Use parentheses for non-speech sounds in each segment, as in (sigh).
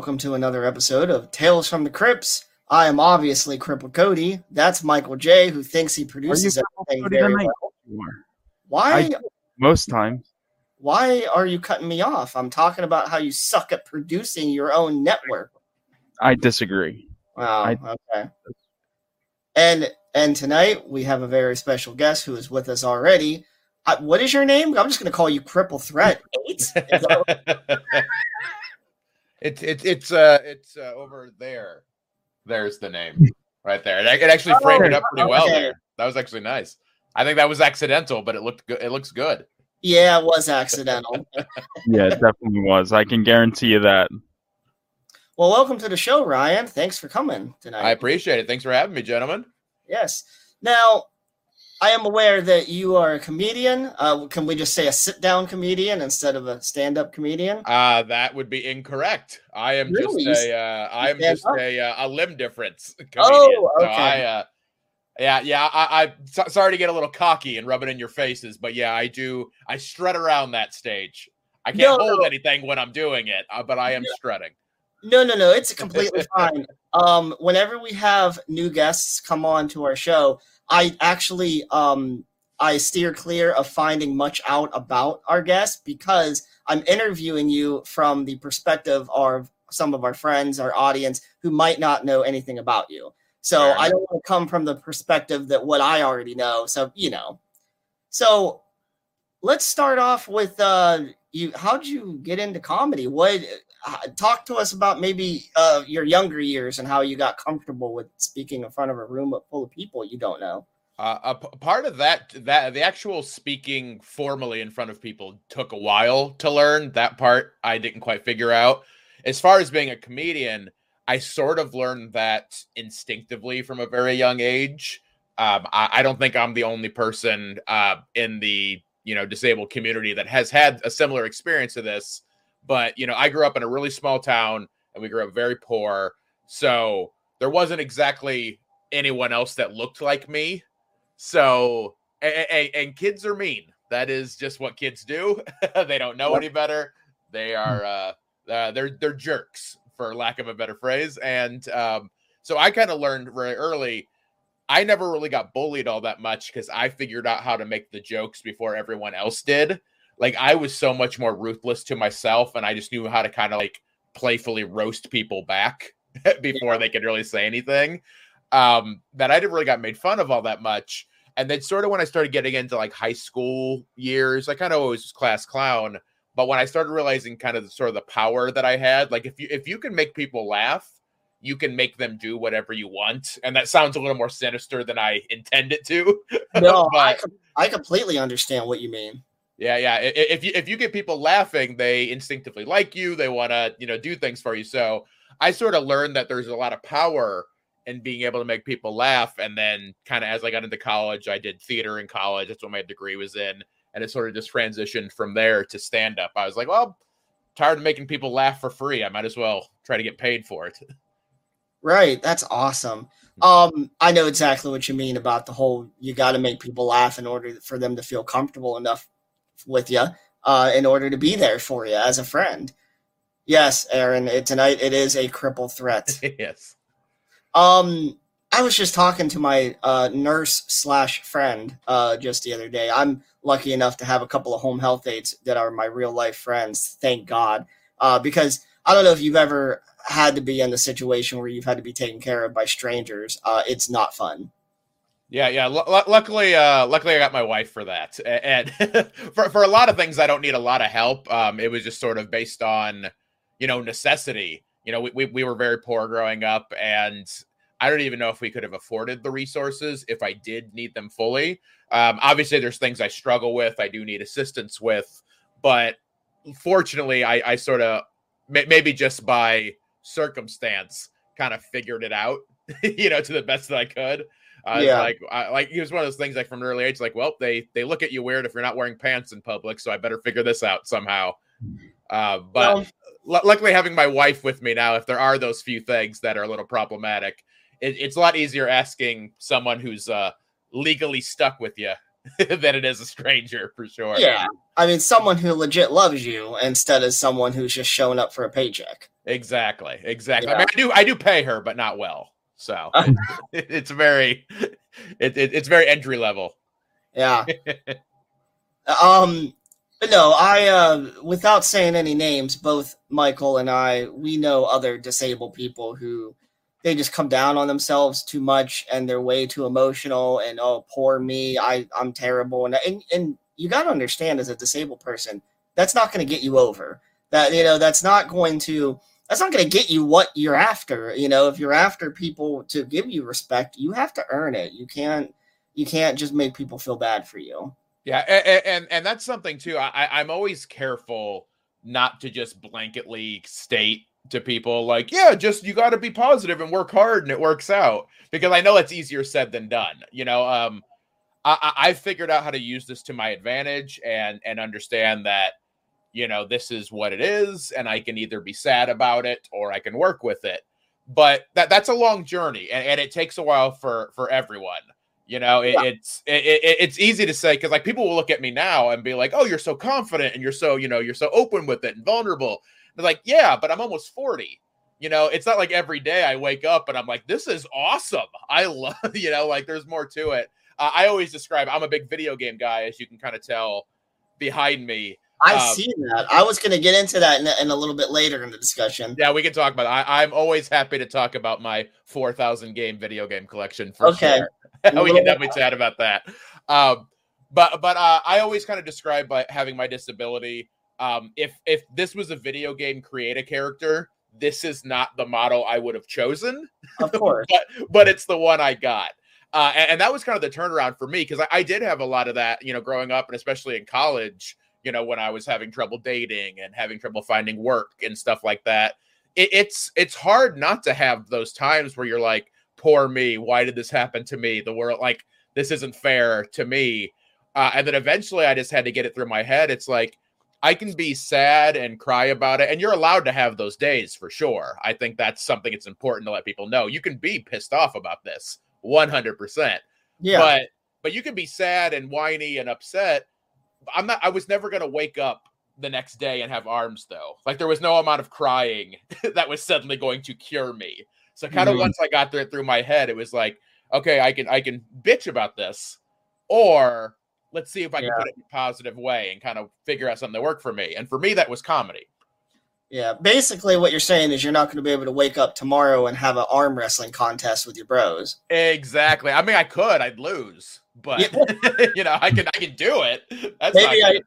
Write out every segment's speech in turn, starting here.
Welcome to another episode of Tales from the Crypts. I am obviously Cripple Cody. That's Michael J, who thinks he produces everything Cody very well. Why? I- Most times. Why are you cutting me off? I'm talking about how you suck at producing your own network. I disagree. Wow. I- okay. And and tonight we have a very special guest who is with us already. Uh, what is your name? I'm just going to call you Cripple Threat (laughs) Eight. Is that- it's it's it's uh it's uh, over there. There's the name right there. It, it actually framed it up pretty well okay. there. That was actually nice. I think that was accidental, but it looked good. It looks good. yeah, it was accidental. (laughs) Yeah, it definitely was. I can guarantee you that. well, welcome to the show, Ryan. Thanks for coming tonight. I appreciate it. Thanks for having me, gentlemen. Yes. Now, I am aware that you are a comedian. Uh, can we just say a sit-down comedian instead of a stand-up comedian? Uh that would be incorrect. I am Really? just a uh, I am just up? a uh, a limb difference comedian. Oh, So okay. I uh yeah, yeah. I, I so- sorry to get a little cocky and rub it in your faces, but yeah, I do. I strut around that stage. I can't No, hold no. anything when I'm doing it, uh, but I am strutting. No, no, no. It's completely (laughs) fine. Um, whenever we have new guests come on to our show, I actually um, I steer clear of finding much out about our guests because I'm interviewing you from the perspective of some of our friends, our audience, who might not know anything about you. So Fair I don't want to come from the perspective that what I already know. So you know, so let's start off with uh, you. How'd you get into comedy? What talk to us about maybe uh, your younger years and how you got comfortable with speaking in front of a room full of people you don't know. Uh, a p- part of that that the actual speaking formally in front of people took a while to learn. That part I didn't quite figure out. As far as being a comedian, I sort of learned that instinctively from a very young age. Um, I, I don't think I'm the only person uh, in the you know disabled community that has had a similar experience to this. But you know, I grew up in a really small town, and we grew up very poor, so there wasn't exactly anyone else that looked like me. So, and, and kids are mean. That is just what kids do. (laughs) they don't know any better. They are uh, uh, they're they're jerks for lack of a better phrase. And um, so I kind of learned very early. I never really got bullied all that much because I figured out how to make the jokes before everyone else did. Like I was so much more ruthless to myself, and I just knew how to kind of like playfully roast people back (laughs) before they could really say anything. Um, that I didn't really got made fun of all that much. And then sort of when I started getting into like high school years, I kind of always was class clown. But when I started realizing kind of the, sort of the power that I had, like if you if you can make people laugh, you can make them do whatever you want. And that sounds a little more sinister than I intended to. (laughs) No, but, I, com- I completely understand what you mean. Yeah, yeah. If you if you get people laughing, they instinctively like you. They want to you know do things for you. So I sort of learned that there's a lot of power in being able to make people laugh. And then kind of as I got into college, I did theater in college. That's what my degree was in, and it sort of just transitioned from there to stand up. I was like, well, tired of making people laugh for free. I might as well try to get paid for it. Right, that's awesome. Um, I know exactly what you mean about the whole you got to make people laugh in order for them to feel comfortable enough with you, uh, in order to be there for you as a friend. Yes, Aaron, it, tonight it is a cripple threat. (laughs) yes. Um, I was just talking to my uh, nurse slash friend uh, just the other day. I'm lucky enough to have a couple of home health aides that are my real life friends. Thank God, uh, because I don't know if you've ever had to be in the situation where you've had to be taken care of by strangers. Uh, it's not fun. Yeah, yeah. Lu- luckily, uh, luckily, I got my wife for that. And (laughs) for for a lot of things, I don't need a lot of help. Um, it was just sort of based on, you know, necessity. You know, we we, we were very poor growing up, and I don't even know if we could have afforded the resources if I did need them fully. Um, obviously, there's things I struggle with. I do need assistance with, but fortunately, I, I sort of may, maybe just by circumstance kind of figured it out. (laughs) you know, to the best that I could. I was Yeah. like, I, like it was one of those things like from an early age, like, well, they they look at you weird if you're not wearing pants in public, so I better figure this out somehow. Uh, but lu- luckily, having my wife with me now, if there are those few things that are a little problematic, it, it's a lot easier asking someone who's uh, legally stuck with you (laughs) than it is a stranger for sure. Yeah, I mean, someone who legit loves you instead of someone who's just showing up for a paycheck. exactly, exactly. I mean, I do I do pay her, but not well. So it, (laughs) it's very it, it, it's very entry level. Yeah. (laughs) um but no, I uh without saying any names, both Michael and I, we know other disabled people who they just come down on themselves too much and they're way too emotional and oh poor me, I I'm terrible and and, and you got to understand as a disabled person, that's not going to get you over. That you know, that's not going to that's not going to get you what you're after. You know, if you're after people to give you respect, you have to earn it. You can't you can't just make people feel bad for you. Yeah, and and, and that's something too. I, I'm always careful not to just blanketly state to people like, yeah, just you got to be positive and work hard and it works out because I know it's easier said than done. You know, um, I, I figured out how to use this to my advantage and and understand that you know this is what it is and I can either be sad about it or I can work with it. But that that's a long journey and, and it takes a while for for everyone. You know, it, Yeah. it's it, it, it's easy to say because like people will look at me now and be like, "Oh, you're so confident and you're so you know you're so open with it and vulnerable." They're like, "Yeah, but I'm almost forty. You know, it's not like every day I wake up and I'm like, "This is awesome. I love." (laughs) You know, like there's more to it. Uh, I always describe. I'm a big video game guy, as you can kind of tell behind me. I Um, see that. I was going to get into that in, in a little bit later in the discussion. Yeah, we can talk about. It. I, I'm always happy to talk about my 4,000 game video game collection for Okay. sure. (laughs) we can definitely chat about that. Um, but but uh, I always kind of describe by having my disability. Um, if if this was a video game, create a character. This is not the model I would have chosen, Of (laughs) course. but but it's the one I got. Uh, and, and that was kind of the turnaround for me because I, I did have a lot of that, you know, growing up and especially in college. You know, when I was having trouble dating and having trouble finding work and stuff like that. It, it's it's hard not to have those times where you're like, "Poor me. Why did this happen to me? The world like this isn't fair to me." Uh, and then eventually I just had to get it through my head. It's like, I can be sad and cry about it, and you're allowed to have those days for sure. I think that's something it's important to let people know. You can be pissed off about this 100%. Yeah. But but you can be sad and whiny and upset. I'm not I was never going to wake up the next day and have arms though. Like there was no amount of crying (laughs) that was suddenly going to cure me. So kind of Mhm. once I got there through my head, it was like, okay, I can I can bitch about this, or let's see if I can Yeah. put it in a positive way and kind of figure out something that worked for me. And for me, that was comedy. Yeah, basically what you're saying is you're not going to be able to wake up tomorrow and have an arm wrestling contest with your bros. Exactly. I mean, I could, I'd lose, but (laughs) you know, I can I can do it. That's Maybe I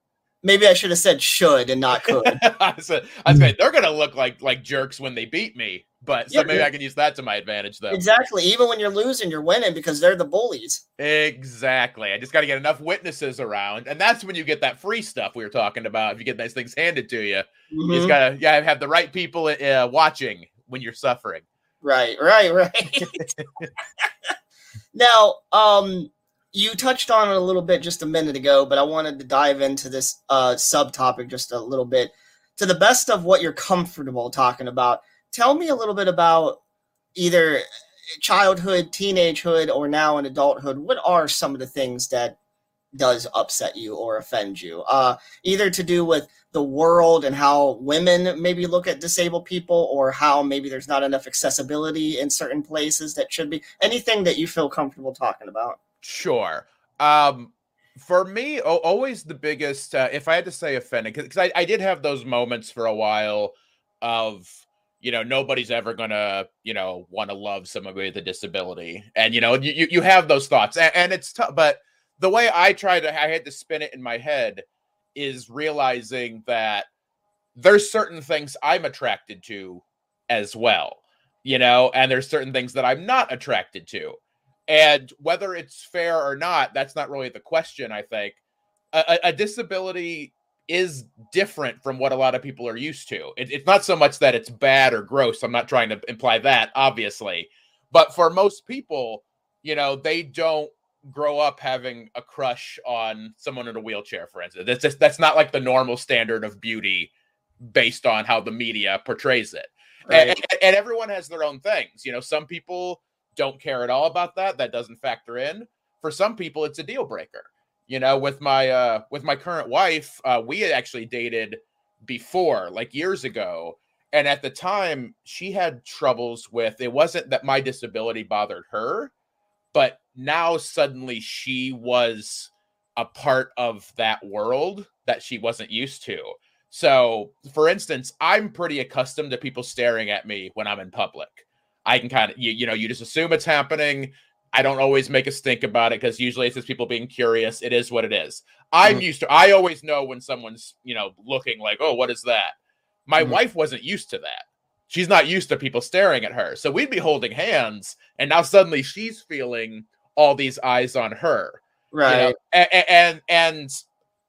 maybe I should have said should and not could. (laughs) I said, I was gonna, they're gonna look like like jerks when they beat me, but so Yeah, maybe yeah. I can use that to my advantage though. exactly. Even when you're losing, you're winning because they're the bullies. Exactly. I just got to get enough witnesses around, and that's when you get that free stuff we were talking about. If you get those things handed to you, you Mhm. just gotta yeah have the right people uh, watching when you're suffering. Right, right, (laughs) right. now, um, you touched on it a little bit just a minute ago, but I wanted to dive into this uh, subtopic just a little bit. To the best of what you're comfortable talking about, tell me a little bit about either childhood, teenagehood, or now in adulthood. What are some of the things that does upset you or offend you? Uh, either to do with the world and how women maybe look at disabled people or how maybe there's not enough accessibility in certain places that should be anything that you feel comfortable talking about Sure. Um, for me, o- always the biggest, uh, if I had to say offended, because I, I did have those moments for a while of, you know, nobody's ever gonna, you know, want to love somebody with a disability, and you know, you you, have those thoughts, and, and it's tough. But the way I try to, I had to spin it in my head, is realizing that there's certain things I'm attracted to as well, you know, and there's certain things that I'm not attracted to. And whether it's fair or not, that's not really the question, I think. A, a- disability is different from what a lot of people are used to. It, it's not so much that it's bad or gross. I'm not trying to imply that, obviously. But for most people, you know, they don't grow up having a crush on someone in a wheelchair, for instance. That's just that's not like the normal standard of beauty based on how the media portrays it. And- right and, and everyone has their own things. You know, some people don't care at all about that. That doesn't factor in. For some people, it's a deal breaker. You know, with my uh with my current wife, uh, we had actually dated before, like years ago. And at the time, she had troubles with it wasn't that my disability bothered her, but now suddenly she was a part of that world that she wasn't used to. So, for instance, I'm pretty accustomed to people staring at me when I'm in public. I can kind of, you, you know, you just assume it's happening. I don't always make a stink about it because usually it's just people being curious. It is what it is. I'm Mhm. used to, I always know when someone's, you know, looking like, oh, what is that? My Mhm. wife wasn't used to that. She's not used to people staring at her. So we'd be holding hands, and now suddenly she's feeling all these eyes on her you right know, a- a- and and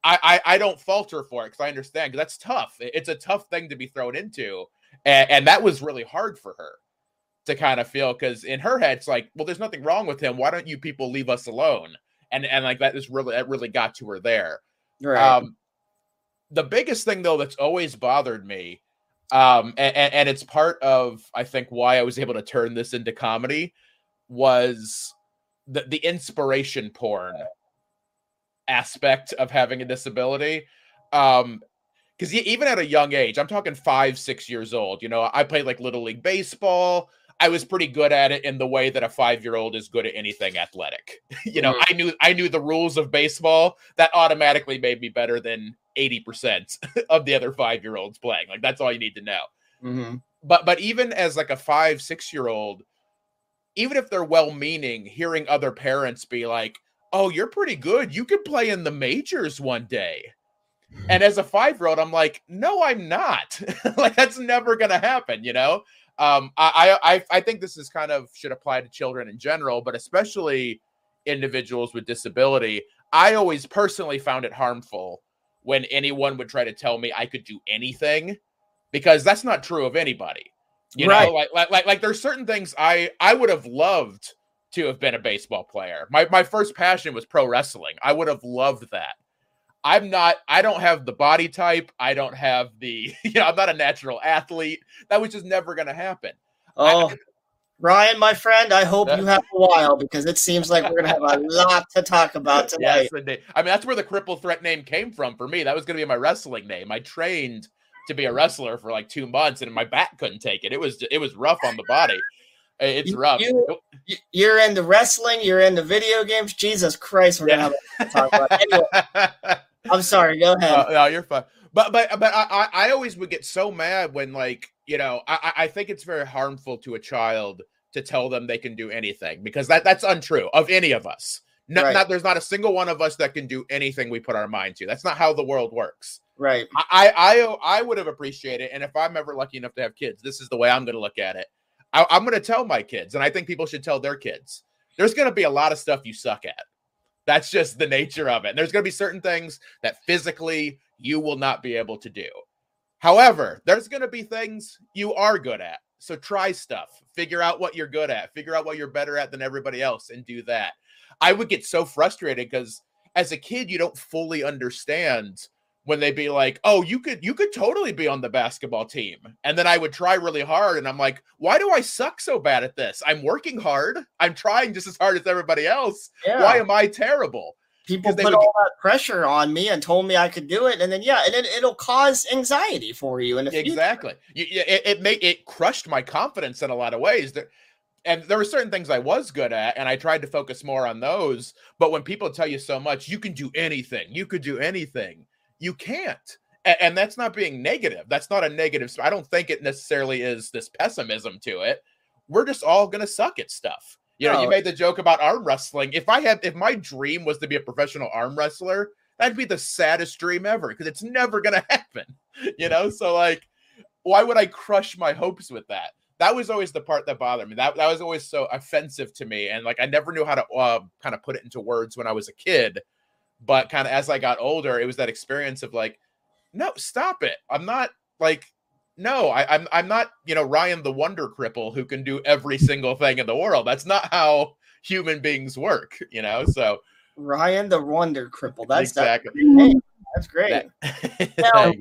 I, I I don't falter for it because I understand because that's tough. It's a tough thing to be thrown into, and, and that was really hard for her to kind of feel because in her head it's like, well, there's nothing wrong with him. Why don't you people leave us alone? And and like that is really that really got to her there. right Um, the biggest thing though that's always bothered me, um, and, and it's part of I think why I was able to turn this into comedy was the the inspiration porn aspect of having a disability. Um, because even at a young age, I'm talking five, six years old. You know, I played like little league baseball. I was pretty good at it in the way that a five year old is good at anything athletic. (laughs) you know, Mhm. I knew I knew the rules of baseball. That automatically made me better than eighty percent (laughs) of the other five year olds playing. Like that's all you need to know Mhm. but but even as like a five six year old even if they're well meaning hearing other parents be like oh you're pretty good you could play in the majors one day and as a five year old i'm like no i'm not (laughs) like that's never gonna happen you know um I, I i think this is kind of should apply to children in general but especially individuals with disability i always personally found it harmful when anyone would try to tell me i could do anything because that's not true of anybody. You Right. know, like, like like like there's certain things I I would have loved to have been a baseball player. My my first passion was pro wrestling. I would have loved that. I'm not I don't have the body type. I don't have the (laughs) you know, I'm not a natural athlete. That was just never going to happen. Oh, I- Ryan, my friend, I hope you have a while because it seems like we're gonna have a (laughs) lot to talk about tonight. Yes, indeed. I mean, that's where the cripple threat name came from for me. That was going to be my wrestling name. I trained to be a wrestler for like two months, and my back couldn't take it. It was it was rough on the body. It's You- rough. you- You're into wrestling. You're into video games. Jesus Christ, we're gonna have to talk about. Anyway, (laughs) I'm sorry. Go ahead. Uh, no, you're fine. But but but I I always would get so mad when like you know I I I think it's very harmful to a child to tell them they can do anything because that that's untrue of any of us. No, Right. not there's not a single one of us that can do anything we put our mind to. That's not how the world works. right. I I I would have appreciated, and if I'm ever lucky enough to have kids, this is the way I'm going to look at it. I, I'm going to tell my kids, and I think people should tell their kids. There's going to be a lot of stuff you suck at. That's just the nature of it. And there's going to be certain things that physically you will not be able to do. However, there's going to be things you are good at. So try stuff. Figure out what you're good at. Figure out what you're better at than everybody else and do that. I would get so frustrated because as a kid, you don't fully understand when they'd be like, "Oh, you could you could totally be on the basketball team." And then I would try really hard and I'm like, "Why do I suck so bad at this? I'm working hard. I'm trying just as hard as everybody else. Yeah. Why am I terrible?" People put all that pressure on me and told me I could do it, and then yeah, and it, it'll cause anxiety for you. And exactly you, you- it, it made it crushed my confidence in a lot of ways there and there were certain things i was good at and i tried to focus more on those but when people tell you so much you can do anything you could do anything you can't. And, and that's not being negative. That's not a negative i don't think it necessarily is this pessimism to it. We're just all gonna suck at stuff. You know you made the joke about arm wrestling. If i had if my dream was to be a professional arm wrestler that'd be the saddest dream ever because it's never gonna (laughs) happen you know? So like why would I crush my hopes with that? That was always the part that bothered me. That that was always so offensive to me, and like I never knew how to uh, kind of put it into words when I was a kid. But kind of as I got older, it was that experience of like, no, stop it. I'm not like, no, I, I'm I'm not you know Ryan the Wonder Cripple who can do every single thing in the world. That's not how human beings work, you know. So Ryan the Wonder Cripple. That's exactly. That, that's great. That- (laughs) Now,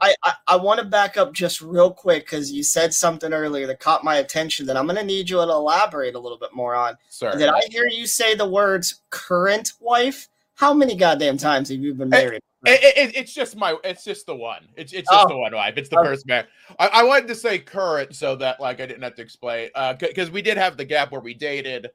I, I, I want to back up just real quick because you said something earlier that caught my attention that I'm going to need you to elaborate a little bit more on. Sorry. Did I hear you say the words current wife? How many goddamn times have you been married? It, it- it- it's just my. It's just the one. It's it's just Oh. the one wife. It's the Oh. first man. I, I wanted to say current so that like I didn't have to explain. Uh, because we did have the gap where we dated,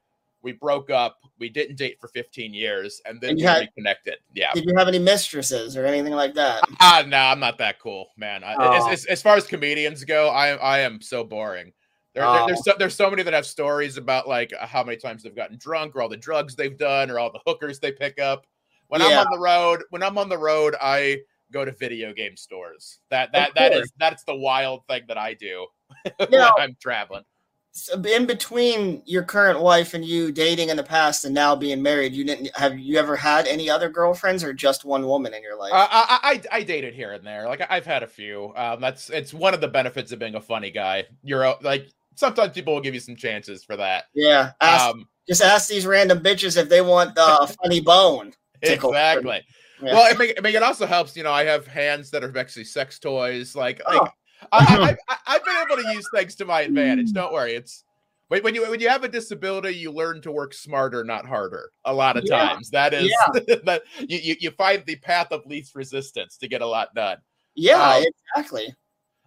we broke up, we didn't date for 15 years, and then And we had- reconnected. Yeah. Did you have any mistresses or anything like that? Ah, no, I'm not that cool, man. I, as, Oh. as, as far as comedians go, I I am so boring. There, there- there's so, there's so many that have stories about like how many times they've gotten drunk, or all the drugs they've done, or all the hookers they pick up. When Yeah. I'm on the road, when I'm on the road, I go to video game stores. That that that is that's the wild thing that I do (laughs) when Now- I'm traveling. So in between your current wife and you dating in the past and now being married, you didn't have you ever had any other girlfriends or just one woman in your life? Uh, I, I I dated here and there. Like I've had a few. Um, that's it's one of the benefits of being a funny guy. You're like sometimes people will give you some chances for that. yeah, ask, Um, just ask these random bitches if they want uh, (laughs) a funny bone. Tickle. exactly. Yeah. Well, I mean, I mean, it also helps. You know, I have hands that are actually sex toys. Like, like Oh. (laughs) I, I've been able to use things to my advantage. Don't worry. It's when when you when you have a disability, you learn to work smarter, not harder. A lot of Yeah. times, that is (laughs) that you, you you find the path of least resistance to get a lot done. yeah, um, exactly.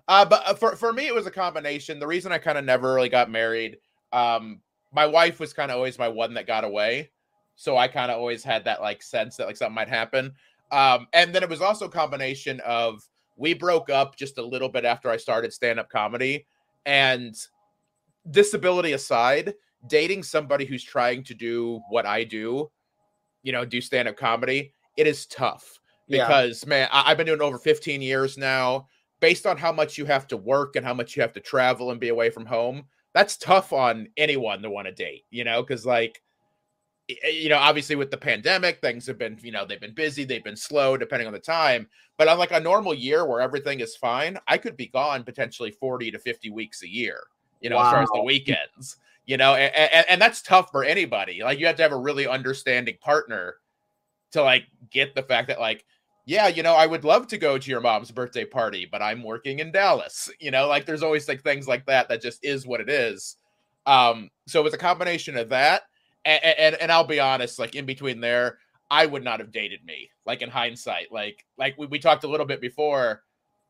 Uh, but uh, for for me, it was a combination. The reason I kind of never really got married, um, my wife was kind of always my one that got away, so I kind of always had that like sense that like something might happen. Um, and then it was also a combination of we broke up just a little bit after I started stand up comedy, and disability aside, dating somebody who's trying to do what I do, you know, do stand up comedy, it is tough Yeah. because man, I, I've been doing it over 15 years now. Based on how much you have to work and how much you have to travel and be away from home, that's tough on anyone to want to date, you know, because like, you know, obviously with the pandemic, things have been, you know, they've been busy, they've been slow depending on the time. But on like a normal year where everything is fine, I could be gone potentially 40 to 50 weeks a year, you know, as far as the weekends. you know, and, and, and that's tough for anybody. Like you have to have a really understanding partner to like get the fact that like yeah, you know, I would love to go to your mom's birthday party, but I'm working in Dallas. (laughs) You know, like there's always like things like that that just is what it is. Um, so it was a combination of that, and, and and I'll be honest, like in between there, I would not have dated me. Like in hindsight, like like we, we talked a little bit before.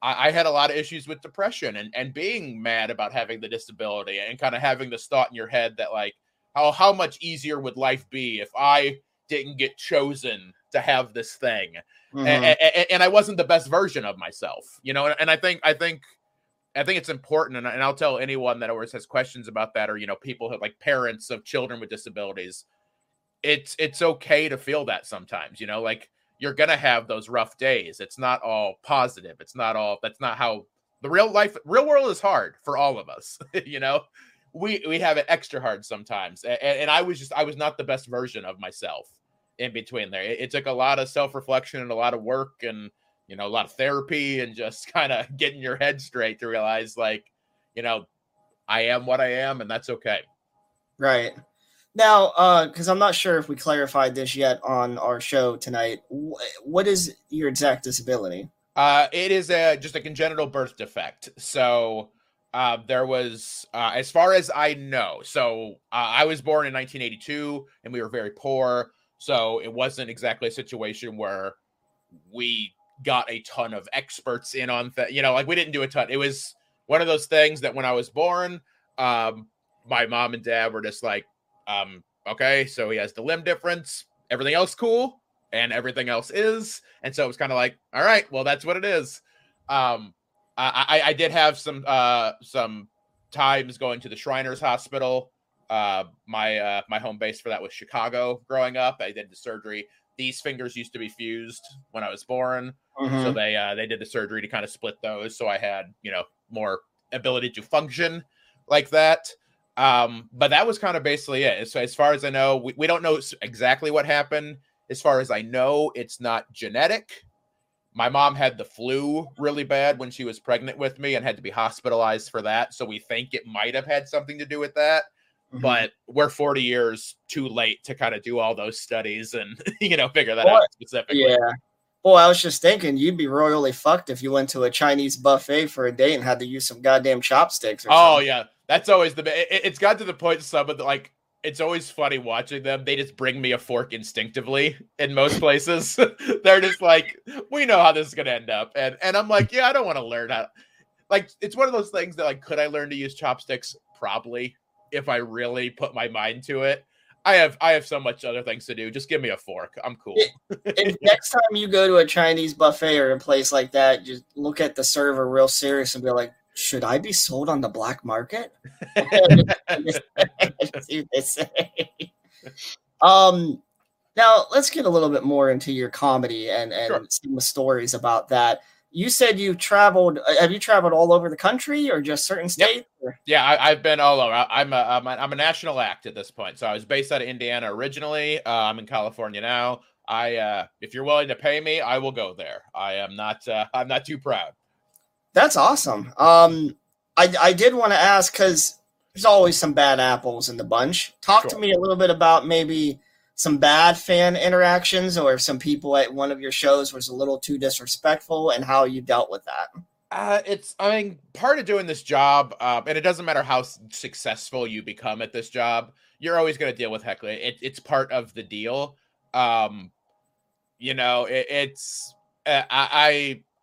I, I had a lot of issues with depression and and being mad about having the disability and kind of having this thought in your head that like how how much easier would life be if I didn't get chosen to have this thing Mhm. and, and, and I wasn't the best version of myself, you know. And I think I think I think it's important, and, and I'll tell anyone that always has questions about that, or you know, people who like parents of children with disabilities. It's it's okay to feel that sometimes, you know, like you're gonna have those rough days. It's not all positive. It's not all. That's not how the real life, real world is hard for all of us, (laughs) you know. We we have it extra hard sometimes, and, and I was just I was not the best version of myself in between there. It, it took a lot of self reflection and a lot of work and you know a lot of therapy and just (laughs) kind of getting your head straight to realize like you know I am what I am and that's okay. Right. Now, uh, because I'm not sure if we clarified this yet on our show tonight, wh- what is your exact disability? Uh, it is a just a congenital birth defect. So uh, there was, uh, as far as I know, so uh, I was born in 1982 and we were very poor. So it wasn't exactly a situation where we got a ton of experts in on that. You know, like we didn't do a ton. It was one of those things that when I was born, um, my mom and dad were just like, um, okay, so he has the limb difference. Everything else cool, and everything else is. And so it was kind of like, all right, well, that's what it is. Um, I, I, I did have some uh some times going to the Shriners Hospital. Uh, my uh, my home base for that was Chicago. Growing up, I did the surgery. These fingers used to be fused when I was born, so Mhm. they uh, they did the surgery to kind of split those. So I had you know more ability to function like that. Um, but that was kind of basically it. So as far as I know, we, we don't know exactly what happened. As far as I know, it's not genetic. My mom had the flu really bad when she was pregnant with me and had to be hospitalized for that. So we think it might have had something to do with that. Mhm. But we're 40 years too late to kind of do all those studies and (laughs) you know figure that Well, out specifically. yeah. Boy, I was just thinking you'd be royally fucked if you went to a Chinese buffet for a date and had to use some goddamn chopsticks. Or Oh something. yeah, that's always the. It, it's got to the point some of the like. It's always funny watching them. They just bring me a fork instinctively in most places. (laughs) They're just like, we know how this is gonna end up, and and I'm like, yeah, I don't want to learn how. Like, it's one of those things that like, could I learn to use chopsticks? Probably, if I really put my mind to it. I have I have so much other things to do. Just give me a fork. I'm cool. if (laughs) next time you go to a Chinese buffet or a place like that, just look at the server real serious and be like, "Should I be sold on the black market?" (laughs) Um, now let's get a little bit more into your comedy and and Sure. some stories about that. You said you traveled. uh, Have you traveled all over the country or just certain Yep. states? or- Yeah, I, I've been all over. I, I'm a, I'm a I'm a national act at this point. So I was based out of Indiana originally. Uh, I'm in California now. I uh, if you're willing to pay me, I will go there. I am not uh, (laughs) I'm not too proud. That's awesome. Um, I I did want to ask because there's always some bad apples in the bunch. Talk to me a little bit about maybe some bad fan interactions or if some people at one of your shows was a little too disrespectful and how you dealt with that. Uh, it's I mean part of doing this job, uh, and it doesn't matter how successful you become at this job, you're always going to deal with heckling. It, it's part of the deal. Um, you know, it, it's uh, I,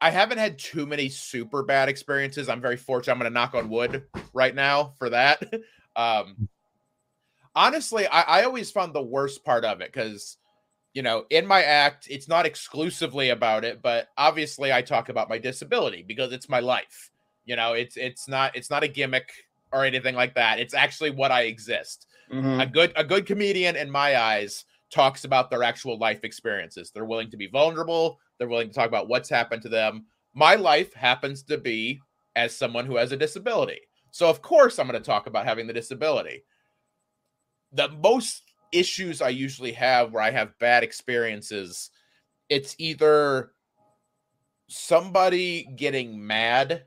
I I haven't had too many super bad experiences. I'm very fortunate. I'm going to knock on wood right now for that. (laughs) um, honestly, I, I always found the worst part of it because you know, in my act, it's not exclusively about it, but obviously I talk about my disability because it's my life. You know, it's it's not it's not a gimmick or anything like that. It's actually what I exist. A mm-hmm. good a good comedian in my eyes talks about their actual life experiences. They're willing to be vulnerable, they're willing to talk about what's happened to them. My life happens to be as someone who has a disability. So of course I'm going to talk about having the disability. The most issues I usually have where I have bad experiences, it's either somebody getting mad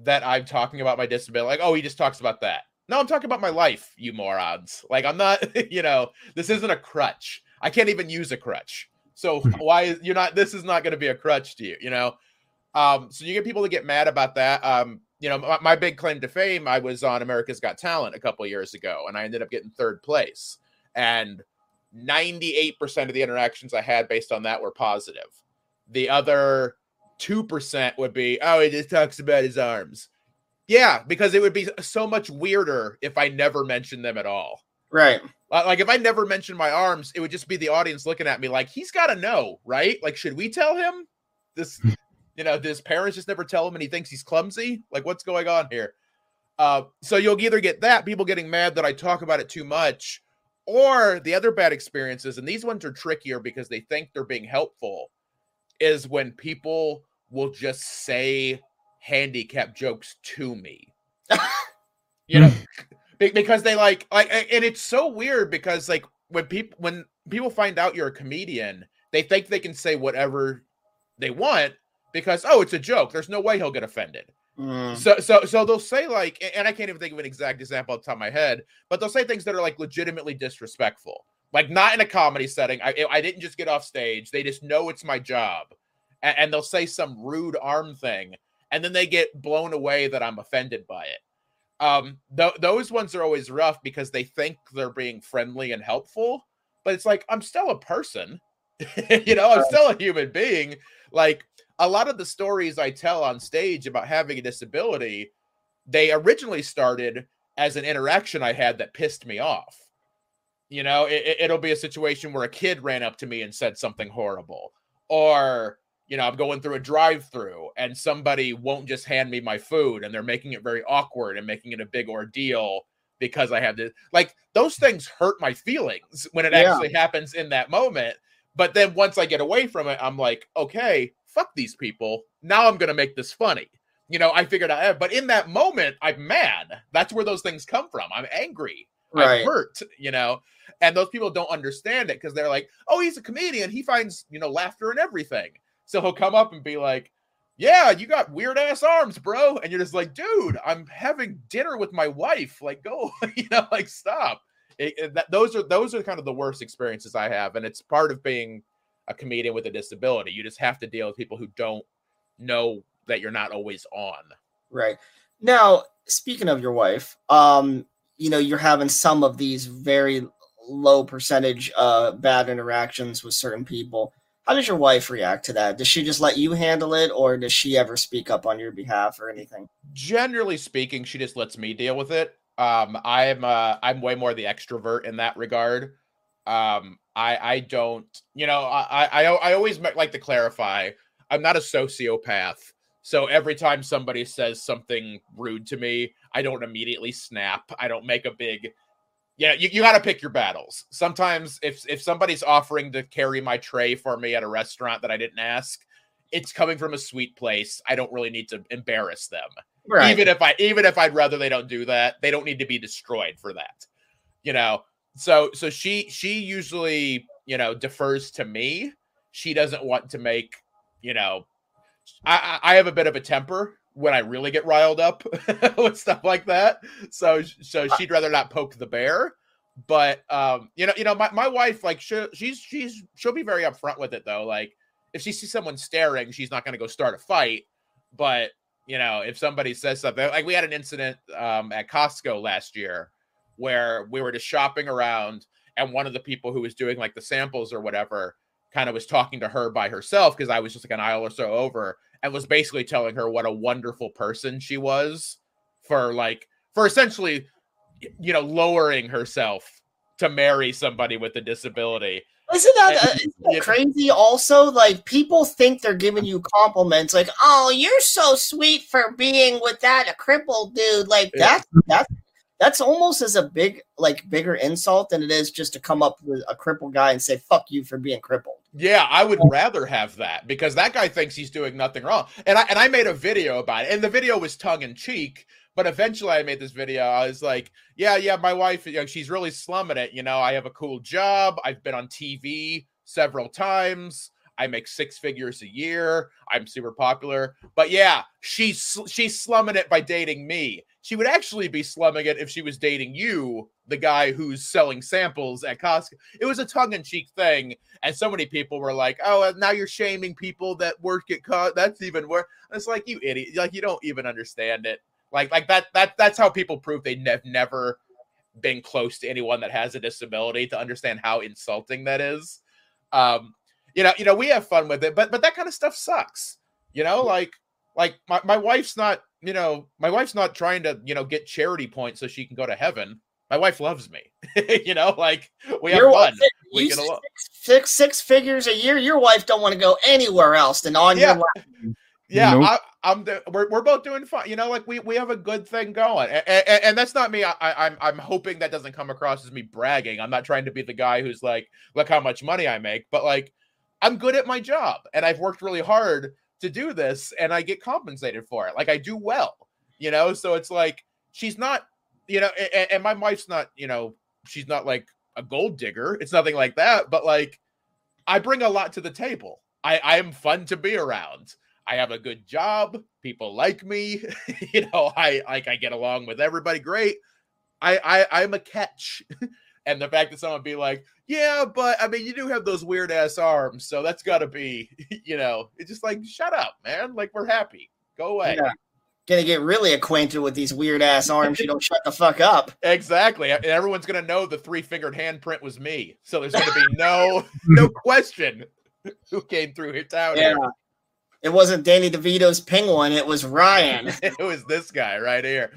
that I'm talking about my disability, like, oh, he just talks about that. No, I'm talking about my life, you morons. Like I'm not, (laughs) you know, this isn't a crutch. I can't even use a crutch. So why is you're not this is not going to be a crutch to you, you know? Um, so you get people to get mad about that. Um, you know, my, my big claim to fame, I was on America's Got Talent a couple years ago, and I ended up getting third place. And 98% of the interactions I had based on that were positive. The other 2% would be, oh, he just talks about his arms. Yeah, because it would be so much weirder if I never mentioned them at all. Right. Like if I never mentioned my arms, it would just be the audience looking at me like he's got to know, right? Like should we tell him this? You know, does parents just never tell him and he thinks he's clumsy? Like what's going on here? Uh, so you'll either get that people getting mad that I talk about it too much, or the other bad experiences, and these ones are trickier because they think they're being helpful, is when people will just say handicap jokes to me. (laughs) you know, because they like like and it's so weird because like when people when people find out you're a comedian they think they can say whatever they want because oh it's a joke. There's no way he'll get offended. Mm. so so so they'll say like and i can't even think of an exact example off the top of my head but they'll say things that are like legitimately disrespectful. Like not in a comedy setting. I, I didn't just get off stage. They just know it's my job. And, and they'll say some rude arm thing and then they get blown away that i'm offended by it. Um th- those ones are always rough because they think they're being friendly and helpful but it's like i'm still a person. (laughs) You know i'm still a human being. Like a lot of the stories i tell on stage about having a disability they originally started as an interaction i had that pissed me off you know it, it'll be a situation where a kid ran up to me and said something horrible or you know i'm going through a drive through and somebody won't just hand me my food and they're making it very awkward and making it a big ordeal because i have this like those things hurt my feelings when it Yeah. actually happens in that moment but then once i get away from it i'm like okay fuck these people now i'm gonna make this funny you know i figured out eh, but in that moment i'm mad that's where those things come from i'm angry Right. I'm hurt, you know. And those people don't understand it because they're like, "Oh, he's a comedian. He finds you know laughter in everything." So he'll come up and be like, "Yeah, you got weird ass arms, bro," and you're just like, "Dude, I'm having dinner with my wife. Like, go, (laughs) you know, like stop." It, it- that, those are those are kind of the worst experiences I have, and it's part of being a comedian with a disability. You just have to deal with people who don't know that you're not always on. Right. Now, speaking of your wife, um, you know, you're having some of these very low percentage uh bad interactions with certain people. How does your wife react to that? Does she just let you handle it or does she ever speak up on your behalf or anything? generally speaking, she just lets me deal with it. Um, I'm uh, I'm way more the extrovert in that regard. Um, I I don't, you know, I I I always like to clarify. I'm not a sociopath, so every time somebody says something rude to me, I don't immediately snap. I don't make a big. Yeah, you, you got to pick your battles. Sometimes, if if somebody's offering to carry my tray for me at a restaurant that I didn't ask, it's coming from a sweet place. I don't really need to embarrass them Right. even if I even if I'd rather they don't do that, they don't need to be destroyed for that. You know. So so she she usually, you know, defers to me. She doesn't want to make, you know, I I have a bit of a temper when I really get riled up (laughs) with stuff like that. So so she'd rather not poke the bear. But um, you know, you know, my, my wife, like she, she's she's she'll be very upfront with it though. Like if she sees someone staring, she's not gonna go start a fight. But you know, if somebody says something like we had an incident um, at Costco last year where we were just shopping around and one of the people who was doing like the samples or whatever kind of was talking to her by herself because I was just like an aisle or so over and was basically telling her what a wonderful person she was for like for essentially you know lowering herself to marry somebody with a disability Isn't that, And- uh, isn't that crazy? Also, like people think they're giving you compliments, like, "Oh, you're so sweet for being with that a crippled dude." Like Yeah. that, that, that's almost as a big, like, bigger insult than it is just to come up with a crippled guy and say "fuck you" for being crippled. Yeah, I would rather have that because that guy thinks he's doing nothing wrong. And I and I made a video about it, and the video was tongue in cheek. But eventually, I made this video. I was like, "Yeah, yeah, my wife, you know, she's really slumming it. You know, I have a cool job. I've been on TV several times. I make six figures a year. I'm super popular. But yeah, she's she's slumming it by dating me. She would actually be slumming it if she was dating you, the guy who's selling samples at Costco. It was a tongue-in-cheek thing, and so many people were like, "Oh, now you're shaming people that work at Costco. That's even worse." It's like you idiot. Like you don't even understand it. Like like that that that's how people prove they have never been close to anyone that has a disability to understand how insulting that is. Um, you know, you know, we have fun with it, but but that kind of stuff sucks. You know, like like my, my wife's not, you know, my wife's not trying to, you know, get charity points so she can go to heaven. My wife loves me. (laughs) you know, like we have Your fun. wife- We you get along. six, six six figures a year. Your wife don't want to go anywhere else than on Yeah. your lap. Yeah, Nope. I, I'm. The, we're we're both doing fine. You know, like we we have a good thing going, and, and, and that's not me. I, I, I'm I'm hoping that doesn't come across as me bragging. I'm not trying to be the guy who's like, look how much money I make, but like, I'm good at my job, and I've worked really hard to do this, and I get compensated for it. Like I do well, you know. So it's like she's not, you know, and, and my wife's not, you know, she's not like a gold digger. It's nothing like that, but like, I bring a lot to the table. I I am fun to be around. I have a good job. People like me. (laughs) you know, I like I get along with everybody great. I I I'm a catch. (laughs) and the fact that someone be like, "Yeah, but I mean, you do have those weird ass arms, so that's got to be, (laughs) you know, it's just like, shut up, man. Like we're happy. Go away." Yeah. Gonna get really acquainted with these weird ass arms. You don't shut the fuck up. Exactly. And everyone's gonna know the three fingered handprint was me. So there's gonna be no (laughs) no question (laughs) who came through here town. Yeah. here. It wasn't Danny DeVito's penguin. It was Ryan. it was this guy right here.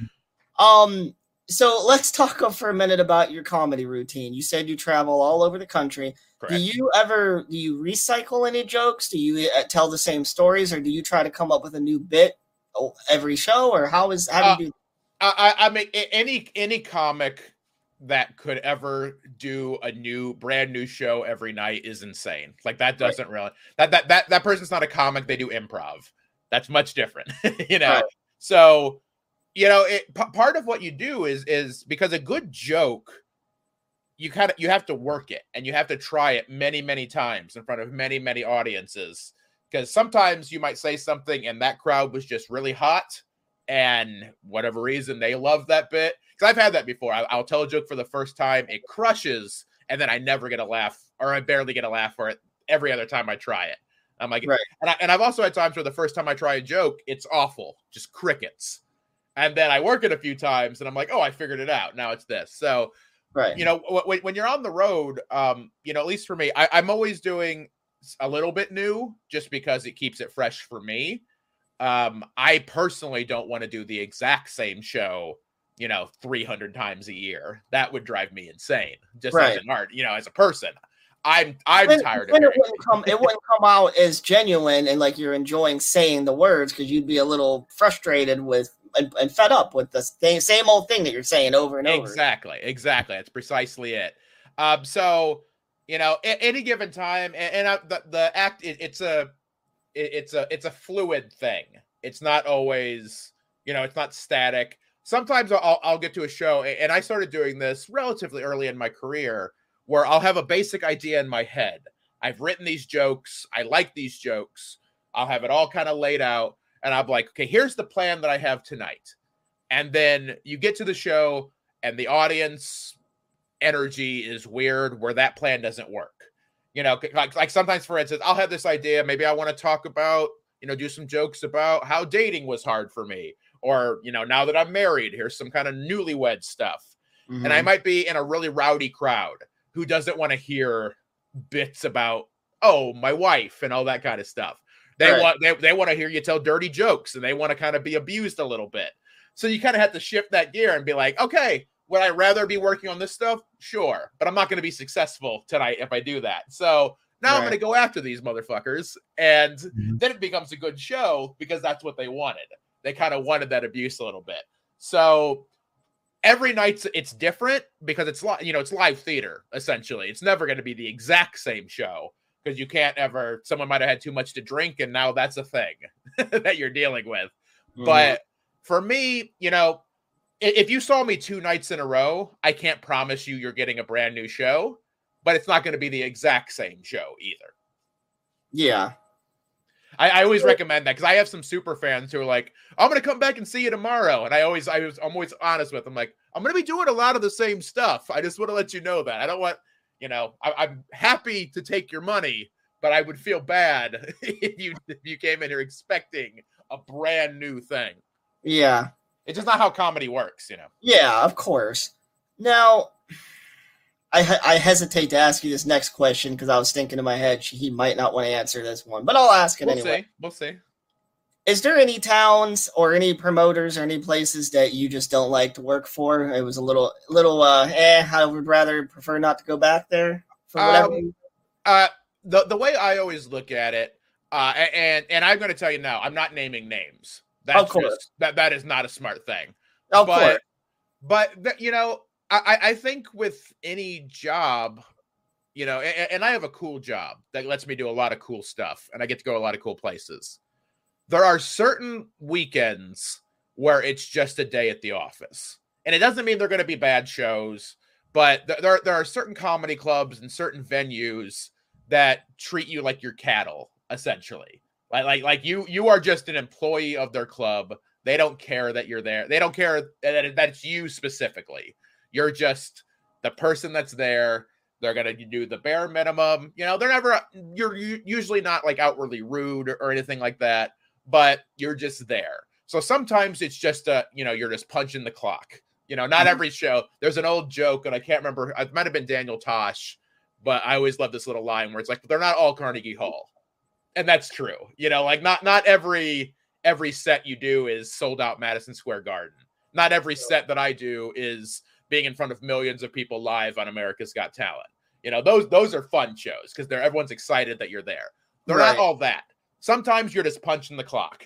Um, so let's talk (laughs) for a minute about your comedy routine. You said you travel all over the country. Correct. Do you ever do you recycle any jokes? Do you uh, tell the same stories, or do you try to come up with a new bit oh, every show, or how is how do you do? I, I I mean any any comic that could ever do a new brand new show every night is insane. Like that doesn't really that that that that person's not a comic. They do improv. That's much different, (laughs) you know. Right. So you know, it p- part of what you do is is because a good joke you kind of you have to work it and you have to try it many many times in front of many many audiences. Because sometimes you might say something and that crowd was just really hot and whatever reason they love that bit. Because i've had that before. I, i'll tell a joke for the first time it crushes and then i never get a laugh or i barely get a laugh for it every other time i try it. I'm like Right. and, I, and i've also had times where the first time i try a joke it's awful just crickets and then i work it a few times and i'm like oh i figured it out now it's this so Right. you know wh- when, when you're on the road um you know at least for me I, i'm always doing a little bit new just because it keeps it fresh for me um i personally don't want to do the exact same show you know 300 times a year that would drive me insane just Right. as an art you know as a person i'm i'm Then- tired of it wouldn't come. It wouldn't come out as genuine and like you're enjoying saying the words because you'd be a little frustrated with and, and fed up with the same, same old thing that you're saying over and over. Exactly, exactly. That's precisely it. Um, so you know, a- any given time, and, and uh, the the act, it, it's a, it, it's a, it's a fluid thing. It's not always, you know, it's not static. Sometimes I'll I'll get to a show, and I started doing this relatively early in my career, where I'll have a basic idea in my head. I've written these jokes. I like these jokes. I'll have it all kind of laid out, and I'm like, okay, here's the plan that I have tonight. And then you get to the show and the audience energy is weird where that plan doesn't work. You know like, like sometimes for instance i'll have this idea maybe i want to talk about you know do some jokes about how dating was hard for me. Or you know now that i'm married here's some kind of newlywed stuff. And Mm-hmm. i might be in a really rowdy crowd who doesn't want to hear bits about oh my wife and all that kind of stuff they Right. want they, they want to hear you tell dirty jokes and they want to kind of be abused a little bit. So you kind of have to shift that gear and be like okay would i rather be working on this stuff? Sure but i'm not going to be successful tonight if i do that. So now i'm going to go after these motherfuckers and Mhm. then it becomes a good show because that's what they wanted. They kind of wanted that abuse a little bit. So every night's it's different because it's li- you know it's live theater essentially. It's never going to be the exact same show because you can't ever someone might have had too much to drink and now that's a thing (laughs) that you're dealing with Mhm. but for me you know if you saw me two nights in a row i can't promise you you're getting a brand new show but it's not going to be the exact same show either Yeah. I, I always recommend that because I have some super fans who are like, "I'm going to come back and see you tomorrow," and I always, I was, I'm always honest with them. Like, I'm going to be doing a lot of the same stuff. I just want to let you know that I don't want, you know, I, I'm happy to take your money, but I would feel bad (laughs) if you if you came in here expecting a brand new thing. Yeah. It's just not how comedy works, you know. Yeah, of course. Now, I I hesitate to ask you this next question because I was thinking in my head he might not want to answer this one, but I'll ask it We'll anyway. see. We'll see. Is there any towns or any promoters or any places that you just don't like to work for? It was a little little uh eh, I would rather prefer not to go back there for whatever. Um, uh the the way I always look at it, uh, and and I'm going to tell you now, I'm not naming names. That's Of course. just that that is not a smart thing. of but course. but you know, I I I think with any job, you know, and, and I have a cool job that lets me do a lot of cool stuff, and I get to go a lot of cool places. There are certain weekends where it's just a day at the office, and it doesn't mean they're going to be bad shows, but th- there there are certain comedy clubs and certain venues that treat you like your cattle, essentially. Like like like you you are just an employee of their club. They don't care that you're there. They don't care that, it- that it's you specifically. You're just the person that's there. They're gonna do the bare minimum. You know, they're never. You're usually not like outwardly rude or anything like that, but you're just there. So sometimes it's just a, you know, you're just punching the clock. You know, not mm-hmm. every show. There's an old joke, and I can't remember. It might have been Daniel Tosh, but I always love this little line where it's like, they're not all Carnegie Hall, and that's true. You know, like not not every every set you do is sold out Madison Square Garden. Not every set that I do is being in front of millions of people live on America's Got Talent. You know, those those are fun shows because they're everyone's excited that you're there. They're Right. not all that. Sometimes you're just punching the clock.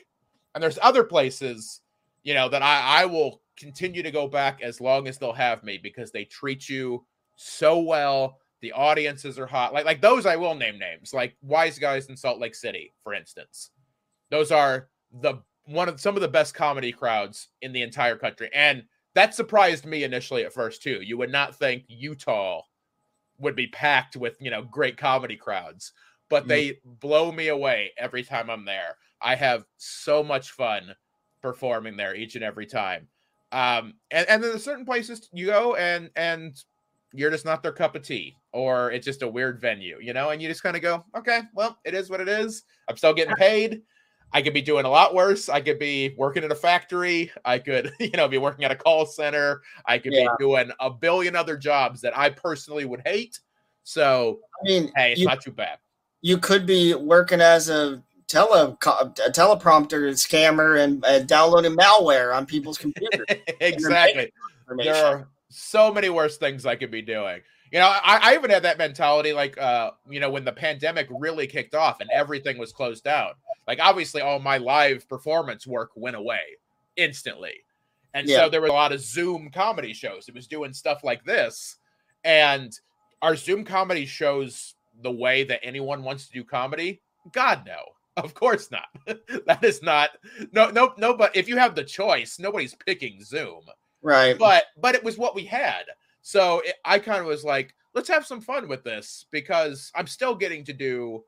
And there's other places, you know, that I, I will continue to go back as long as they'll have me because they treat you so well. The audiences are hot. Like like those I will name names, like Wise Guys in Salt Lake City, for instance. Those are the one of some of the best comedy crowds in the entire country. And that surprised me initially at first too. You would not think Utah would be packed with, you know, great comedy crowds, but Mm. they blow me away every time I'm there. I have so much fun performing there each and every time. Um, and, and then there's certain places you go and and you're just not their cup of tea, or it's just a weird venue, you know, and you just kind of go, okay, well, it is what it is. I'm still getting paid. I could be doing a lot worse. I could be working in a factory. I could, (laughs) you know, be working at a call center. I could Yeah. be doing a billion other jobs that I personally would hate. So, I mean, hey, it's you, not too bad. You could be working as a tele a teleprompter scammer and uh, downloading malware on people's computers. (laughs) exactly. There are so many worse things I could be doing. You know, I, I even had that mentality, like, uh, you know, when the pandemic really kicked off and everything was closed down. Like, obviously, all my live performance work went away instantly, and Yeah. so there were a lot of Zoom comedy shows. It was doing stuff like this, and our Zoom comedy shows the way that anyone wants to do comedy? God no. (laughs) Of course not. (laughs) that is not no no no but if you have the choice, nobody's picking Zoom right. but but it was what we had so it, i kind of was like let's have some fun with this because i'm still getting to do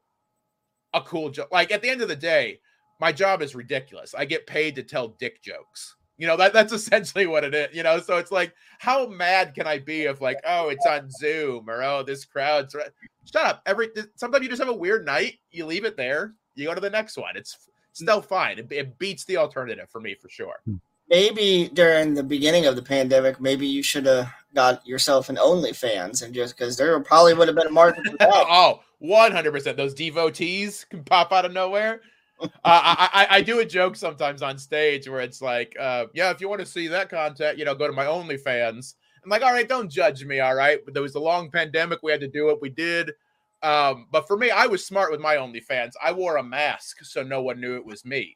a cool job like at the end of the day my job is ridiculous i get paid to tell dick jokes you know that that's essentially what it is you know so it's like how mad can i be if like oh it's on zoom or oh this crowd's right. shut up every sometimes you just have a weird night you leave it there you go to the next one it's mm. still fine it, it beats the alternative for me for sure hmm. maybe during the beginning of the pandemic, maybe you should have got yourself an OnlyFans and just because there probably would have been a market for (laughs) that. oh, 100%. Those devotees can pop out of nowhere. Uh, I, I, I do a joke sometimes on stage where it's like, uh, yeah, if you want to see that content, you know, go to my OnlyFans. I'm like, all right, don't judge me, all right. But there was a long pandemic. We had to do what we did. Um, but for me, I was smart with my OnlyFans. I wore a mask so no one knew it was me.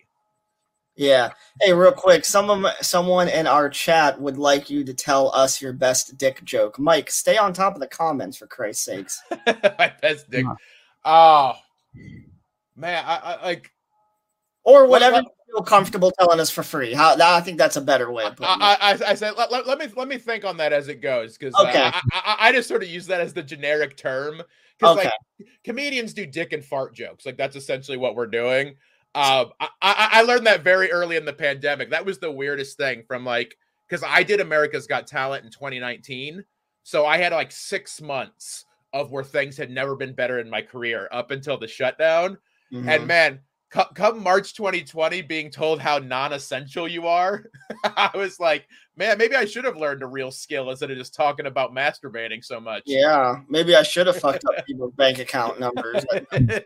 Yeah. Hey, real quick, some someone in our chat would like you to tell us your best dick joke. Mike, stay on top of the comments for Christ's sakes. (laughs) my best dick. Oh, man, I, I like Or whatever what- you feel comfortable telling us for free. How I think that's a better way of putting it. I, I, I said let, let, me let me think on that as it goes because Okay. I, I, I just sort of use that as the generic term because Okay. like comedians do dick and fart jokes like that's essentially what we're doing. Um, I, I, I learned that very early in the pandemic. That was the weirdest thing from like because I did America's Got Talent in 2019, so I had like six months of where things had never been better in my career up until the shutdown. Mhm. And man, come March 2020, being told how non-essential you are, (laughs) I was like, man, maybe I should have learned a real skill instead of just talking about masturbating so much. yeah, maybe I should have fucked up people's (laughs) bank account numbers.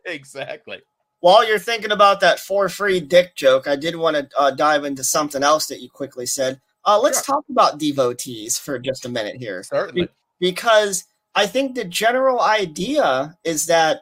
exactly. While you're thinking about that for free dick joke, I did want to uh, dive into something else that you quickly said. Uh, let's Sure. talk about devotees for just a minute here. Certainly. because I think the general idea is that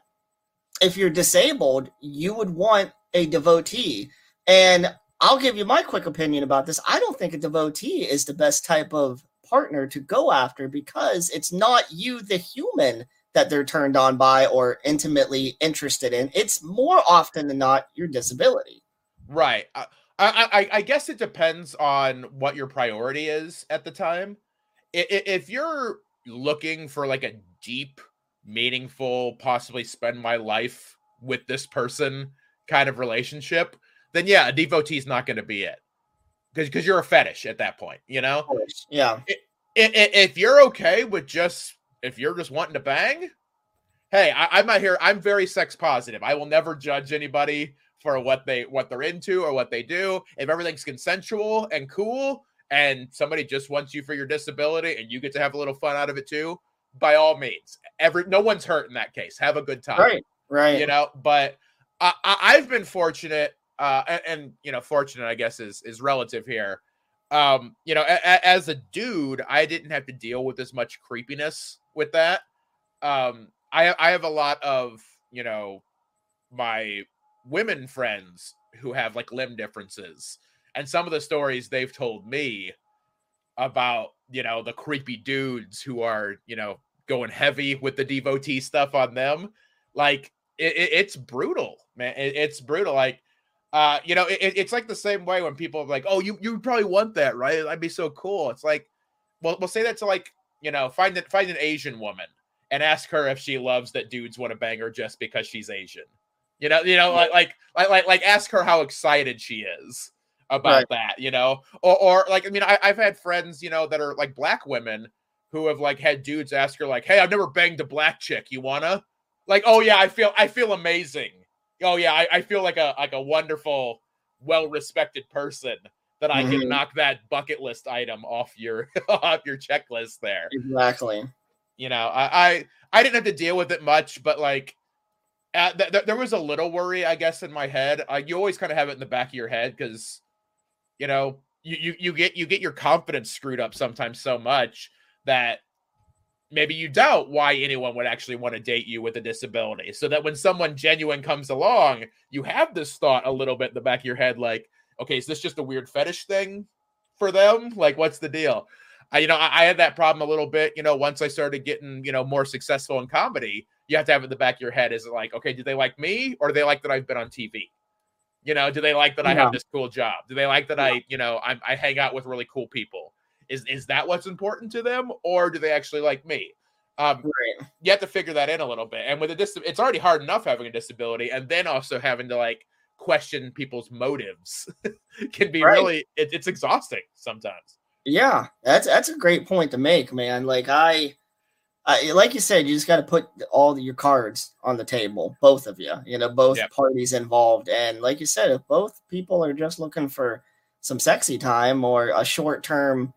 if you're disabled, you would want a devotee. And I'll give you my quick opinion about this. I don't think a devotee is the best type of partner to go after because it's not you, the human, that they're turned on by or intimately interested in. It's more often than not your disability. Right. I, I, I- guess it depends on what your priority is at the time. If you're looking for like a deep, meaningful, possibly spend my life with this person kind of relationship, then yeah, a devotee is not going to be it because because you're a fetish at that point. You know, Yeah. I- i- if you're okay with just if you're just wanting to bang, hey, I, I'm not here. I'm very sex positive. I will never judge anybody for what they what they're into or what they do. If everything's consensual and cool, and somebody just wants you for your disability, and you get to have a little fun out of it too, by all means, every no one's hurt in that case. Have a good time Right. Right. you know but I, I i've been fortunate uh and, and you know fortunate i guess is is relative here um you know a, a- as a dude i didn't have to deal with as much creepiness with that um i i have a lot of you know my women friends who have like limb differences and some of the stories they've told me about you know the creepy dudes who are you know going heavy with the devotee stuff on them. Like it, it- it's brutal man. It- it's brutal. Like uh you know it, it's like the same way when people are like oh you you probably want that right? That'd be so cool. It's like well we'll say that to like you know find it find an asian woman and ask her if she loves that dudes want to bang her just because she's asian. You know you know like like like, like ask her how excited she is about Right. that you know or or like i mean I, i've had friends you know that are like black women who have like had dudes ask her like hey i've never banged a black chick you wanna like oh yeah i feel i feel amazing oh yeah i, I feel like a like a wonderful well respected person that i can Mhm. knock that bucket list item off your (laughs) off your checklist there Exactly. you know i i, I didn't have to deal with it much but like uh, th- th- there was a little worry i guess in my head uh, you always kind of have it in the back of your head because you know you, you you get you get your confidence screwed up sometimes so much that maybe you doubt why anyone would actually want to date you with a disability. So that when someone genuine comes along you have this thought a little bit in the back of your head like okay is this just a weird fetish thing for them? Like what's the deal? I, you know I, I had that problem a little bit you know once i started getting you know more successful in comedy you have to have it in the back of your head is it like okay do they like me or do they like that i've been on tv you know do they like that i have this cool job do they like that i you know I'm, i hang out with really cool people is is that what's important to them or do they actually like me um Right. you have to figure that in a little bit and with a dis- it's already hard enough having a disability and then also having to like question people's motives (laughs) can be Right. really it, it's exhausting sometimes Yeah, that's that's a great point to make, man. Like I, I like you said, you just got to put all your cards on the table, both of you. You know, both Yep. parties involved, and like you said, if both people are just looking for some sexy time or a short term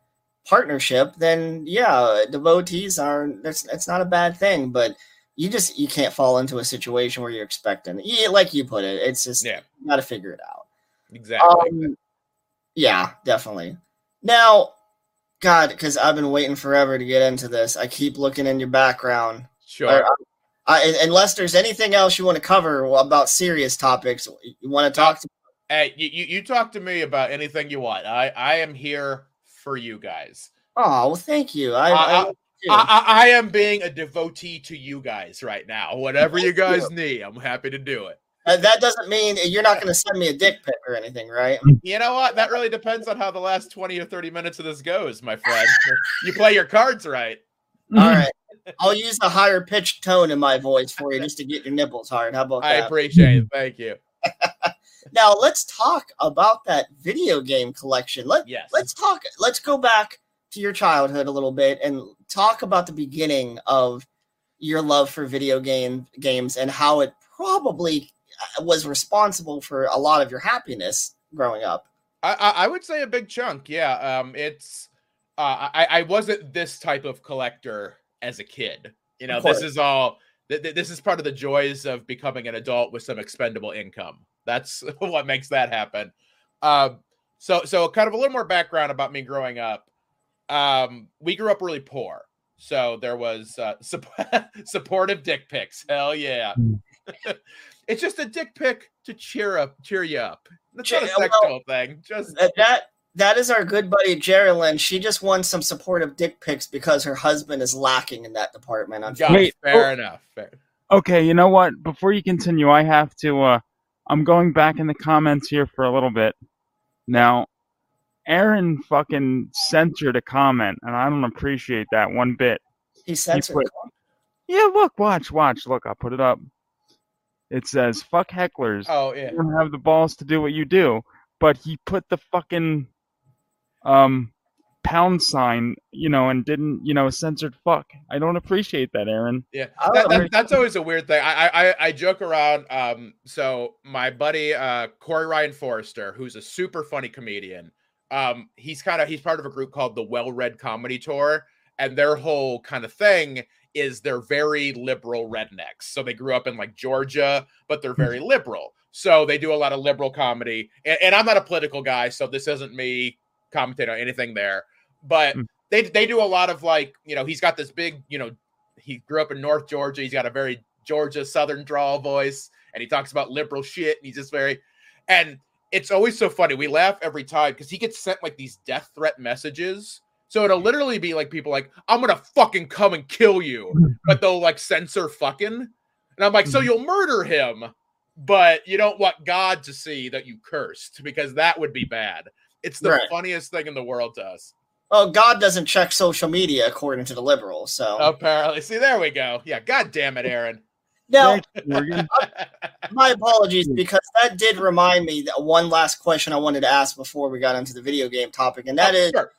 partnership, then yeah, devotees are that's that's not a bad thing. But you just you can't fall into a situation where you're expecting, yeah, like you put it, it's just yeah you got to figure it out. exactly Um, yeah, definitely. Now, God, because I've been waiting forever to get into this. I keep looking in your background. sure Or, I, unless there's anything else you want to cover about serious topics, you want to talk to. hey you, you talk to me about anything you want i i am here for you guys Oh, well, thank you. I, Uh, I. I, I, am being a devotee to you guys right now. Whatever you. guys need, I'm happy to do it. Uh, that doesn't mean you're not going to send me a dick pic or anything, right? (laughs) You know what? That really depends on how the last 20 or 30 minutes of this goes, my friend. (laughs) you play your cards right. All (laughs) right. I'll use a higher pitched tone in my voice for you just to get your nipples hard. How about I that? I appreciate it. Thank you. now let's talk about that video game collection. Let Yes. let's talk. Let's go back to your childhood a little bit and talk about the beginning of your love for video game games and how it probably was responsible for a lot of your happiness growing up. I, I, I would say a big chunk. Yeah. Um, it's uh, I, I wasn't this type of collector as a kid. You know, this is all. Th- th- this is part of the joys of becoming an adult with some expendable income. That's (laughs) what makes that happen. Um, so so kind of a little more background about me growing up. Um, we grew up really poor, so there was uh, sup- (laughs) supportive dick pics. Hell yeah! (laughs) it's just a dick pic to cheer up, cheer you up. That's not a Cheer- well, sexual thing. Just that that is our good buddy Geraldine. She just won some supportive dick pics because her husband is lacking in that department. got Unfortunately. Wait, fair oh. enough. Fair. Okay, you know what? Before you continue, I have to. uh I'm going back in the comments here for a little bit. Now, Aaron fucking censored a comment, and I don't appreciate that one bit. He censored. put- Yeah, look, watch, watch, look. I'll put it up. It says "fuck hecklers." Oh yeah. You don't have the balls to do what you do, but he put the fucking um pound sign, you know, and didn't, you know, censored fuck. I don't appreciate that, Aaron. Yeah, that, that- that's always a weird thing. I, I I- I joke around. Um, so my buddy uh, Corey Ryan Forrester, who's a super funny comedian, um, he's kind of he's part of a group called the Well Red Comedy Tour, and their whole kind of thing is they're very liberal rednecks. So they grew up in like Georgia, but they're very liberal. So they do a lot of liberal comedy, and, and I'm not a political guy, so this isn't me commentating on anything there. But Mm. they they do a lot of like you know he's got this big you know he grew up in North Georgia. He's got a very Georgia Southern drawl voice, and he talks about liberal shit. And he's just very, and it's always so funny. We laugh every time because he gets sent like these death threat messages. So it'll literally be like people like, "I'm gonna fucking come and kill you," (laughs) but they'll like censor fucking, and I'm like, "So mm-hmm. you'll murder him, but you don't want God to see that you cursed because that would be bad." It's the Right. funniest thing in the world to us. Well, God doesn't check social media according to the liberals. So Apparently, see there we go. Yeah, God damn it, Aaron. now, (laughs) my apologies because that did remind me that one last question I wanted to ask before we got into the video game topic, and that Oh, is: sure.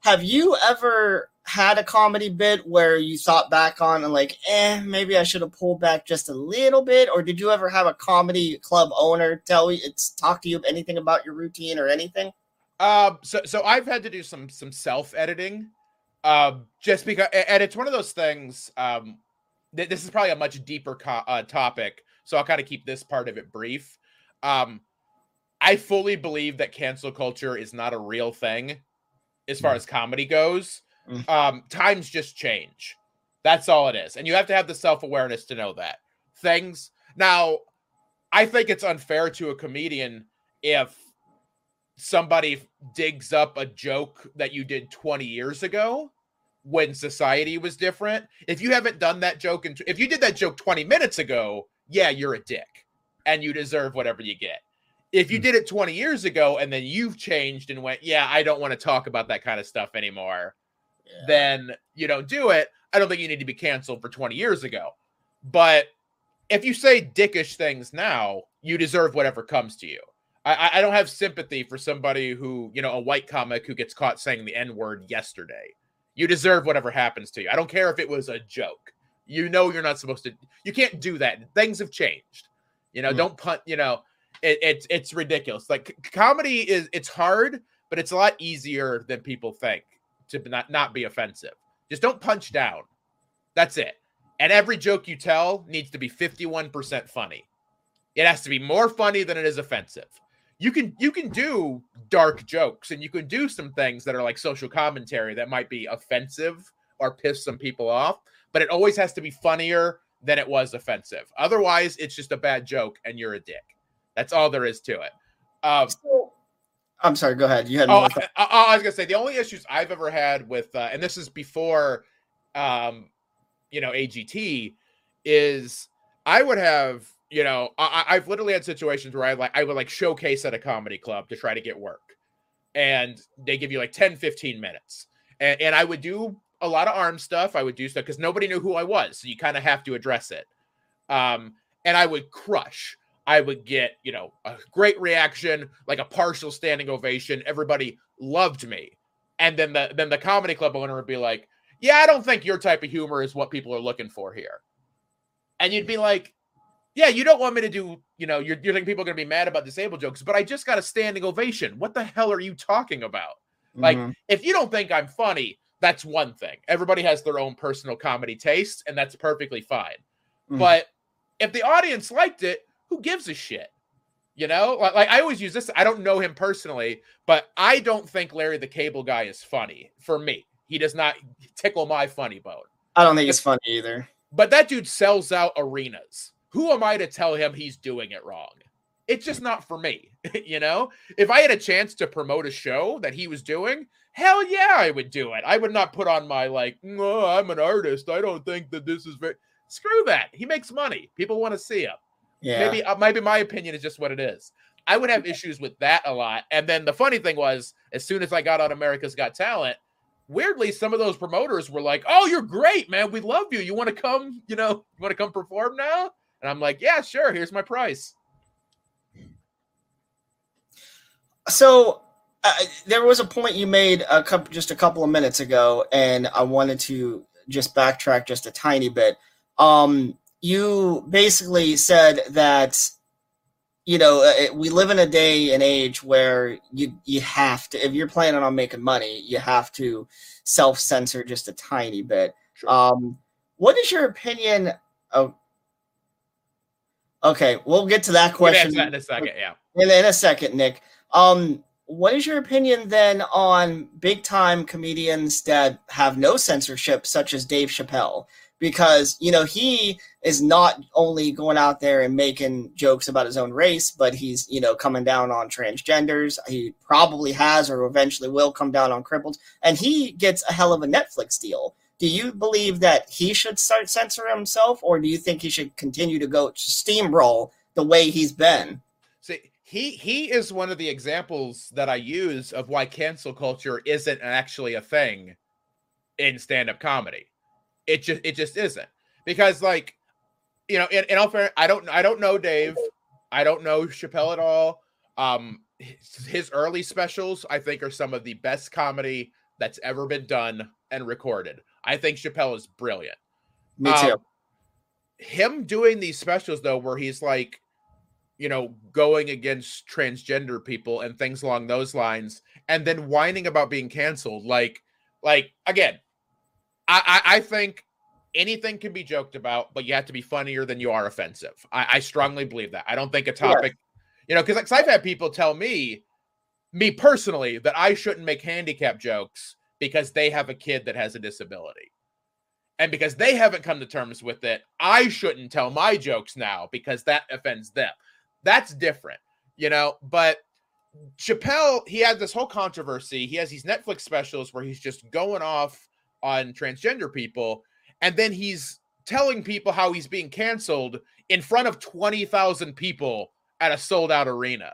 Have you ever had a comedy bit where you thought back on and like, eh, maybe I should have pulled back just a little bit, or did you ever have a comedy club owner tell you it's talk to you anything about your routine or anything? Um, so so I've had to do some some self editing, um, just because, and it's one of those things. Um, th- this is probably a much deeper co- uh, topic, so I'll kind of keep this part of it brief. Um, I fully believe that cancel culture is not a real thing, as far as comedy goes. Mm. Um, times just change. That's all it is, and you have to have the self awareness to know that things. Now, I think it's unfair to a comedian if somebody digs up a joke that you did 20 years ago when society was different. If you haven't done that joke and if you did that joke 20 minutes ago, yeah, you're a dick and you deserve whatever you get. If you did it 20 years ago and then you've changed and went, yeah, I don't want to talk about that kind of stuff anymore, then you don't do it. I don't think you need to be canceled for 20 years ago. But if you say dickish things now, you deserve whatever comes to you. I, I- don't have sympathy for somebody who, you know, a white comic who gets caught saying the N word yesterday. You deserve whatever happens to you. I don't care if it was a joke. You know, you're not supposed to, you can't do that. Things have changed. You know, Hmm. don't punt, you know, it, it's it's ridiculous. Like comedy is it's hard, but it's a lot easier than people think to not, not be offensive. Just don't punch down. That's it. And every joke you tell needs to be 51% funny. It has to be more funny than it is offensive. You can you can do dark jokes and you can do some things that are like social commentary that might be offensive or piss some people off, but it always has to be funnier than it was offensive. Otherwise, it's just a bad joke and you're a dick. That's all there is to it. Um, So- I'm sorry. Go ahead. You had Oh. I, I- I was gonna say the only issues I've ever had with, uh, and this is before, um, you know, AGT, is I would have you know, I, I've literally had situations where I like I would like showcase at a comedy club to try to get work, and they give you like 10, 15 minutes, and, and I would do a lot of arm stuff. I would do stuff because nobody knew who I was, so you kind of have to address it. Um, and I would crush. I would get you know a great reaction, like a partial standing ovation. Everybody loved me, and then the then the comedy club owner would be like, "Yeah, I don't think your type of humor is what people are looking for here," and you'd be like yeah, you don't want me to do, you know, you're, you think people are going to be mad about disabled jokes, but I just got a standing ovation. What the hell are you talking about? Like, Mhm. if you don't think I'm funny, that's one thing. Everybody has their own personal comedy taste, and that's perfectly fine. Mhm. But if the audience liked it, who gives a shit? You know, like, like I always use this. I don't know him personally, but I don't think Larry the Cable Guy is funny for me. He does not tickle my funny bone. I don't think it's funny either. But that dude sells out arenas. Who am I to tell him he's doing it wrong? It's just not for me. (laughs) you know, if I had a chance to promote a show that he was doing, hell yeah, I would do it. I would not put on my like, no, I'm an artist. I don't think that this is very. Screw that. He makes money. People want to see him. Yeah. Maybe uh, maybe my opinion is just what it is. I would have issues with that a lot. And then the funny thing was, as soon as I got on America's Got Talent, weirdly, some of those promoters were like, "Oh, you're great, man. We love you. You want to come? You know, you want to come perform now?" And I'm like, "Yeah, sure. Here's my price." So uh, there was a point you made a couple just a couple of minutes ago, and I wanted to just backtrack just a tiny bit. Um, you basically said that you know uh, we live in a day and age where you you have to if you're planning on making money, you have to self censor just a tiny bit. Sure. Um, what is your opinion? Oh, okay, we'll get to that question that in a second. Yeah. in, in a second, Nick. Um, what is your opinion then on big time comedians that have no censorship, such as Dave Chappelle? Because you know he is not only going out there and making jokes about his own race, but he's you know coming down on transgenders. He probably has or eventually will come down on crippled, and he gets a hell of a Netflix deal. Do you believe that he should start censoring himself, or do you think he should continue to go steamroll the way he's been? See, he he is one of the examples that I use of why cancel culture isn't actually a thing in stand-up comedy. It just it just isn't. Because like, you know, in, in all fairness, I don't I don't know Dave. I don't know Chappelle at all. Um his, his early specials, I think, are some of the best comedy that's ever been done and recorded. I think Chappelle is brilliant Me too. um, him doing these specials though where he's like you know going against transgender people and things along those lines and then whining about being canceled like like again i i, I think anything can be joked about but you have to be funnier than you are offensive i, I strongly believe that i don't think a topic you know because like, i've had people tell me me personally that i shouldn't make handicap jokes because they have a kid that has a disability and because they haven't come to terms with it, I shouldn't tell my jokes now because that offends them. That's different, you know. But Chappelle, he had this whole controversy. He has these Netflix specials where he's just going off on transgender people, and then he's telling people how he's being canceled in front of 20,000 people at a sold out arena.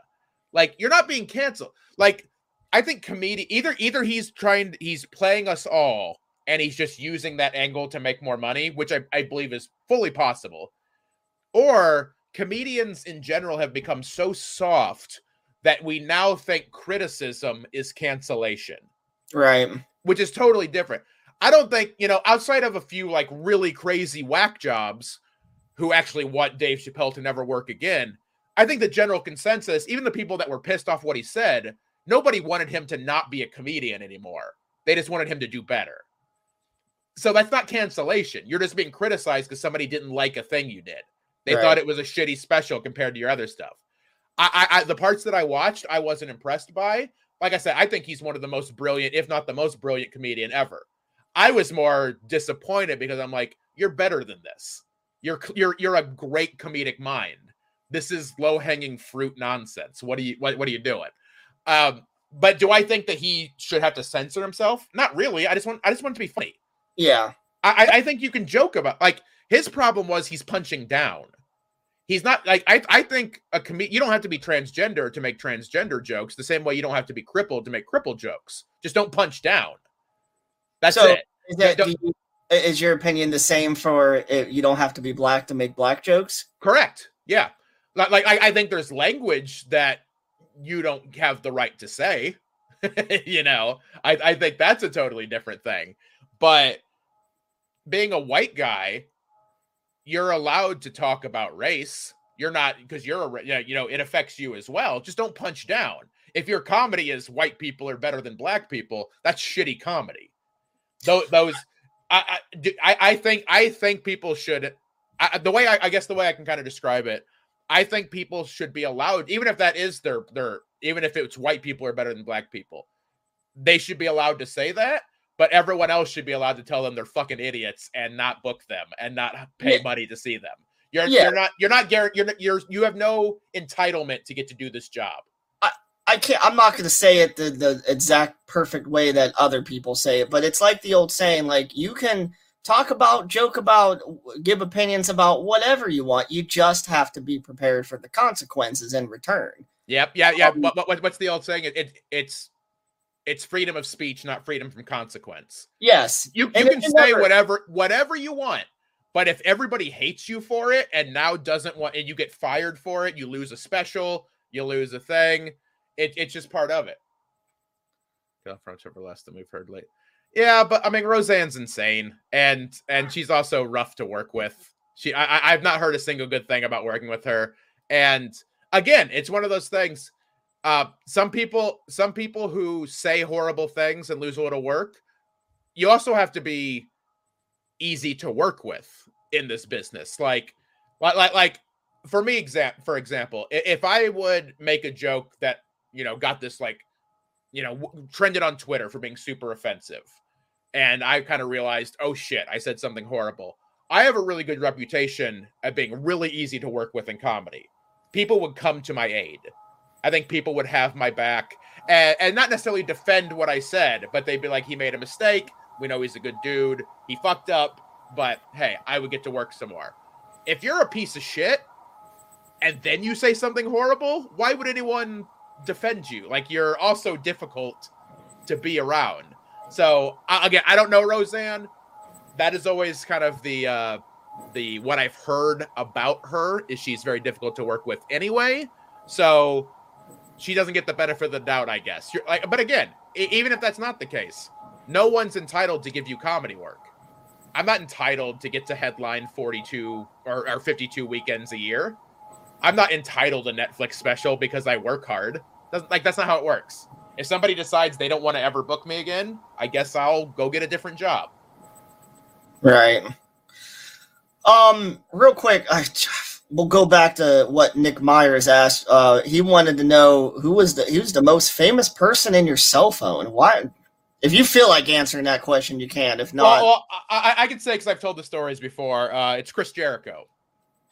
Like, you're not being canceled. Like, I think comedian either either he's trying he's playing us all and he's just using that angle to make more money, which I, I believe is fully possible. Or comedians in general have become so soft that we now think criticism is cancellation, Right. which is totally different. I don't think, you know, outside of a few like really crazy whack jobs who actually want Dave Chappelle to never work again, I think the general consensus, even the people that were pissed off what he said, nobody wanted him to not be a comedian anymore. They just wanted him to do better. So that's not cancellation. You're just being criticized because somebody didn't like a thing you did. They Right. thought it was a shitty special compared to your other stuff. I, I, I the parts that I watched, I wasn't impressed by. Like I said, I think he's one of the most brilliant, if not the most brilliant comedian ever. I was more disappointed because I'm like, you're better than this. You're you're you're a great comedic mind. This is low hanging fruit nonsense. What are you what, what are you doing? Um, but do I think that he should have to censor himself? Not really. I just want I just want it to be funny. Yeah. I, I- think you can joke about like his problem was he's punching down. he's not like I I think a com- you don't have to be transgender to make transgender jokes the same way you don't have to be crippled to make crippled jokes. Just don't punch down. That's So, it. Is, that, Don't- you- is your opinion the same for uh, you don't have to be black to make black jokes? Correct. Yeah. Like, like I, I think there's language that you don't have the right to say. (laughs) you know, I, I think that's a totally different thing. But being a white guy, you're allowed to talk about race. You're not because you're a you know, it affects you as well. Just don't punch down. If your comedy is white people are better than black people, that's shitty comedy. Those, those I, I, I- think I think people should I, the way I, I guess the way I can kind of describe it, I think people should be allowed, even if that is their their even if it's white people are better than black people, they should be allowed to say that. But everyone else should be allowed to tell them they're fucking idiots and not book them and not pay Yeah. money to see them. You're Yeah. you're not you're not guaranteed you're not- you're you have no entitlement to get to do this job. I can't. I'm not going to say it the the exact perfect way that other people say it, but it's like the old saying: like you can talk about, joke about, give opinions about whatever you want. You just have to be prepared for the consequences in return. Yep. Yeah. Yeah. Um, what, what, what's the old saying? It, it it's it's freedom of speech, not freedom from consequence. Yes, You you can can say never- whatever whatever you want, but if everybody hates you for it and now doesn't want and you get fired for it, you lose a special, you lose a thing. It, it's just part of it. Girlfriend's over less than we've heard late. Yeah, but I mean Roseanne's insane, and and she's also rough to work with. She I, I- I've not heard a single good thing about working with her. And again, it's one of those things. Uh, some people some people who say horrible things and lose a little work. You also have to be easy to work with in this business. Like like like, like for me exam for example, if I would make a joke that, you know, got this like you know, w- trended on Twitter for being super offensive. And I kind of realized, oh shit, I said something horrible. I have a really good reputation at being really easy to work with in comedy. People would come to my aid. I think people would have my back and, and not necessarily defend what I said, but they'd be like, he made a mistake. We know he's a good dude. He fucked up, but hey, I would get to work some more. If you're a piece of shit and then you say something horrible, why would anyone defend you? Like you're also difficult to be around. So again, I don't know Roseanne. That is always kind of the uh the what I've heard about her is she's very difficult to work with anyway. So she doesn't get the benefit of the doubt, I guess. You're like, but again, even if that's not the case, no one's entitled to give you comedy work. I'm not entitled to get to headline 42 or, or 52 weekends a year. I'm not entitled to Netflix special because I work hard. Doesn't like that's not how it works. If somebody decides they don't want to ever book me again, I guess I'll go get a different job. Right. Um, real quick, I, we'll go back to what Nick Myers asked. Uh, he wanted to know who was the who's the most famous person in your cell phone. Why? If you feel like answering that question, you can. If not, Well, well I, I, I can say because I've told the stories before. Uh, it's Chris Jericho.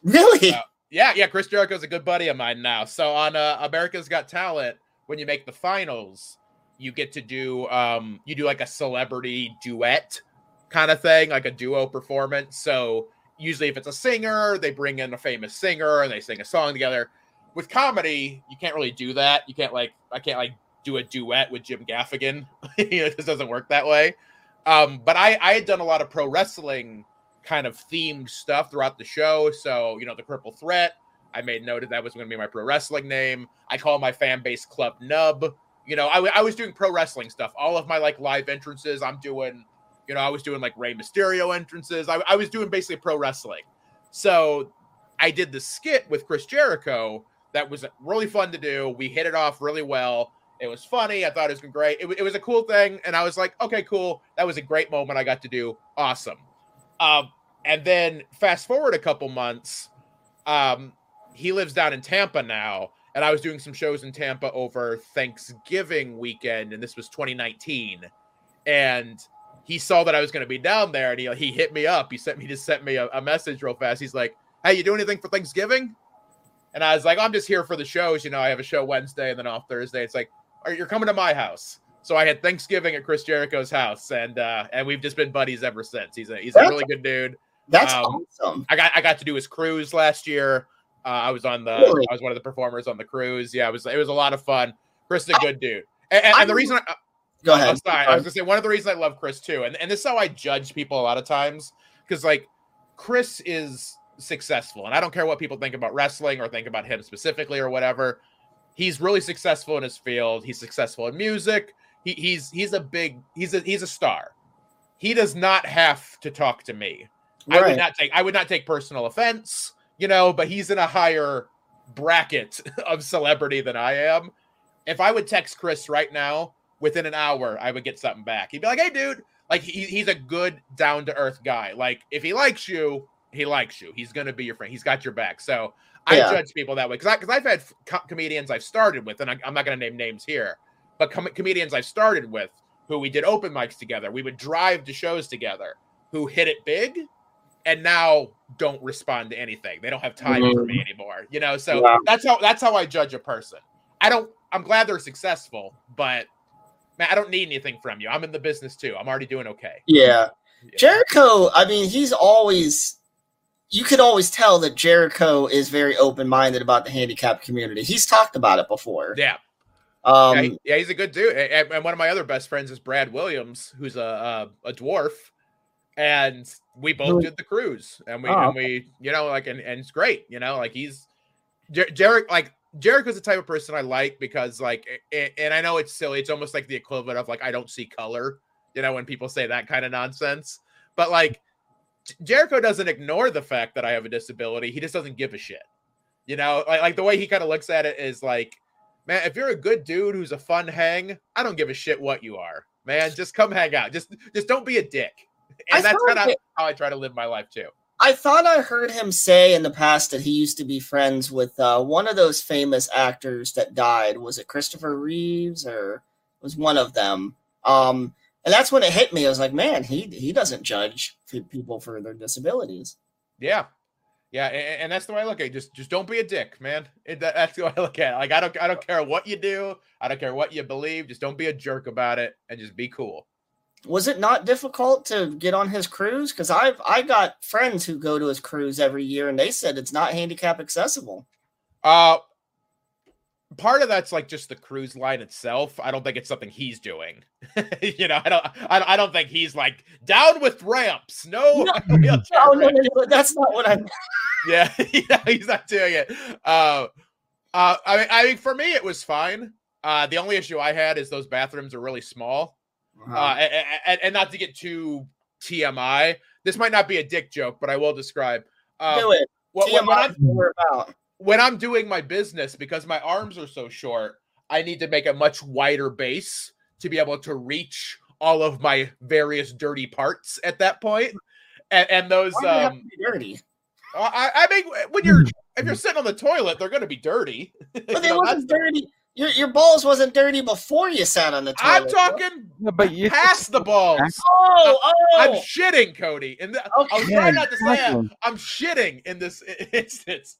really, Uh, Yeah, yeah. Chris Jericho's a good buddy of mine now. So on uh, America's Got Talent, when you make the finals, you get to do um, you do like a celebrity duet kind of thing, like a duo performance. So usually, if it's a singer, they bring in a famous singer and they sing a song together. With comedy, you can't really do that. You can't like I can't like do a duet with Jim Gaffigan. (laughs) you know, it just doesn't work that way. Um, but I I had done a lot of pro wrestling kind of themed stuff throughout the show. So, you know, the Cripple Threat, I made note that that was going to be my pro wrestling name. I call my fan base Club Nub. You know, I was doing pro wrestling stuff. All of my like live entrances, I'm doing, you know, I was doing like Rey Mysterio entrances. I, I was doing basically pro wrestling. So I did the skit with Chris Jericho that was really fun to do. We hit it off really well. It was funny. I thought it was great. It, it was a cool thing. And I was like, okay, cool. That was a great moment I got to do. Awesome. Um, and then fast forward a couple months, um, he lives down in Tampa now, and I was doing some shows in Tampa over Thanksgiving weekend, and this was 2019. And he saw that I was going to be down there, and he he hit me up. He sent me just sent me a, a message real fast. He's like, "Hey, you do anything for Thanksgiving?" And I was like, "I'm just here for the shows. You know, I have a show Wednesday and then off Thursday." It's like, "All right, you're coming to my house." So I had Thanksgiving at Chris Jericho's house, and uh, and we've just been buddies ever since. He's a he's a really good dude. that's um, awesome. I got I got to do his cruise last year. Uh, I was on the Really? I was one of the performers on the cruise. Yeah, it was it was a lot of fun. Chris is a good dude. And, and, and the reason I, Go I'm ahead. sorry, I was gonna say one of the reasons I love Chris too, and, and this is how I judge people a lot of times because like Chris is successful, and I don't care what people think about wrestling or think about him specifically or whatever. He's really successful in his field. He's successful in music. He, he's he's a big he's a he's a star. He does not have to talk to me. I would not take I would not take personal offense, you know, but he's in a higher bracket (laughs) of celebrity than I am. If I would text Chris right now, within an hour, I would get something back. He'd be like, "Hey, dude!" Like he, he's a good, down to earth guy. Like if he likes you, he likes you. He's gonna be your friend. He's got your back. So I Yeah. judge people that way because I because I've had co- comedians I've started with, and I, I'm not gonna name names here, but com- comedians I've started with who we did open mics together. We would drive to shows together. Who hit it big, and now don't respond to anything. They don't have time for me mm. anymore. You know, so Wow. that's how that's how I judge a person. I don't. I'm glad they're successful, but man, I don't need anything from you. I'm in the business too. I'm already doing okay. Yeah. Yeah. Jericho, I mean, he's always you could always tell that Jericho is very open-minded about the handicap community. He's talked about it before. Yeah, Um yeah, yeah, he's a good dude. And, and one of my other best friends is Brad Williams, who's a a, a dwarf, and we both Really? did the cruise, and we Oh, and we you know like and, and it's great. You know, like he's Jer- Jericho like. Jericho's the type of person I like because, like, and I know it's silly. It's almost like the equivalent of like I don't see color, you know, when people say that kind of nonsense. But like, Jericho doesn't ignore the fact that I have a disability. He just doesn't give a shit. You know, like, like the way he kind of looks at it is like, man, if you're a good dude who's a fun hang, I don't give a shit what you are, man. Just come hang out. Just just don't be a dick. I And that's kind of how I try to live my life too. I thought I heard him say in the past that he used to be friends with uh, one of those famous actors that died. Was it Christopher Reeves or was one of them? Um, and that's when it hit me. I was like, man, he he doesn't judge people for their disabilities. Yeah. Yeah, and, and that's the way I look at it. Just just don't be a dick, man. It, that, that's the way I look at it. Like I don't I don't care what you do. I don't care what you believe. Just don't be a jerk about it and just be cool. Was it not difficult to get on his cruise? Because I've I got friends who go to his cruise every year, and they said it's not handicap accessible. Uh part of that's like just the cruise line itself. I don't think it's something he's doing. (laughs) you know, I don't I, I don't think he's like down with ramps. No, (laughs) wheelchair (laughs) Oh no, no, no, that's not what I. yeah, yeah, he's not doing it. Uh, uh, I mean, I mean, for me, it was fine. Uh, the only issue I had is those bathrooms are really small. Uh, a- a- a- and, not to get too TMI, this might not be a dick joke, but I will describe. Uh, Do it. when, when- when TMI I'm, what we're about. When I'm doing my business, because my arms are so short, I need to make a much wider base to be able to reach all of my various dirty parts at that point. And, and those, Why do they have um, to be dirty? I, I mean, when you're (laughs) if you're sitting on the toilet, they're going to be dirty. (laughs) But You they know, wasn't dirty. Your your balls wasn't dirty before you sat on the toilet. I'm talking Yeah, but you past (laughs) the balls. Oh, oh. I'm shitting, Cody. And I was trying not to say I'm shitting in this instance.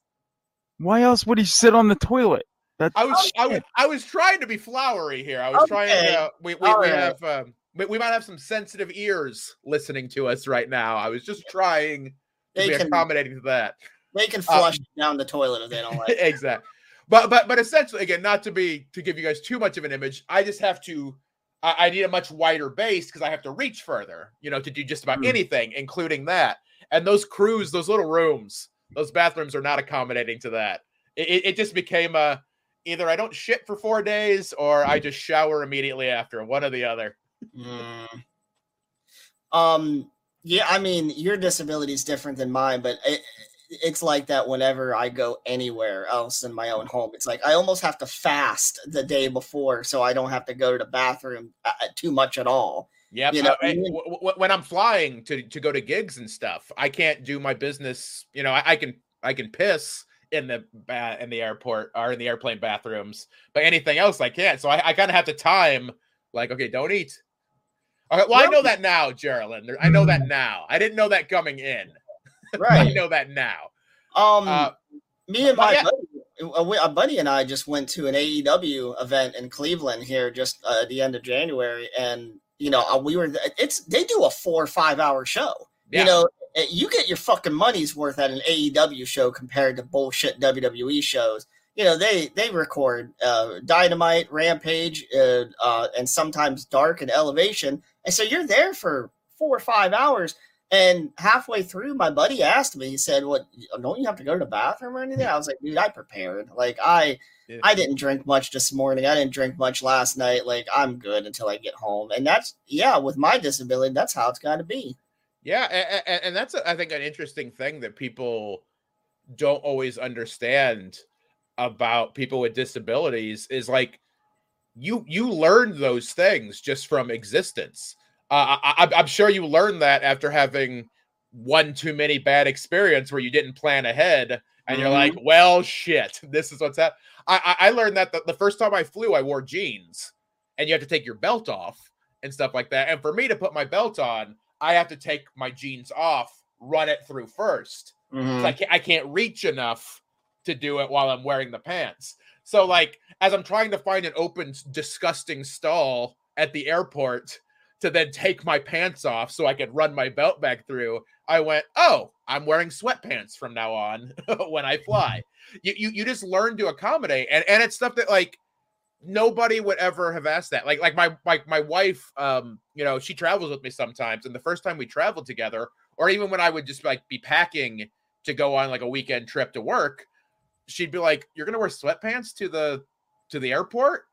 Why else would he sit on the toilet? That's I was I was. I was trying to be flowery here. I was trying Okay. to we we, All we right. have um we, we might have some sensitive ears listening to us right now. I was just trying to They be can accommodating to that. they can flush down the toilet if they don't like. it. (laughs) exactly. But but but essentially, again, not to be to give you guys too much of an image, I just have to. I, I need a much wider base because I have to reach further, you know, to do just about Hmm. anything, including that. And those cruise, those little rooms, those bathrooms are not accommodating to that. It, it, just became a either I don't shit for four days or I just shower immediately after, one or the other. Mm. Um. Yeah, I mean, your disability is different than mine, but it, it's like that whenever I go anywhere else in my own home. It's like I almost have to fast the day before so I don't have to go to the bathroom uh, too much at all. Yep. You know, uh, I eh, w- w- when I'm flying to to go to gigs and stuff, I can't do my business. You know, I, I can I can piss in the ba- in the airport or in the airplane bathrooms, but anything else I can't. So I, I kind of have to time. Like, okay, don't eat. Okay, well, I know that now, Geraldine. I know that now. I didn't know that coming in. (laughs) Right, I know that now. Um. Uh, me and my yeah. buddy, a a buddy and I just went to an AEW event in Cleveland here just uh, at the end of January, and you know uh, we were. It's they do a four or five hour show. Yeah. You know, eh, you get your fucking money's worth at an AEW show compared to bullshit WWE shows. You know, they they record uh, Dynamite, Rampage, uh, uh, and sometimes Dark and Elevation, and so you're there for four or five hours. And halfway through, my buddy asked me, he said, "What? Don't you have to go to the bathroom or anything?" I was like, "Dude, I prepared. Like, I Yeah. I didn't drink much this morning. I didn't drink much last night. Like, I'm good until I get home." And that's yeah, with my disability, that's how it's got to be. Yeah, and, and that's I think an interesting thing that people don't always understand about people with disabilities is like you you learn those things just from existence. Uh, I, I'm sure you learned that after having one too many bad experience where you didn't plan ahead, and you're Mhm. like, "Well, shit, this is what's happening." I, I I learned that the, the first time I flew, I wore jeans, and you have to take your belt off and stuff like that. And for me to put my belt on, I have to take my jeans off, run it through 1st Mhm. I can't I can't reach enough to do it while I'm wearing the pants. So like as I'm trying to find an open disgusting stall at the airport to then take my pants off so I could run my belt back through, I went, "Oh, I'm wearing sweatpants from now on (laughs) when I fly." You, you you just learn to accommodate and and it's stuff that like nobody would ever have asked that. Like like my my my wife, um, you know, she travels with me sometimes, and the first time we traveled together, or even when I would just like be packing to go on like a weekend trip to work, she'd be like, "You're gonna wear sweatpants to the to the airport?"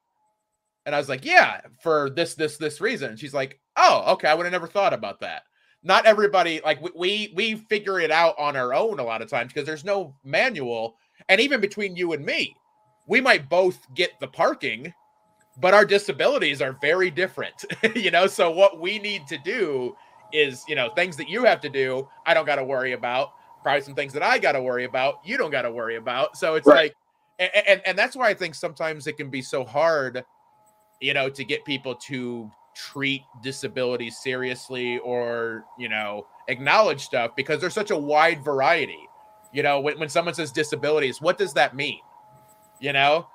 And I was like, "Yeah, for this this this reason." And she's like, "Oh, okay, I would have never thought about that." Not everybody like we we, figure it out on our own a lot of times because there's no manual, and even between you and me, we might both get the parking, but our disabilities are very different, (laughs) you know. So what we need to do is, you know, things that you have to do, I don't got to worry about. Probably some things that I got to worry about, you don't got to worry about. So it's Right. like, and, and and that's why I think sometimes it can be so hard, you know, to get people to treat disabilities seriously or you know acknowledge stuff because there's such a wide variety. You know, when, when someone says disabilities, what does that mean? You know,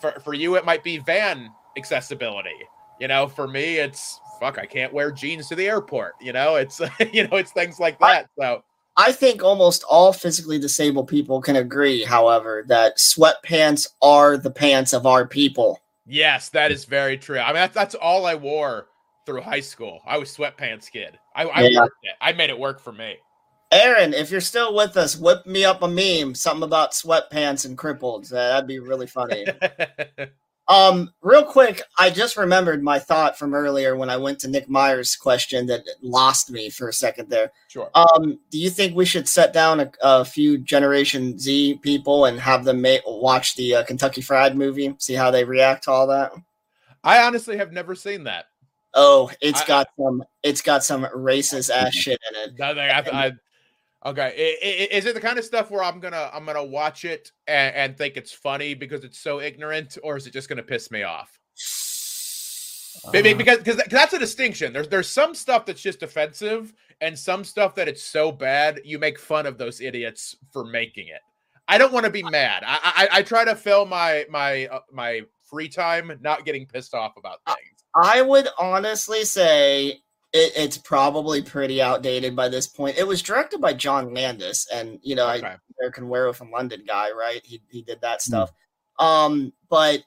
for for you it might be van accessibility. You know, for me it's fuck, I can't wear jeans to the airport. You know, it's (laughs) you know, it's things like that. So I think almost all physically disabled people can agree, however, that sweatpants are the pants of our people. Yes, that is very true. I mean, that's, that's all I wore through high school. I was sweatpants kid. I, I Yeah. it. I made it work for me. Aaron, if you're still with us, whip me up a meme, something about sweatpants and crippled. Uh, That'd be really funny. (laughs) Um, real quick, I just remembered my thought from earlier when I went to Nick Myers' question that lost me for a second there. sure. Um, do you think we should set down a, a few Generation Z people and have them ma- watch the uh, Kentucky Fried movie, see how they react to all that? I honestly have never seen that. Oh, it's I- got some, it's got some racist ass shit in it. I, I, okay, is it the kind of stuff where I'm gonna I'm gonna watch it and, and think it's funny because it's so ignorant, or is it just gonna piss me off? Maybe because because that's a distinction. There's there's some stuff that's just offensive, and some stuff that it's so bad you make fun of those idiots for making it. I don't want to be mad. I, I I try to fill my my uh, my free time not getting pissed off about things. I would honestly say it, it's probably pretty outdated by this point. It was directed by John Landis, and you know, Okay. I, American Werewolf in London guy, right? He he did that stuff. Um, but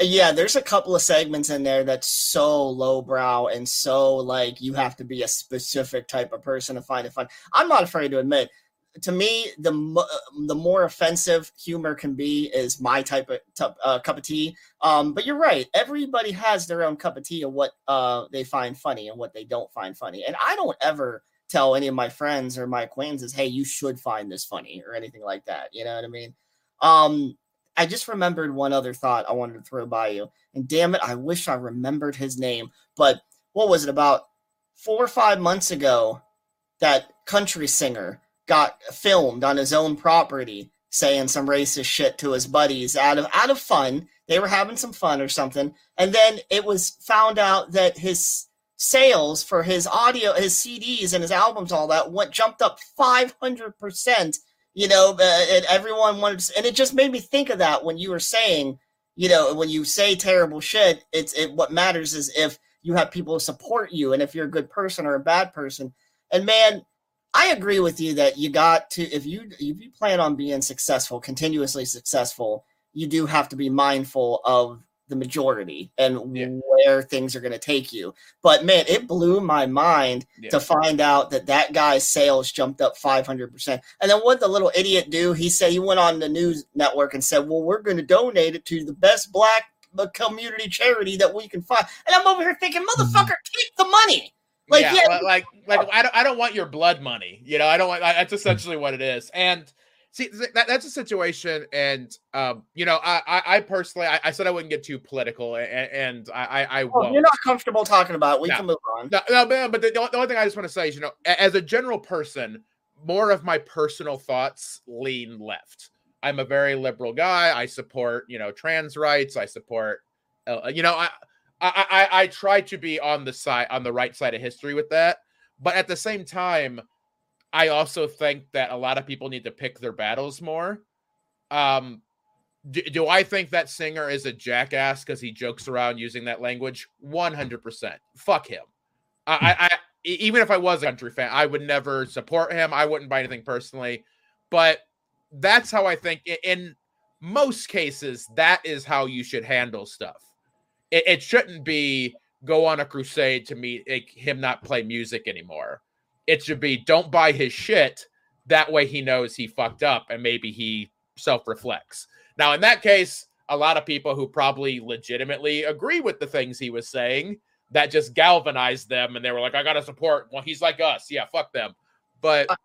uh, yeah, there's a couple of segments in there that's so lowbrow and so like you have to be a specific type of person to find it fun. I'm not afraid to admit. To me, the the more offensive humor can be is my type of uh, cup of tea. Um, but you're right. Everybody has their own cup of tea of what uh, they find funny and what they don't find funny. And I don't ever tell any of my friends or my acquaintances, "Hey, you should find this funny" or anything like that. You know what I mean? Um, I just remembered one other thought I wanted to throw by you, and damn it, I wish I remembered his name. But what was it about four or five months ago? That country singer got filmed on his own property saying some racist shit to his buddies out of out of fun. They were having some fun or something, and then it was found out that his sales for his audio, his CDs and his albums, all that went jumped up five hundred percent. You know, uh, and everyone wanted, and it just made me think of that when you were saying, you know, when you say terrible shit, it's it. What matters is if you have people support you, and if you're a good person or a bad person. And man, I agree with you that you got to if you if you plan on being successful, continuously successful, you do have to be mindful of the majority and Yeah. where things are going to take you. But man, it blew my mind Yeah. to find out that that guy's sales jumped up 500%. And then what the little idiot do? He said he went on the news network and said, "Well, we're going to donate it to the best black uh, community charity that we can find." And I'm over here thinking, "Motherfucker, keep the money." Like, yeah, yeah, like like I don't I don't want your blood money. You know, I don't want that's essentially what it is. And see that, that's a situation and um you know I I, I personally I, I said I wouldn't get too political and, and I I, I Well, won't. you're not comfortable talking about it. We No. can move on. No, no, but, but the, the only thing I just want to say is, you know, as a general person, more of my personal thoughts lean left. I'm a very liberal guy. I support, you know, trans rights. I support, uh, you know, I, I, I, I try to be on the side, on the right side of history with that. But at the same time, I also think that a lot of people need to pick their battles more. Um, do, do I think that singer is a jackass because he jokes around using that language? 100%. Fuck him. I, I, I even if I was a country fan, I would never support him. I wouldn't buy anything personally. But that's how I think in most cases, that is how you should handle stuff. It, it shouldn't be go on a crusade to meet him not play music anymore. It should be don't buy his shit. That way he knows he fucked up and maybe he self reflects. Now, in that case, a lot of people who probably legitimately agree with the things he was saying that just galvanized them and they were like, I gotta support. Well, he's like us. Yeah, fuck them. But uh,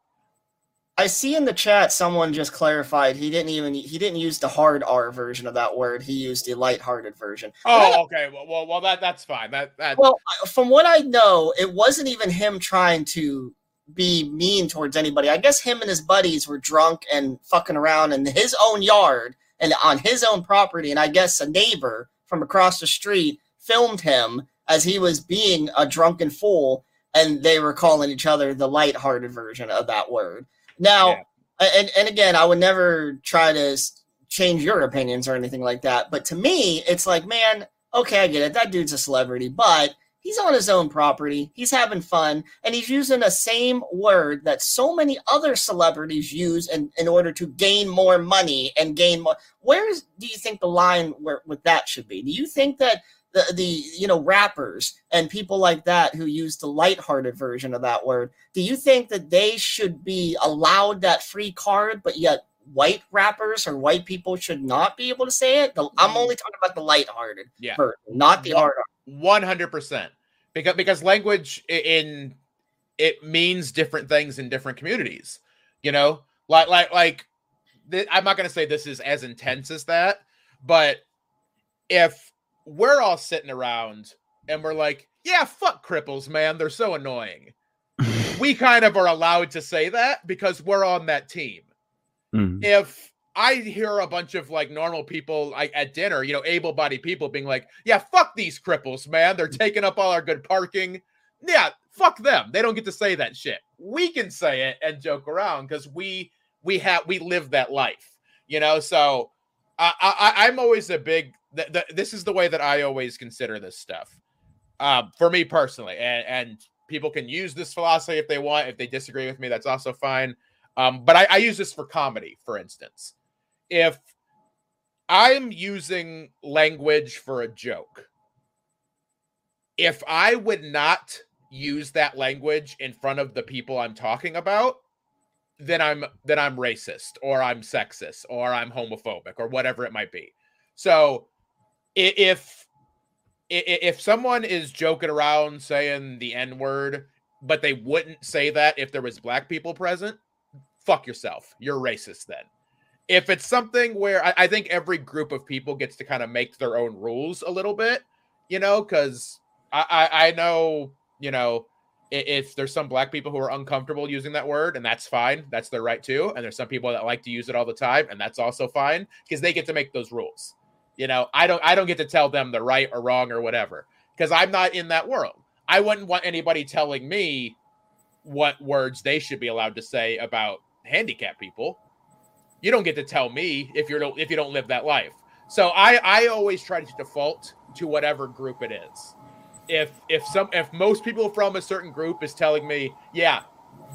I see in the chat someone just clarified he didn't even he didn't use the hard R version of that word. He used the lighthearted version. oh, okay. Well, well, well that that's fine. That that Well, from what I know, it wasn't even him trying to be mean towards anybody. I guess him and his buddies were drunk and fucking around in his own yard and on his own property. And I guess a neighbor from across the street filmed him as he was being a drunken fool, and they were calling each other the lighthearted version of that word. Now, and and again, I would never try to change your opinions or anything like that. But to me, it's like, man, okay, I get it. That dude's a celebrity, but he's on his own property. He's having fun, and he's using the same word that so many other celebrities use in, in order to gain more money and gain more. Where is- do you think the line where with that should be? Do you think that the the you know rappers and people like that who use the lighthearted version of that word, do you think that they should be allowed that free card, but yet white rappers or white people should not be able to say it? The, I'm mm. only talking about the lighthearted Yeah. version, not the hard. One hundred percent, because because language in it means different things in different communities. You know, like like like th- I'm not going to say this is as intense as that, but if we're all sitting around and we're like, yeah, fuck cripples, man, they're so annoying. (laughs) we kind of are allowed to say that because we're on that team. Mhm. if I hear a bunch of like normal people like at dinner, you know, able-bodied people being like, "Yeah, fuck these cripples, man. They're taking up all our good parking." Yeah, fuck them. They don't get to say that shit. We can say it and joke around because we we have we live that life, you know. So I, I I'm always a big. Th- th- this is the way that I always consider this stuff. Um, for me personally, and and people can use this philosophy if they want. If they disagree with me, that's also fine. Um, but I, I use this for comedy, for instance. If I'm using language for a joke, if I would not use that language in front of the people I'm talking about, then I'm then I'm racist or I'm sexist or I'm homophobic or whatever it might be. So if if someone is joking around saying the N word, but they wouldn't say that if there was black people present, fuck yourself. You're racist then. If it's something where I, I think every group of people gets to kind of make their own rules a little bit, you know, because I, I I know, you know, if there's some black people who are uncomfortable using that word, and that's fine, that's their right too. And there's some people that like to use it all the time, and that's also fine because they get to make those rules. You know, I don't I don't get to tell them the right or wrong or whatever because I'm not in that world. I wouldn't want anybody telling me what words they should be allowed to say about handicapped people. You don't get to tell me if you're if you don't live that life. So I I always try to default to whatever group it is. If if some if most people from a certain group is telling me, yeah,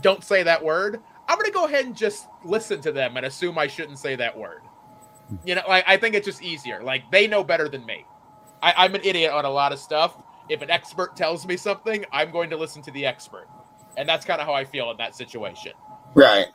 don't say that word, I'm going to go ahead and just listen to them and assume I shouldn't say that word. You know, I, I think it's just easier. Like they know better than me. I, I'm an idiot on a lot of stuff. If an expert tells me something, I'm going to listen to the expert. And that's kind of how I feel in that situation. Right.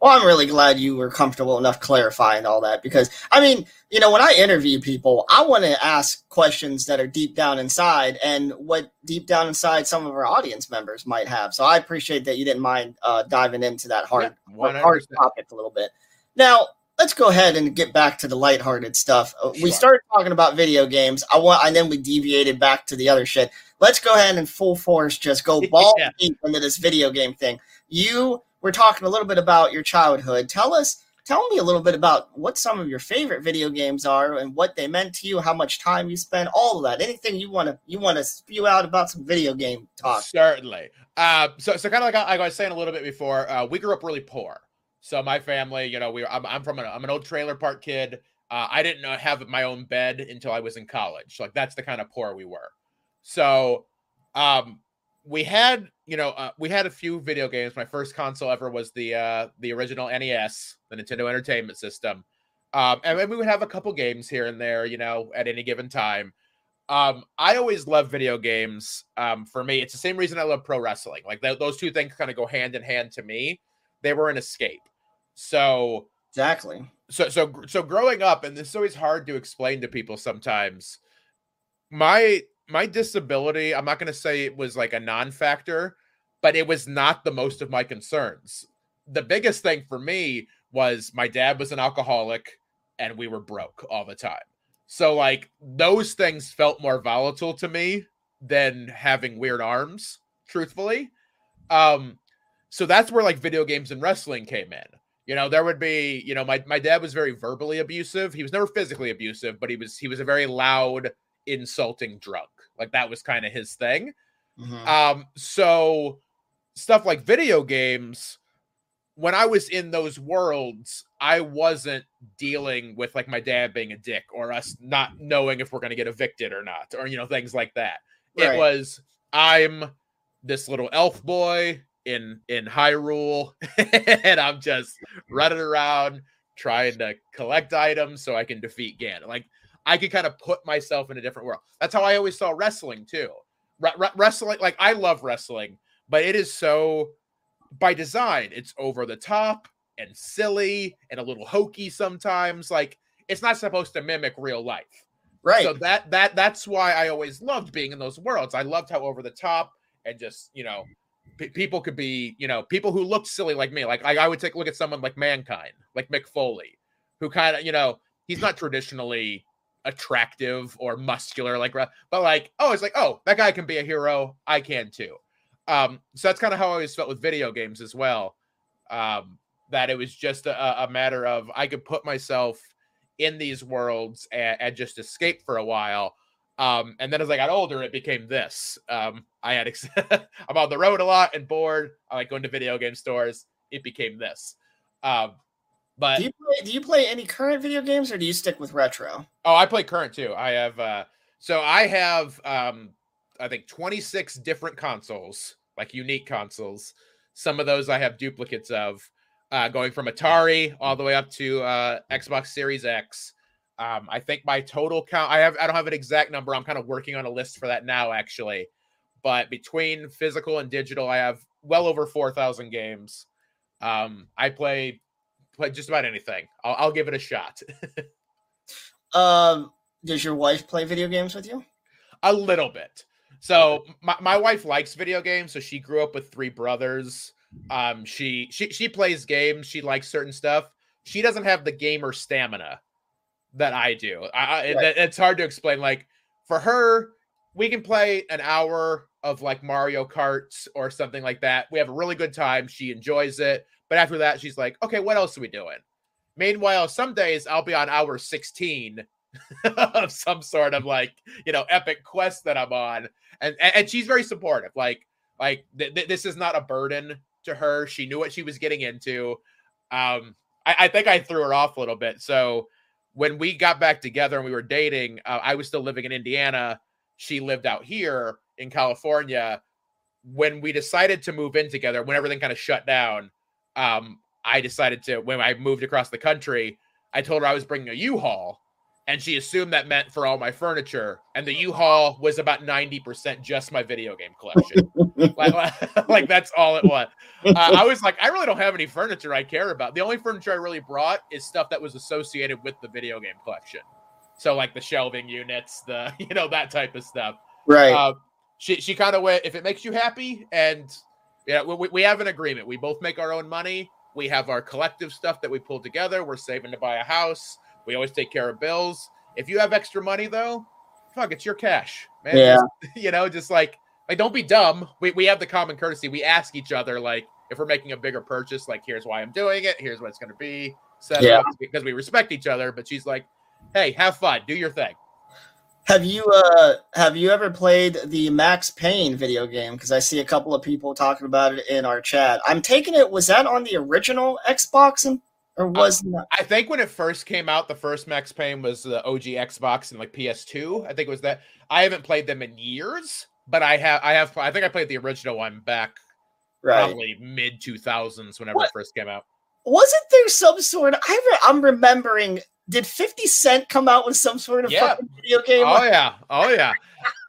Well, I'm really glad you were comfortable enough clarifying all that because, I mean, you know, when I interview people, I want to ask questions that are deep down inside and what deep down inside some of our audience members might have. So I appreciate that you didn't mind uh, diving into that hard, Yeah, hard topic a little bit. Now, let's go ahead and get back to the lighthearted stuff. Uh, We started talking about video games. I want, and then we deviated back to the other shit. Let's go ahead and full force just go (laughs) ball Yeah. deep into this video game thing. You were talking a little bit about your childhood. Tell us, tell me a little bit about what some of your favorite video games are and what they meant to you, how much time you spent, all of that. Anything you want to you want to spew out about some video game talk. Certainly. Uh, so, so kind of like I, I was saying a little bit before, uh, we grew up really poor. So my family, you know, we I'm, I'm from an, I'm an old trailer park kid. Uh, I didn't know, have my own bed until I was in college. Like that's the kind of poor we were. So, um, we had, you know, uh, we had a few video games. My first console ever was the uh, the original NES, the Nintendo Entertainment System. Um, and, and we would have a couple games here and there, you know, at any given time. Um, I always love video games. Um, for me, it's the same reason I love pro wrestling. Like th- those two things kind of go hand in hand to me. They were an escape. So, Exactly. so, so, so growing up, and this is always hard to explain to people sometimes. My my disability, I'm not going to say it was like a non-factor, but it was not the most of my concerns. The biggest thing for me was my dad was an alcoholic, and we were broke all the time. So like those things felt more volatile to me than having weird arms, truthfully. Um so that's where like video games and wrestling came in. You know, there would be, you know, my my dad was very verbally abusive. He was never physically abusive, but he was he was a very loud, insulting drunk. Like that was kind of his thing. Mhm. Um, so stuff like video games, when I was in those worlds, I wasn't dealing with like my dad being a dick or us not knowing if we're going to get evicted or not, or you know things like that. Right. It was I'm this little elf boy in in Hyrule, (laughs) and I'm just running around trying to collect items so I can defeat Ganon. Like I could kind of put myself in a different world. That's how I always saw wrestling too. Re- re- wrestling, like I love wrestling, but it is so by design. It's over the top and silly and a little hokey sometimes. Like it's not supposed to mimic real life. Right. So that that that's why I always loved being in those worlds. I loved how over the top and just you know pe- people could be you know people who looked silly like me. Like I, I would take a look at someone like Mankind, like Mick Foley, who kind of you know he's not traditionally attractive or muscular like but like oh it's like oh that guy can be a hero i can too um so that's kind of how i always felt with video games as well um that it was just a, a matter of i could put myself in these worlds and, and just escape for a while um and then as i got older it became this um i had ex- (laughs) i'm on the road a lot and bored i like going to video game stores it became this um but do you play, do you play any current video games or do you stick with retro? Oh, I play current too. I have uh so I have um I think 26 different consoles, like unique consoles. Some of those I have duplicates of, uh going from Atari all the way up to uh Xbox Series X. Um I think my total count I have I don't have an exact number. I'm kind of working on a list for that now actually. But between physical and digital, I have well over 4,000 games. Um I play play just about anything. I'll, I'll give it a shot. (laughs) Um, does your wife play video games with you? a little bit. So my, my wife likes video games, so she grew up with three brothers. Um, she she she plays games. She likes certain stuff. She doesn't have the gamer stamina that I do. I, I it- it's hard to explain. Like for her, we can play an hour of like Mario Karts or something like that. We have a really good time. She enjoys it. But after that, she's like, okay, what else are we doing? Meanwhile, some days I'll be on hour 16 (laughs) of some sort of like, you know, epic quest that I'm on. And and, and she's very supportive. Like, like th- th- this is not a burden to her. She knew what she was getting into. Um, I, I think I threw her off a little bit. So when we got back together and we were dating, uh, I was still living in Indiana. She lived out here in California. when we decided to move in together, when everything kind of shut down, um, I decided to when I moved across the country, I told her I was bringing a U-Haul, and she assumed that meant for all my furniture. And the U-Haul was about ninety percent just my video game collection. (laughs) like, (laughs) like, that's all it was. Uh, I was like, I really don't have any furniture I care about. The only furniture I really brought is stuff that was associated with the video game collection. So like the shelving units, the (laughs) you know that type of stuff. Right. Uh, she she kind of went if it makes you happy and yeah we, we have an agreement we both make our own money we have our collective stuff that we pull together we're saving to buy a house we always take care of bills if you have extra money though fuck it's your cash man Yeah. Just, (laughs) you know just like like don't be dumb we, we have the common courtesy we ask each other like if we're making a bigger purchase like here's why i'm doing it here's what it's going to be set Yeah. up because we respect each other but she's like hey have fun do your thing Have you uh have you ever played the Max Payne video game? Because I see a couple of people talking about it in our chat. I'm taking it. Was that on the original Xbox and or uh, was not? I think when it first came out, the first Max Payne was the OG Xbox and like PS2. I think it was that. I haven't played them in years, but I have. I have. I think I played the original one back Right. probably mid two thousands whenever What? it first came out. Wasn't there some sort of? I re- I'm remembering. Did Fifty Cent come out with some sort of Yeah. fucking video game? Oh yeah, oh yeah,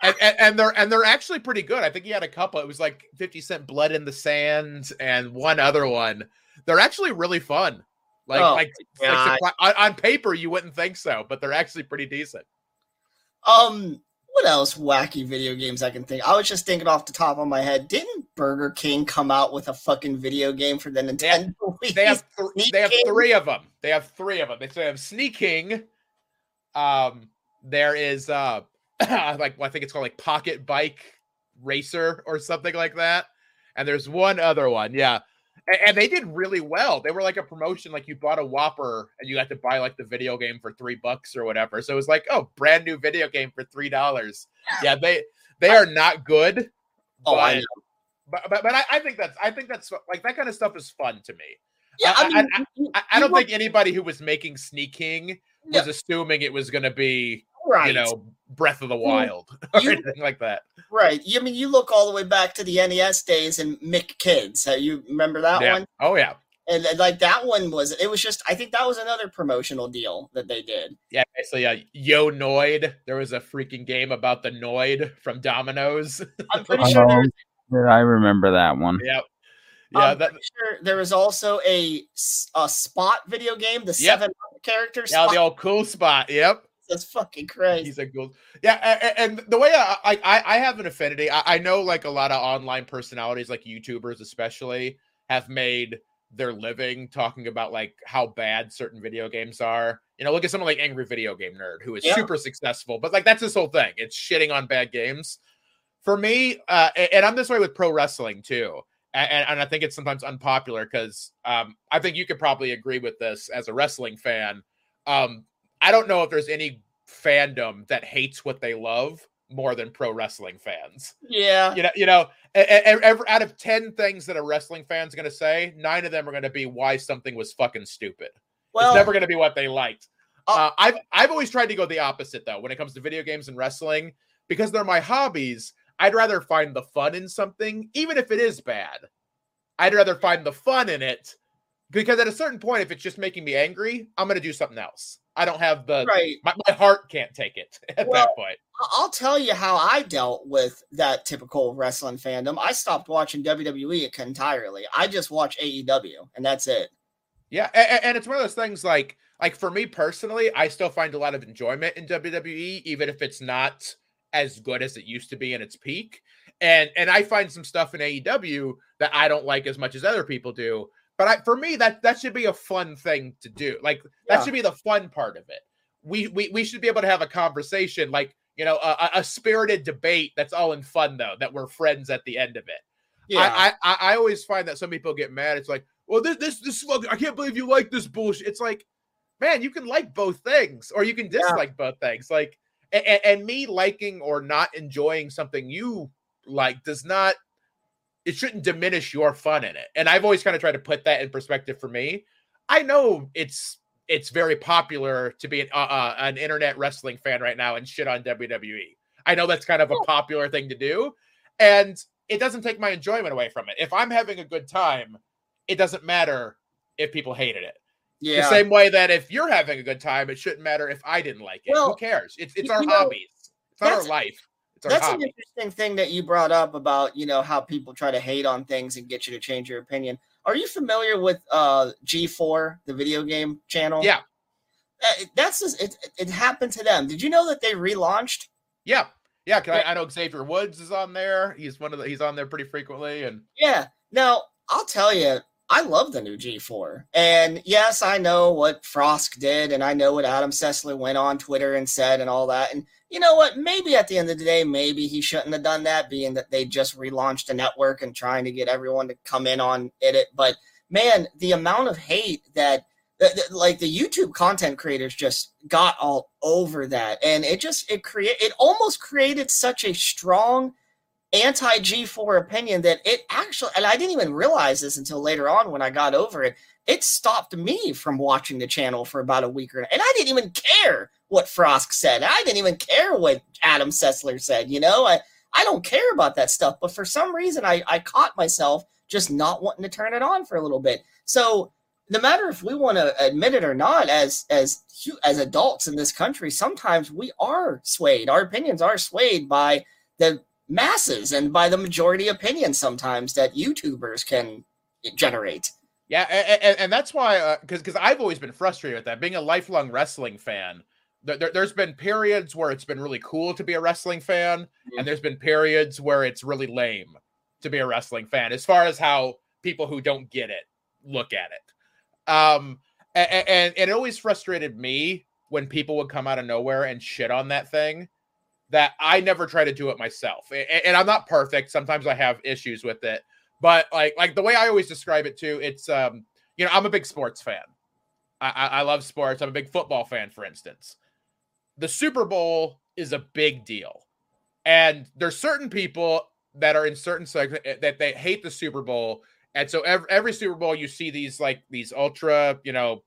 and, and and they're and they're actually pretty good. I think he had a couple. It was like Fifty Cent, Blood in the Sand, and one other one. They're actually really fun. Like Oh, like, like on, on paper you wouldn't think so, but they're actually pretty decent. Um, what else wacky video games I can think? I was just thinking off the top of my head. Didn't Burger King come out with a fucking video game for the Nintendo (laughs) Wii? They have th- they have three of them. They have three of them. They have Sneak King. Um, there is uh, (coughs) like I think it's called like Pocket Bike Racer or something like that. And there's one other one, yeah. And, and they did really well. They were like a promotion, like you bought a Whopper and you got to buy like the video game for three bucks or whatever. So it was like, oh, brand new video game for three dollars. Yeah, they they are not good. Oh, I but- know. But but, but I, I think that's I think that's like that kind of stuff is fun to me. Yeah, I- I mean, I- you- I, I don't think anybody who was making Sneak King Yeah. was assuming it was going to be, right, you know, Breath of the Wild (laughs) or you- anything like that. right. You I mean you look all the way back to the NES days and M.C. Kids. Uh, you remember that yeah. one? Oh yeah. And, and, like that one was. It was just. I think that was another promotional deal that they did. Yeah. So yeah, Yo Noid. There was a freaking game about the Noid from Domino's. (laughs) I'm pretty sure there I remember that one. yep. Yeah. I'm that, sure there was also a a spot video game, the Yep. seven characters. yeah. The old cool spot. Yep. That's fucking crazy. He's a cool. Yeah, a- a- and, the way I, I I- I have an affinity, I, I know like a lot of online personalities, like YouTubers especially, have made their living talking about like how bad certain video games are. You know, look at someone like Angry Video Game Nerd, who is Yeah. super successful, but like that's his whole thing. It's shitting on bad games. For me, uh, and I'm this way with pro wrestling too. And, and I think it's sometimes unpopular because um, I think you could probably agree with this as a wrestling fan. Um, I don't know if there's any fandom that hates what they love more than pro wrestling fans. yeah. You know, you know, every, out of 10 things that a wrestling fan's going to say, nine of them are going to be why something was fucking stupid. Well, it's never going to be what they liked. Uh, Uh, I've I've always tried to go the opposite though when it comes to video games and wrestling because they're my hobbies. I'd rather find the fun in something, even if it is bad. I'd rather find the fun in it because at a certain point, if it's just making me angry, I'm going to do something else. I don't have the right. my, my heart can't take it (laughs) at Well, that point. I'll tell you how I dealt with that typical wrestling fandom. I stopped watching WWE entirely. I just watch AEW, and that's it. Yeah, and, and it's one of those things like like for me personally, I still find a lot of enjoyment in WWE, even if it's not as good as it used to be in its peak. And and I find some stuff in AEW that I don't like as much as other people do. But I, for me, that that should be a fun thing to do. Like that Yeah. should be the fun part of it. We we we should be able to have a conversation, like you know, a, a- spirited debate that's all in fun though. That we're friends at the end of it. Yeah. I, I I- always find that some people get mad. It's like, well, this this this fucking, I can't believe you like this bullshit. It's like, man, you can like both things, or you can dislike both things. Like, and, and me liking or not enjoying something you like does not. It shouldn't diminish your fun in it. And I've always kind of tried to put that in perspective for me. I know it's it's very popular to be an uh, uh, an internet wrestling fan right now and shit on WWE. I know that's kind of a popular thing to do, and it doesn't take my enjoyment away from it. If I'm having a good time, it doesn't matter if people hated it. Yeah. The same way that if you're having a good time, it shouldn't matter if I didn't like it. Well, Who cares? It's it's our you know, hobbies. It's not our life. That's an interesting thing that you brought up about, you know, how people try to hate on things and get you to change your opinion. Are you familiar with uh G4, the video game channel? Yeah. Uh, That's just, it, it happened to them. Did you know that they relaunched? Yeah. Yeah, I, I know Xavier Woods is on there. He's one of the he's on there pretty frequently. And Yeah. Now, I'll tell you, I love the new G4. And yes, I know what Frosk did, and I know what Adam Sessler went on Twitter and said and all that. And you know what? Maybe at the end of the day, maybe he shouldn't have done that, being that they just relaunched a network and trying to get everyone to come in on it. But man, the amount of hate that like the YouTube content creators just got all over that, and it just it create it almost created such a strong anti G4 opinion that it actually, and I didn't even realize this until later on when I got over it. It stopped me from watching the channel for about a week or, and I didn't even care what Frosk said. I didn't even care what Adam Sessler said. You know, I I don't care about that stuff. But for some reason, I I caught myself just not wanting to turn it on for a little bit. So no matter if we want to admit it or not, as as as adults in this country, sometimes we are swayed. Our opinions are swayed by the masses and by the majority opinion sometimes that YouTubers can generate. Yeah, and, and that's why, because because I've always been frustrated with that. Being a lifelong wrestling fan, there, has been periods where it's been really cool to be a wrestling fan, and there's been periods where it's really lame to be a wrestling fan, as far as how people who don't get it look at it. Um, and, and, and it always frustrated me when people would come out of nowhere and shit on that thing. That I never try to do it myself, and, and I'm not perfect. Sometimes I have issues with it, but like like the way I always describe it too, it's um you know I'm a big sports fan. I, I, love sports. I'm a big football fan, for instance. The Super Bowl is a big deal, and there's certain people that are in certain segments that they hate the Super Bowl, and so every, every Super Bowl you see these like these ultra you know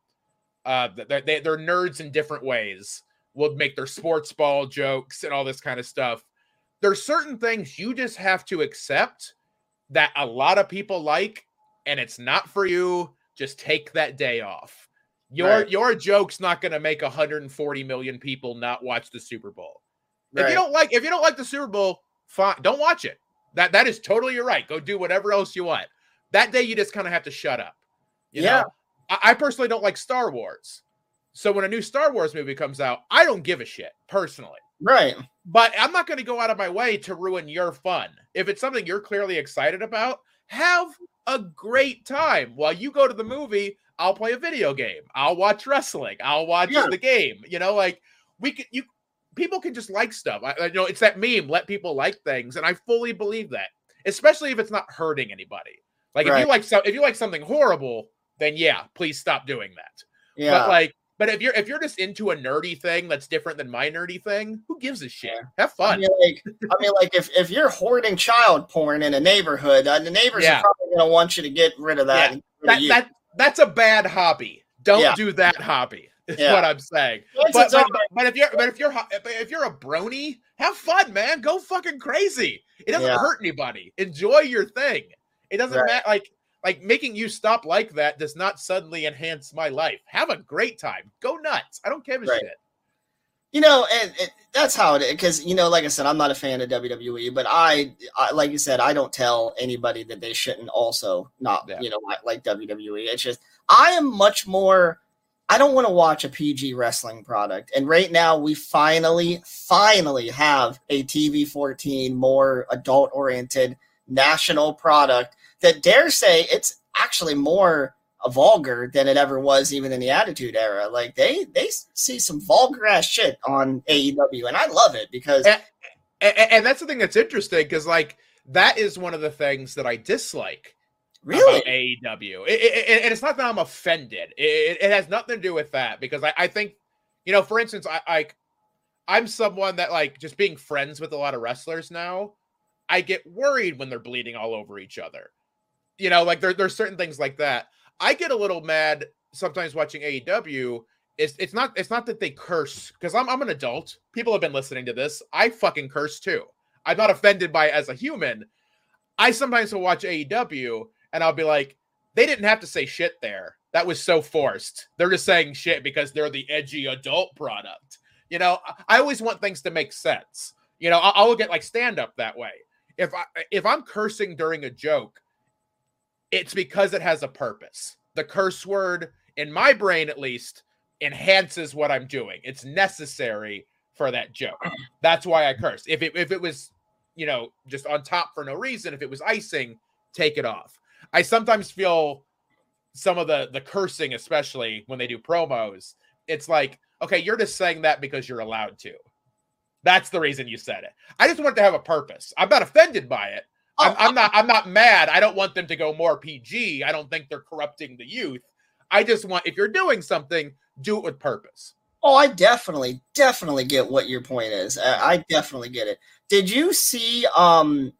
uh they, they're nerds in different ways will make their sports ball jokes and all this kind of stuff. There's certain things you just have to accept that a lot of people like and it's not for you. Just take that day off. Your Right. your joke's not going to make 140 million people not watch the super bowl. If you don't like if you don't like the super bowl fine don't watch it. That that is totally your right. Go do whatever else you want. That day you just kind of have to shut up you Yeah. know? I, I personally don't like star wars so when a new star wars movie comes out i don't give a shit personally Right. but I'm not going to go out of my way to ruin your fun. If it's something you're clearly excited about, have a great time. While you go to the movie, I'll play a video game. I'll watch wrestling. I'll watch Yeah. the game. You know, like we could you people can just like stuff. I, I you know it's that meme, let people like things, and I fully believe that. Especially if it's not hurting anybody. Like if you like so if you like something horrible, then yeah, please stop doing that. Yeah. But like but if you're if you're just into a nerdy thing that's different than my nerdy thing, who gives a shit? Have I fun. mean, like, I mean, like if, if you're hoarding child porn in a neighborhood, uh, the neighbors Yeah. are probably going to want you to get rid of that. Yeah. rid that, you. that that's a bad hobby. Don't Yeah. do that hobby. Is what I'm saying. But, but, but, but if you're but if you're if you're a brony, have fun, man. Go fucking crazy. It doesn't hurt anybody. Enjoy your thing. It doesn't Right. matter. Like like making you stop like that does not suddenly enhance my life. Have a great time. Go nuts. I don't give a Right. shit. You know, and, and that's how it is. Because you know, like I said, I'm not a fan of WWE, but I, I, like you said, I don't tell anybody that they shouldn't also not, Yeah. you know, like, like WWE. It's just I am much more. I don't want to watch a PG wrestling product, and right now we finally, finally have a TV 14 more adult oriented national product that dare say it's actually more vulgar than it ever was even in the attitude era like they they see some vulgar ass shit on aew and i love it because And, and, and that's the thing that's interesting because like that is one of the things that I dislike really about AEW. It, it- it- and it's not that I'm offended. It, has nothing to do with that because I, I think, you know, for instance, I, I I'm someone that like just being friends with a lot of wrestlers now. I get worried when they're bleeding all over each other. You know, like there, there's certain things like that. I get a little mad sometimes watching AEW. It's, it's not it's not that they curse because I'm I'm an adult. People have been listening to this. I fucking curse too. I'm not offended by as a human. I sometimes will watch AEW and I'll be like, they didn't have to say shit there. That was so forced. They're just saying shit because they're the edgy adult product. You know, I always want things to make sense. You know, I'll, I'll at like stand up that way. If I if I'm cursing during a joke, it's because it has a purpose. The curse word, in my brain at least, enhances what I'm doing. It's necessary for that joke. (clears throat) That's why I curse. If it if it was, you know, just on top for no reason, if it was icing, take it off. I sometimes feel some of the the cursing, especially when they do promos, it's like, okay, you're just saying that because you're allowed to. That's the reason you said it. I just want it to have a purpose. I'm not offended by it. I'm, I'm not. I'm not mad. I don't want them to go more PG. I don't think they're corrupting the youth. I just want if you're doing something, do it with purpose. Oh, I definitely, definitely get what your point is. I, I definitely get it. Did you see? Um,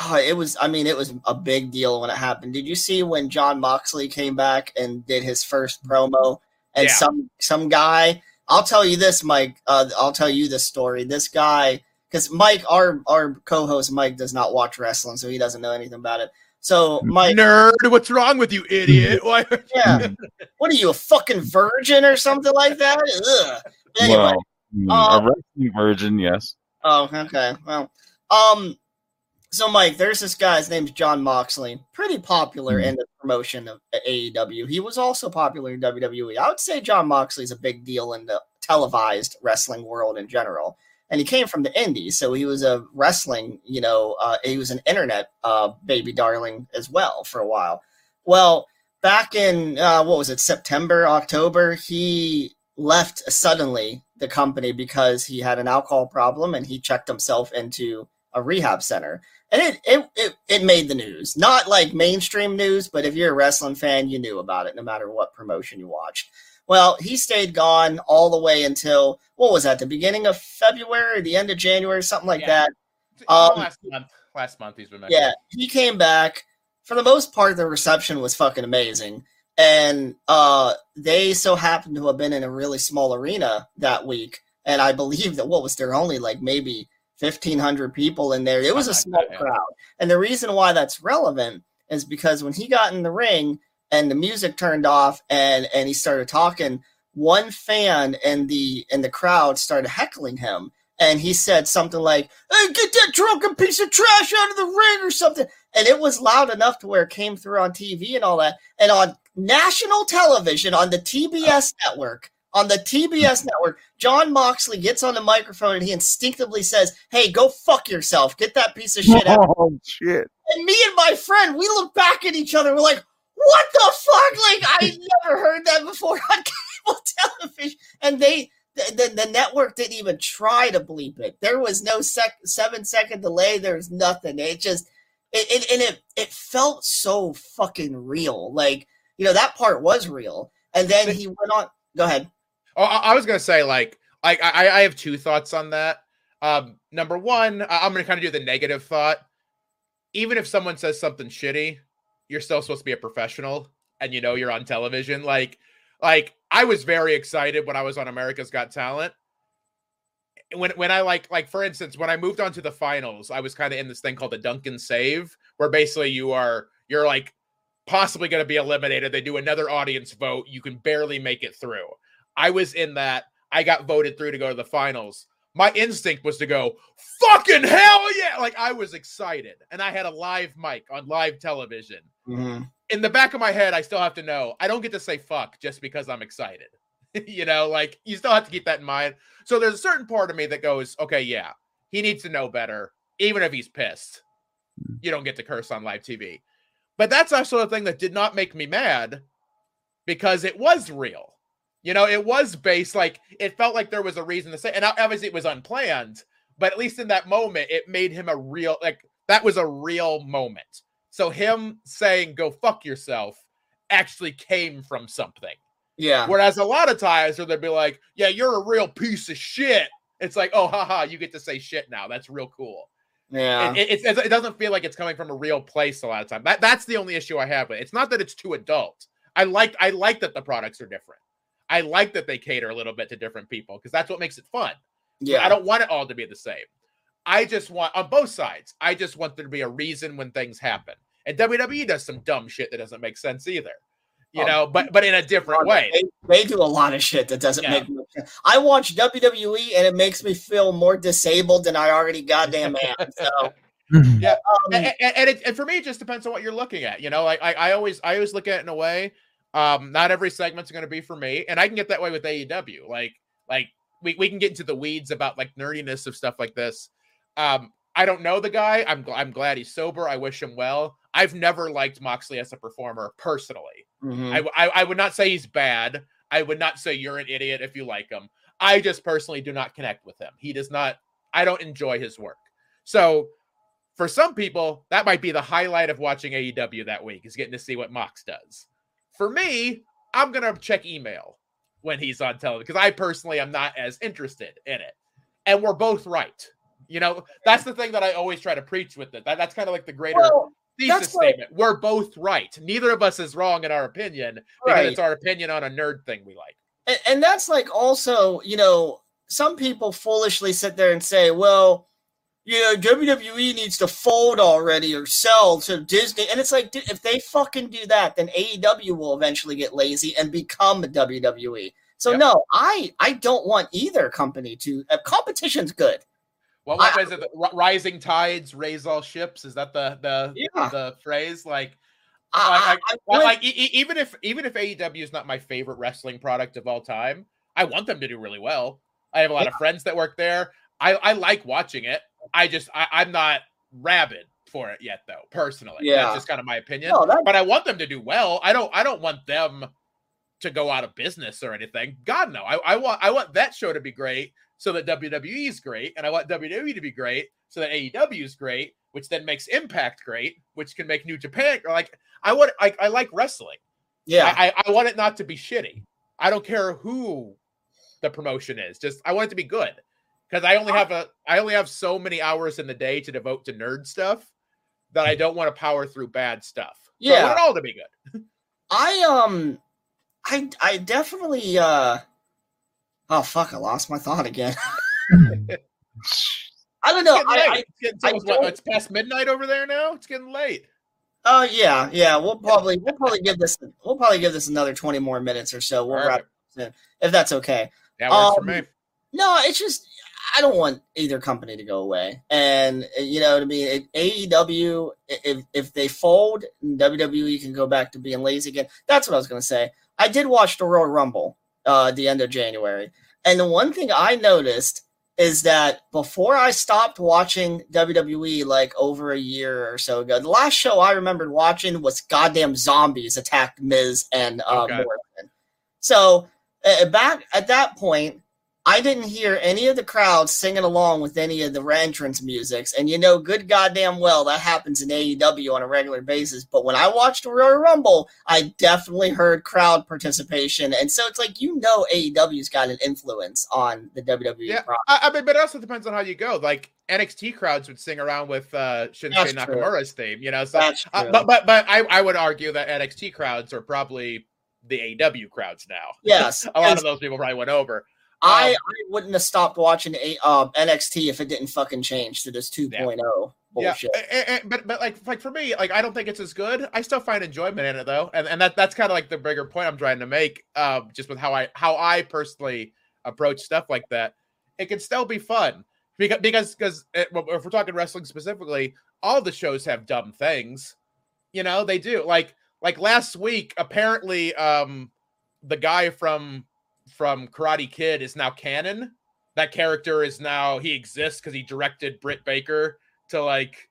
oh, it was. I mean, it was a big deal when it happened. Did you see when Jon Moxley came back and did his first promo? And Yeah. some some guy. I'll tell you this, Mike. Uh, I'll tell you this story. This guy, because Mike, our our co-host Mike, does not watch wrestling, so he doesn't know anything about it. So Mike, Nerd, what's wrong with you, idiot? (laughs) Why? (laughs) yeah, what are you, a fucking virgin or something like that? Ugh. Anyway, Well, mm, um, a wrestling virgin, yes. Oh, okay. Well, um, so Mike, there's this guy. His name's Jon Moxley. Pretty popular in the promotion of AEW. He was also popular in WWE. I would say Jon Moxley's a big deal in the televised wrestling world in general. And he came from the indies, so he was a wrestling, you know, uh, he was an internet uh, baby darling as well for a while. Well, back in uh, what was it, September, October, he left suddenly the company because he had an alcohol problem and he checked himself into a rehab center. And it, it it it made the news. Not like mainstream news, but if you're a wrestling fan, you knew about it no matter what promotion you watched. Well, he stayed gone all the way until what was that, the beginning of February, the end of January, something like Yeah. that. Um, last month, last month he's been back. Yeah, he came back. For the most part, the reception was fucking amazing. And uh, they so happened to have been in a really small arena that week. And I believe that what was there only like maybe 1,500 people in there. It was a small like that, yeah. crowd. And the reason why that's relevant is because when he got in the ring and the music turned off and, and he started talking, one fan in the in the crowd started heckling him. And he said something like, hey, get that drunken piece of trash out of the ring or something. And it was loud enough to where it came through on TV and all that. And on national television, on the TBS network, on the TBS hmm. network, Jon Moxley gets on the microphone and he instinctively says, Hey, go fuck yourself. Get that piece of shit out. (laughs) Oh shit! And me and my friend, we look back at each other. We're like, what the fuck? Like, I never heard that before (laughs) on cable television. And they, the, the, the network didn't even try to bleep it. There was no sec, seven second delay. There was nothing. It just, it, it, and it, it felt so fucking real. Like, you know, that part was real. And then he went on, go ahead. Oh, I, I was gonna say like like I, I have two thoughts on that. Um, number one, I'm gonna kind of do the negative thought. Even if someone says something shitty, you're still supposed to be a professional, and you know you're on television. Like, like I was very excited when I was on America's Got Talent. When when I like like for instance, when I moved on to the finals, I was kind of in this thing called the Dunkin' Save, where basically you are you're like possibly going to be eliminated. They do another audience vote. You can barely make it through. I was in that. I got voted through to go to the finals. My instinct was to go, fucking hell yeah. Like I was excited. And I had a live mic on live television. Mm-hmm. In the back of my head, I still have to know I don't get to say fuck just because I'm excited. (laughs) you know, like you still have to keep that in mind. So there's a certain part of me that goes, okay, yeah, he needs to know better, even if he's pissed. You don't get to curse on live TV. But that's also a thing that did not make me mad because it was real. You know, it was based like it felt like there was a reason to say, and obviously it was unplanned, but at least in that moment, it made him a real like that was a real moment. So him saying "go fuck yourself" actually came from something. Yeah. Whereas a lot of times where they'd be like, "Yeah, you're a real piece of shit," it's like, "Oh, haha, you get to say shit now. That's real cool." Yeah. It, it, it, it doesn't feel like it's coming from a real place a lot of time. That that's the only issue I have with it. It's not that it's too adult. I like I like that the products are different. I like that they cater a little bit to different people because that's what makes it fun. yeah. I don't want it all to be the same. I just want on both sides. I just want there to be a reason when things happen. And WWE does some dumb shit that doesn't make sense either. You Oh, know, but but in a different way. They, they do a lot of shit that doesn't Yeah. make sense. I watch WWE and it makes me feel more disabled than I already goddamn am. So, (laughs) Yeah. um, and, and, and it, and for me, it just depends on what you're looking at. You know, like I, I always I always look at it in a way. Um, not every segment's going to be for me, and I can get that way with AEW. Like like we, we can get into the weeds about like nerdiness of stuff like this. Um, I don't know the guy. I'm gl- I'm glad he's sober. I wish him well. I've never liked Moxley as a performer personally. mhm. I, w- I I would not say he's bad. I would not say you're an idiot if you like him. I just personally do not connect with him. He does not. I don't enjoy his work. So for some people, that might be the highlight of watching AEW that week is getting to see what Mox does. For me, I'm gonna check email when he's on television because I personally am not as interested in it. And we're both right. You know, that's the thing that I always try to preach with it. That, that's kind of like the greater Well, thesis statement. We're both right. Neither of us is wrong in our opinion because it's our opinion on a nerd thing we like. and, and that's like also, you know, some people foolishly sit there and say, well, you know, WWE needs to fold already or sell to Disney. And it's like, dude, if they fucking do that, then AEW will eventually get lazy and become WWE. So Yep. no, I I don't want either company to. Uh, competition's good. Well, what I- was it? Rising tides raise all ships. Is that the the Yeah. the phrase? Like, I, like, I- I well, would- like e- e- even if even if AEW is not my favorite wrestling product of all time, I want them to do really well. I have a lot of friends that work there. I I like watching it. I just I, I'm not rabid for it yet, though. Personally, Yeah. that's just kind of my opinion. No, but I want them to do well. I don't I don't want them to go out of business or anything. God no. I, I want I want that show to be great so that WWE is great, and I want WWE to be great so that AEW is great, which then makes Impact great, which can make New Japan like I want I, I like wrestling. yeah. I, I want it not to be shitty. I don't care who the promotion is. Just I want it to be good. Because I only have a I only have so many hours in the day to devote to nerd stuff that I don't want to power through bad stuff. So I Yeah. want it all to be good. (laughs) I um I I definitely uh oh fuck I lost my thought again. (laughs) I don't know. It's I. I it's, I don't- it's past midnight over there now. It's getting late. uh yeah, yeah, we'll probably we'll probably give this we'll probably give this another 20 more minutes or so. We'll wrap Perfect. it if that's okay. That works for Um, me. No, it's just I don't want either company to go away. And you know what I mean? It, AEW if if they fold, WWE can go back to being lazy again. That's what I was going to say. I did watch the Royal Rumble uh the end of January. And the one thing I noticed is that before I stopped watching WWE like over a year or so ago, the last show I remembered watching was goddamn zombies attacked Miz and uh, Okay. Morrison. So uh, back at that point, I didn't hear any of the crowd singing along with any of the entrance musics, and you know, good goddamn well that happens in AEW on a regular basis. But when I watched Royal Rumble, I definitely heard crowd participation, and so it's like you know, AEW's got an influence on the WWE. Yeah. I, I mean, but it also depends on how you go. Like NXT crowds would sing around with uh, Shinsuke That's true. Nakamura's theme, you know. So, That's uh, true. but but but I, I would argue that NXT crowds are probably the AW crowds now. Yes, (laughs) a lot of those people probably went over. I, um, I wouldn't have stopped watching a, uh, NXT if it didn't fucking change to this 2.0 bullshit. Yeah, a- a- a- but but like like for me, like I don't think it's as good. I still find enjoyment in it though, and and that that's kind of like the bigger point I'm trying to make. Um, just with how I how I personally approach stuff like that, it can still be fun because because because if we're talking wrestling specifically, all the shows have dumb things. You know they do. Like like last week, apparently, um, the guy from from Karate Kid is now canon. That character is now he exists because he directed Britt Baker to like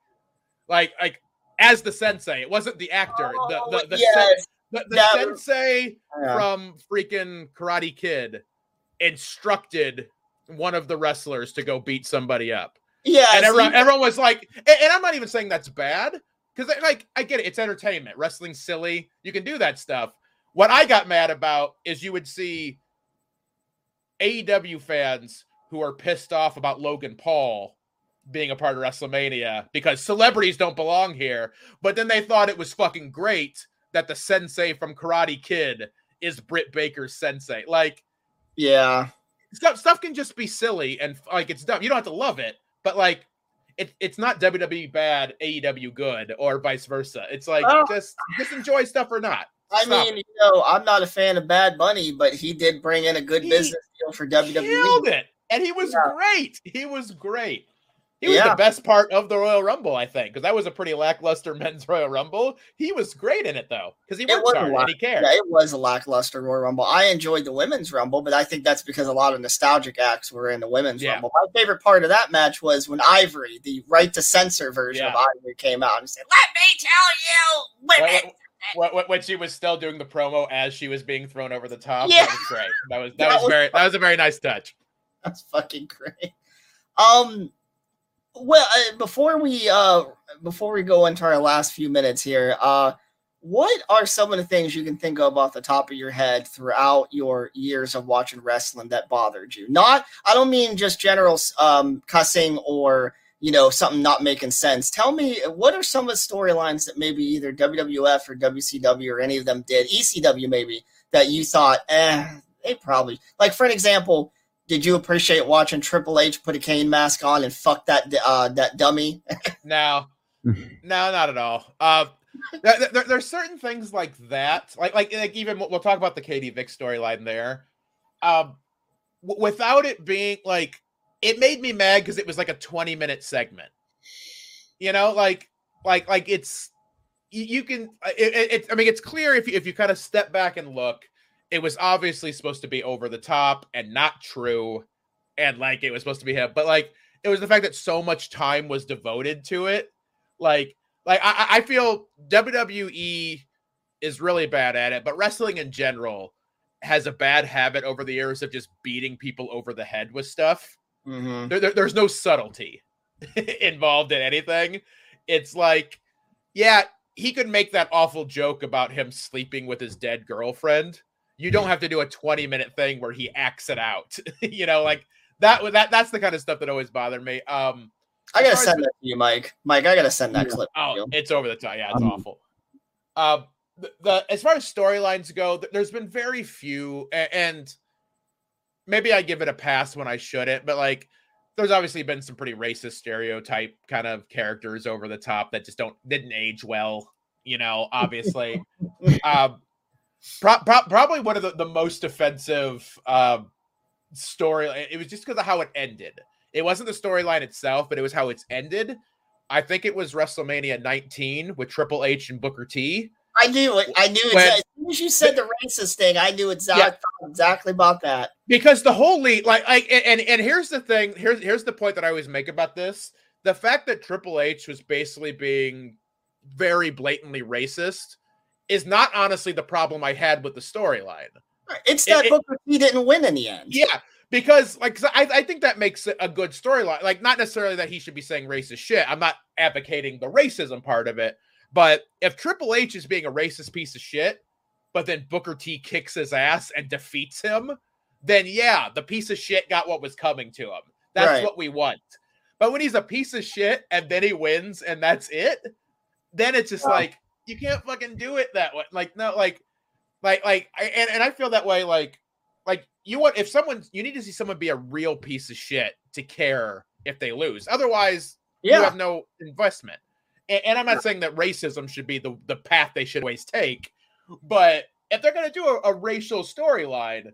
like like as the sensei. It wasn't the actor. The the oh, the, sen- the, the sensei Yeah. from freaking Karate Kid instructed one of the wrestlers to go beat somebody up. Yeah, and see, everyone, everyone was like, and, and I'm not even saying that's bad because like I get it, it's entertainment. Wrestling's silly. You can do that stuff. What I got mad about is you would see AEW fans who are pissed off about Logan Paul being a part of WrestleMania because celebrities don't belong here. But then they thought it was fucking great that the sensei from Karate Kid is Britt Baker's sensei. Like yeah. stuff, stuff can just be silly and like it's dumb. You don't have to love it, but like it, it's not WWE bad, AEW good, or vice versa. It's like Oh. just just enjoy stuff or not. I Stop mean, you know, I'm not a fan of Bad Bunny, but he did bring in a good He business deal for WWE. killed it, and he was Yeah. great. He was great. He was Yeah. the best part of the Royal Rumble, I think, because that was a pretty lackluster (laughs) men's Royal Rumble. He was great in it though, because he It worked hard and he cared. Yeah, it was a lackluster Royal Rumble. I enjoyed the women's Rumble, but I think that's because a lot of nostalgic acts were in the women's Yeah. Rumble. My favorite part of that match was when Ivory, the right to censor version of Ivory, came out and said, "Let me tell you, women." When- when, she was still doing the promo as she was being thrown over the top, Yeah. that was great. That was (laughs) that, That was, was very that was a very nice touch. That's fucking great. Um, well, uh, before we uh before we go into our last few minutes here, uh, what are some of the things you can think of off the top of your head throughout your years of watching wrestling that bothered you? Not, I don't mean just general um cussing or you know something not making sense. Tell me what are some of the storylines that maybe either WWF or WCW or any of them did, ECW maybe that you thought, eh, they probably like for an example did you appreciate watching Triple H put a Kane mask on and fuck that uh, that dummy? (laughs) No, (laughs) no, not at all. Uh, there, there- there's certain things like that, like like like even we'll we'll talk about the Katie Vick storyline there. Um, w- without it being like, it made me mad because it was like a 20 minute segment. You know, like like like it's you, can uh, it, it, it- I mean it's clear if you if you kind of step back and look, it was obviously supposed to be over the top and not true, and like it was supposed to be him, but like it was the fact that so much time was devoted to it. Like, like I I feel WWE is really bad at it, but wrestling in general has a bad habit over the years of just beating people over the head with stuff. Mm-hmm. There, there- there's no subtlety (laughs) involved in anything. It's like, yeah, he could make that awful joke about him sleeping with his dead girlfriend. You don't have to do a 20 minute thing where he acts it out. (laughs) you know, like that that that's the kind of stuff that always bothered me. Um I gotta as as send that to you, Mike. Mike, I gotta send that Yeah. clip. to Oh, you. it's over the top. Yeah, it's Um, awful. Um, the, the as far as storylines go, th- there's been very few, a- and maybe I give it a pass when I shouldn't, but like, there's obviously been some pretty racist stereotype kind of characters over the top that just don't didn't age well. You know, obviously. (laughs) um, pro- pro- probably one of the, the most offensive um story. It was just because of how it ended. It wasn't the storyline itself, but it was how it's ended. I think it was WrestleMania 19 with Triple H and Booker T. I knew it. I knew When- As soon as you said the racist thing, I knew exactly exactly about that. because the whole league like like and and- here's the thing here's here's the point that i always make about this the fact that triple h was basically being very blatantly racist is not honestly the problem i had with the storyline It's that it- Booker T didn't win in the end. yeah because like I, I think that makes it a good storyline like not necessarily that he should be saying racist shit i'm not advocating the racism part of it but if triple h is being a racist piece of shit but then booker t kicks his ass and defeats him then yeah the piece of shit got what was coming to him. That's Right. what we want. But when he's a piece of shit and then he wins and that's it then it's just Yeah. like you can't fucking do it that way. Like no like like like I, and, and i feel that way like like you want if someone you need to see someone be a real piece of shit to care if they lose. Otherwise you have no investment and, and i'm not saying that racism should be the, the path they should always take but if they're going to do a, a racial storyline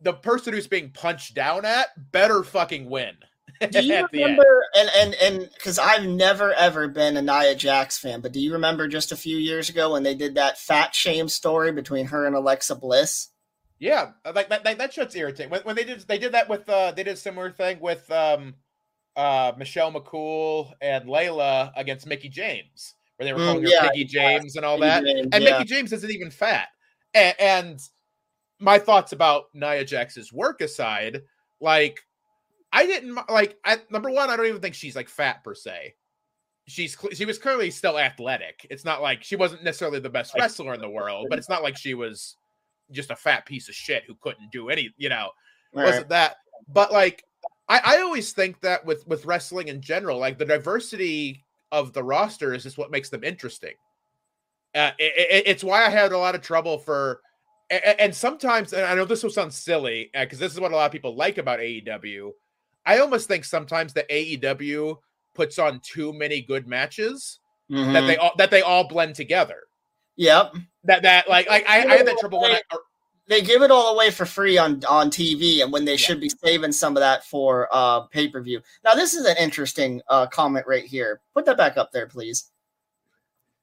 the person who's being punched down at better fucking win (laughs) Do you at the end. remember? And and and because I've never ever been a Nia Jax fan, but do you remember just a few years ago when they did that fat shame story between her and Alexa Bliss? Yeah, like that, that, that shit's irritating. When, when they did they did that with uh they did a similar thing with um uh Michelle McCool and Layla against Mickie James, where they were Mm, calling her yeah, Piggy yeah. James and all Mickey that. James, and yeah. Mickey James isn't even fat. And, and my thoughts about Nia Jax's work aside, like I didn't like. I, number one, I don't even think she's like fat per se. She's she was clearly still athletic. It's not like she wasn't necessarily the best wrestler in the world, but it's not like she was just a fat piece of shit who couldn't do any. You know, Right. wasn't that but like I, I always think that with with wrestling in general like the diversity of the roster is just what makes them interesting uh, it, it- it's why i had a lot of trouble for a- a- and sometimes and i know this will sound silly because this is what a lot of people like about aew I almost think sometimes the AEW puts on too many good matches Mhm. that they all that they all blend together. Yep. That that like like I, I had that trouble when I They give it all away for free on on TV, and when they Yeah. should be saving some of that for uh pay per view. Now, this is an interesting uh comment right here. Put that back up there, please.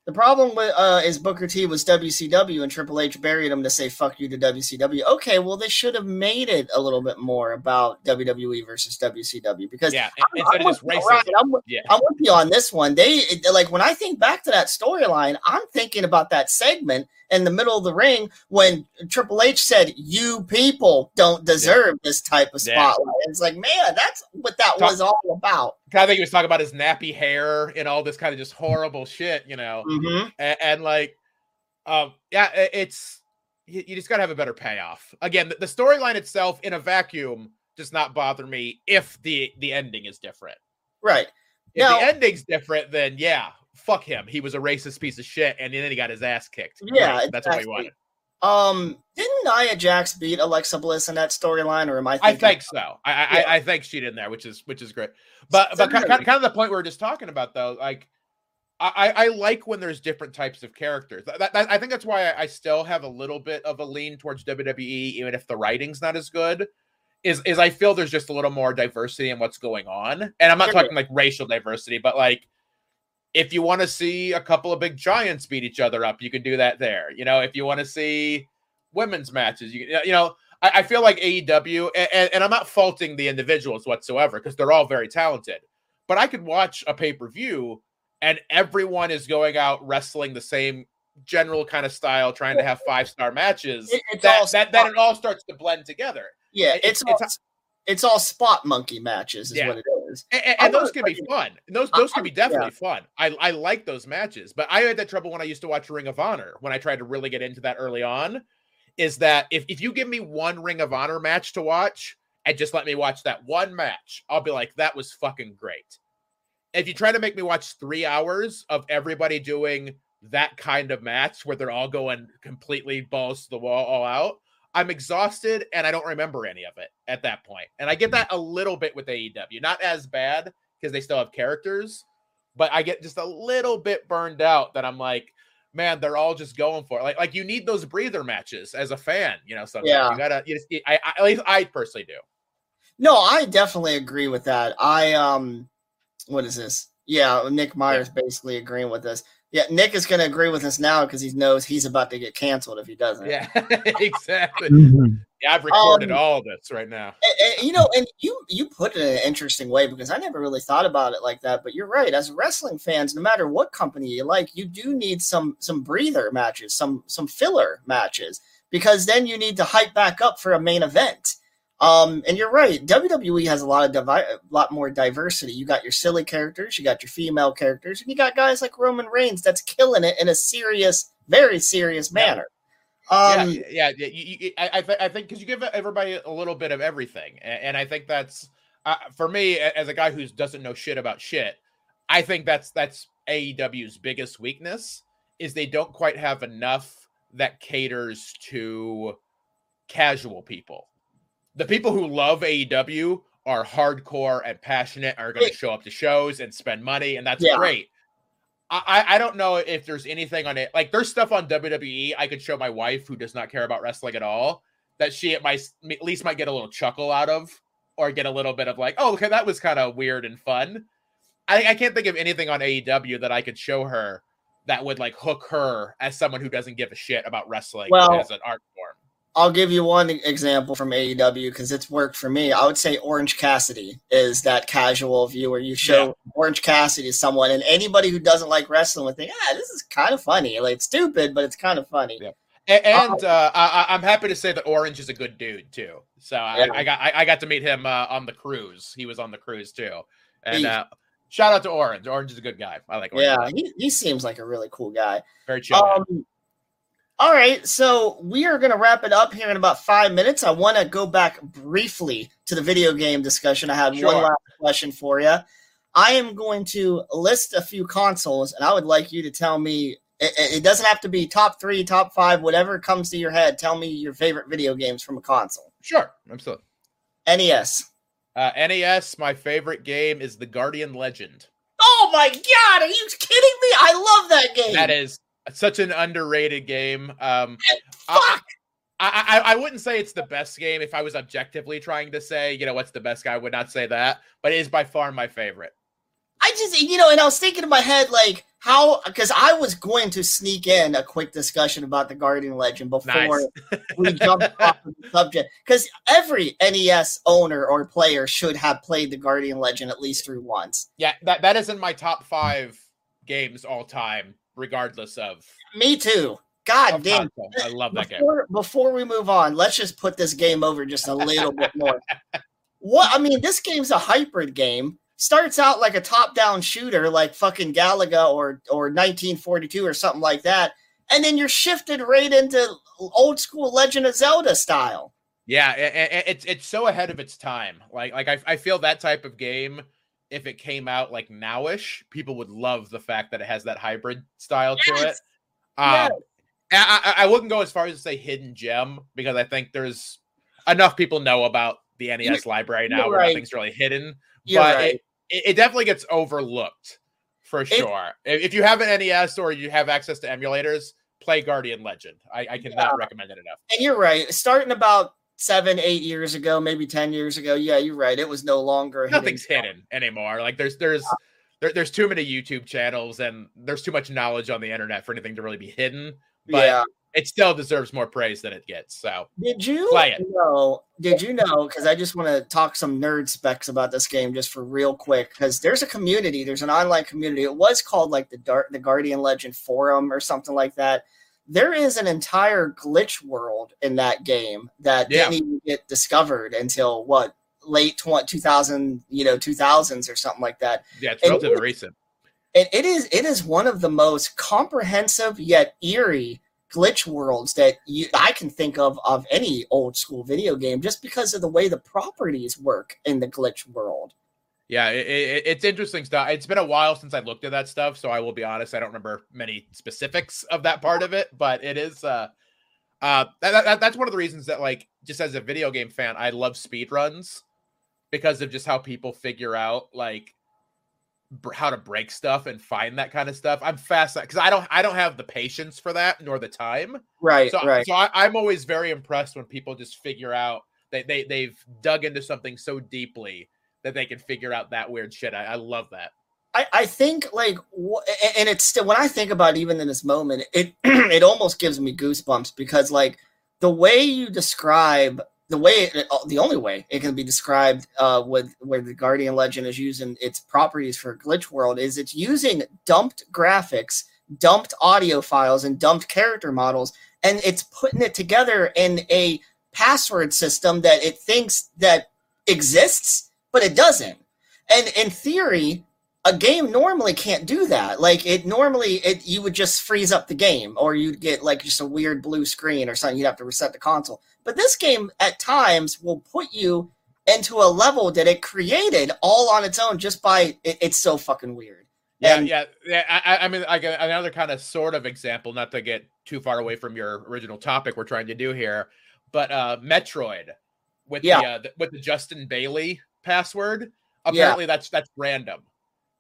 The problem with uh, is Booker T was WCW and Triple H buried him to say "fuck you" to WCW. Okay, well they should have made it a little bit more about WWE versus WCW because yeah I'm, I'm with racism. I'm, Yeah. I'm with you on this one. They like when I think back to that storyline, I'm thinking about that segment in the middle of the ring when Triple H said, "You people don't deserve this type of Yeah. spotlight." It's like, man, that's what that Talk- was all about. I think he was talking about his nappy hair and all this kind of just horrible shit, you know. Mhm. and, and like um yeah it's you, you just gotta have a better payoff again the, the storyline itself in a vacuum does not bother me if the the ending is different Right. if Now- the ending's different then yeah fuck him he was a racist piece of shit and then he got his ass kicked Yeah, Great, that's what we exactly. wanted Um, didn't Nia Jax beat Alexa Bliss in that storyline, or am I? I think so. I I, Yeah. I I think she did in there, which is which is great. But but kind, kind, of the point we were just talking about though, like I I I like when there's different types of characters. That, that- I think that's why I, I still have a little bit of a lean towards WWE, even if the writing's not as good. Is is I feel there's just a little more diversity in what's going on, and I'm not Sure. talking like racial diversity, but like if you want to see a couple of big giants beat each other up, you can do that there. You know, if you want to see women's matches, you you know, I, I feel like AEW, and, and I'm not faulting the individuals whatsoever because they're all very talented. But I could watch a pay per view and everyone is going out wrestling the same general kind of style, trying to have five star matches. It- that, all that, that it all starts to blend together. Yeah, It- it's it's- all, it's all spot monkey matches, is Yeah. what it And, and- and those can be fun. Those those can be (laughs) definitely fun. I, I like those matches, but I had that trouble when I used to watch Ring of Honor when I tried to really get into that early on. Is that if, if you give me one Ring of Honor match to watch and just let me watch that one match, I'll be like, that was fucking great. If you try to make me watch three hours of everybody doing that kind of match where they're all going completely balls to the wall all out, I'm exhausted and I don't remember any of it at that point. And I get that a little bit with AEW, not as bad because they still have characters, but I get just a little bit burned out that I'm like, man, they're all just going for it. Like, like you need those breather matches as a fan, you know. Sometimes Yeah. you gotta. You just, I, I, at least I personally do. No, I definitely agree with that. I um, what is this? Yeah, Nick Myers basically agreeing with us. Yeah, Nick is going to agree with us now because he knows he's about to get canceled if he doesn't. Yeah, (laughs) exactly. Mhm. Yeah, I've recorded Um, all this right now. And- and, you know, and you you put it in an interesting way because I never really thought about it like that. But you're right. As wrestling fans, no matter what company you like, you do need some some breather matches, some some filler matches, because then you need to hype back up for a main event. Um, and you're right. WWE has a lot of divi- a lot more diversity. You got your silly characters, you got your female characters, and you got guys like Roman Reigns that's killing it in a serious, very serious manner. Um, yeah, yeah, yeah. You, you, I, I, th- I think because you give everybody a little bit of everything, and, and I think that's uh, for me as a guy who doesn't know shit about shit. I think that's that's AEW's biggest weakness is they don't quite have enough that caters to casual people. The people who love AEW are hardcore and passionate, are going to show up to shows and spend money, and that's Yeah. great. I, I don't know if there's anything on it. Like there's stuff on WWE I could show my wife who does not care about wrestling at all that she at, my, at least might get a little chuckle out of or get a little bit of like, oh, okay, that was kind of weird and fun. I, I can't think of anything on AEW that I could show her that would like hook her as someone who doesn't give a shit about wrestling Well, as an art. I'll give you one example from AEW because it's worked for me. I would say Orange Cassidy is that casual viewer. You show Orange Cassidy to someone, and anybody who doesn't like wrestling would think, ah, this is kind of funny. Like it's stupid, but it's kind of funny. Yeah. And uh, I, I- I'm happy to say that Orange is a good dude too. So Yeah. I, I got I, I got to meet him uh, on the cruise. He was on the cruise too. And uh, shout out to Orange. Orange is a good guy. I like Orange. Yeah, he, he seems like a really cool guy. very chill. Um, all right, so we are going to wrap it up here in about five minutes. I want to go back briefly to the video game discussion. I had one last question for you. I am going to list a few consoles, and I would like you to tell me. It doesn't have to be top three, top five, whatever comes to your head. Tell me your favorite video games from a console. Sure, absolutely. NES, Uh, NES, my favorite game is the Guardian Legend. Oh my god, are you kidding me? I love that game. That is such an underrated game. Um, I, Fuck. I, I, I wouldn't say it's the best game. If I was objectively trying to say, you know, what's the best guy, I would not say that. But it is by far my favorite. I just, you know, and I was thinking in my head, like, how, because I was going to sneak in a quick discussion about the Guardian Legend before Nice. (laughs) we jumped off of the subject. Because every NES owner or player should have played the Guardian Legend at least through once. Yeah, that, that is in my top five games all time, regardless of, Me too. God damn. console. I love that game. Before, before we move on, let's just put this game over just a little bit more. What I mean, this game's a hybrid game. Starts out like a top-down shooter, like fucking Galaga or or 1942 or something like that, and then you're shifted right into old school Legend of Zelda style. Yeah, i- i- it's it's so ahead of its time. Like like I, I feel that type of game, if it came out like nowish, people would love the fact that it has that hybrid style to it. Um, Yes. I, I wouldn't go as far as to say hidden gem because I think there's enough people know about the NES You're- library now where right. nothing's really hidden. You're but right. it, it it definitely gets overlooked for sure. If if you have an NES or you have access to emulators, play Guardian Legend. I, I cannot recommend it enough. And you're right. Starting about seven, eight years ago, maybe ten years ago. Yeah, you're right. It was no longer hidden nothing's hidden anymore. Like there's there's there, there's too many YouTube channels and there's too much knowledge on the internet for anything to really be hidden. But Yeah. it still deserves more praise than it gets. So Did you Play it. know? Did you know? Because I just want to talk some nerd specs about this game just for real quick. Because there's a community, there's an online community. It was called like the Dark, the Guardian Legend Forum or something like that. There is an entire glitch world in that game that Yeah. didn't even get discovered until what late 20, 2000, you know, 2000s or something like that. yeah, it's And- relatively recent. And it is it is one of the most comprehensive yet eerie glitch worlds that you I can think of of any old school video game just because of the way the properties work in the glitch world. Yeah, it, it, it's interesting stuff. It's been a while since I looked at that stuff, so I will be honest. I don't remember many specifics of that part of it, but it is. Uh, uh, that, that, that's one of the reasons that, like, just as a video game fan, I love speed runs because of just how people figure out like how to break stuff and find that kind of stuff. I'm fascinated because I don't I don't have the patience for that nor the time. Right, So, right. so I, I'm always very impressed when people just figure out they, they they've dug into something so deeply that they can figure out that weird shit. I, I love that. I, I think like and it's still when I think about it, even in this moment, it (clears throat) it almost gives me goosebumps because like the way you describe the way it, the only way it can be described uh, with where the Guardian Legend is using its properties for Glitch World is it's using dumped graphics, dumped audio files, and dumped character models, and it's putting it together in a password system that it thinks that exists, but it doesn't. And in theory, a game normally can't do that. Like it normally, it you would just freeze up the game, or you'd get like just a weird blue screen or something. You'd have to reset the console. But this game, at times, will put you into a level that it created all on its own just by it, it's so fucking weird. Yeah, And- yeah, yeah. I, I- I mean, like another kind of sort of example, not to get too far away from your original topic we're trying to do here, but uh Metroid with Yeah. the, uh, the with the Justin Bailey password. Apparently, that's that's random.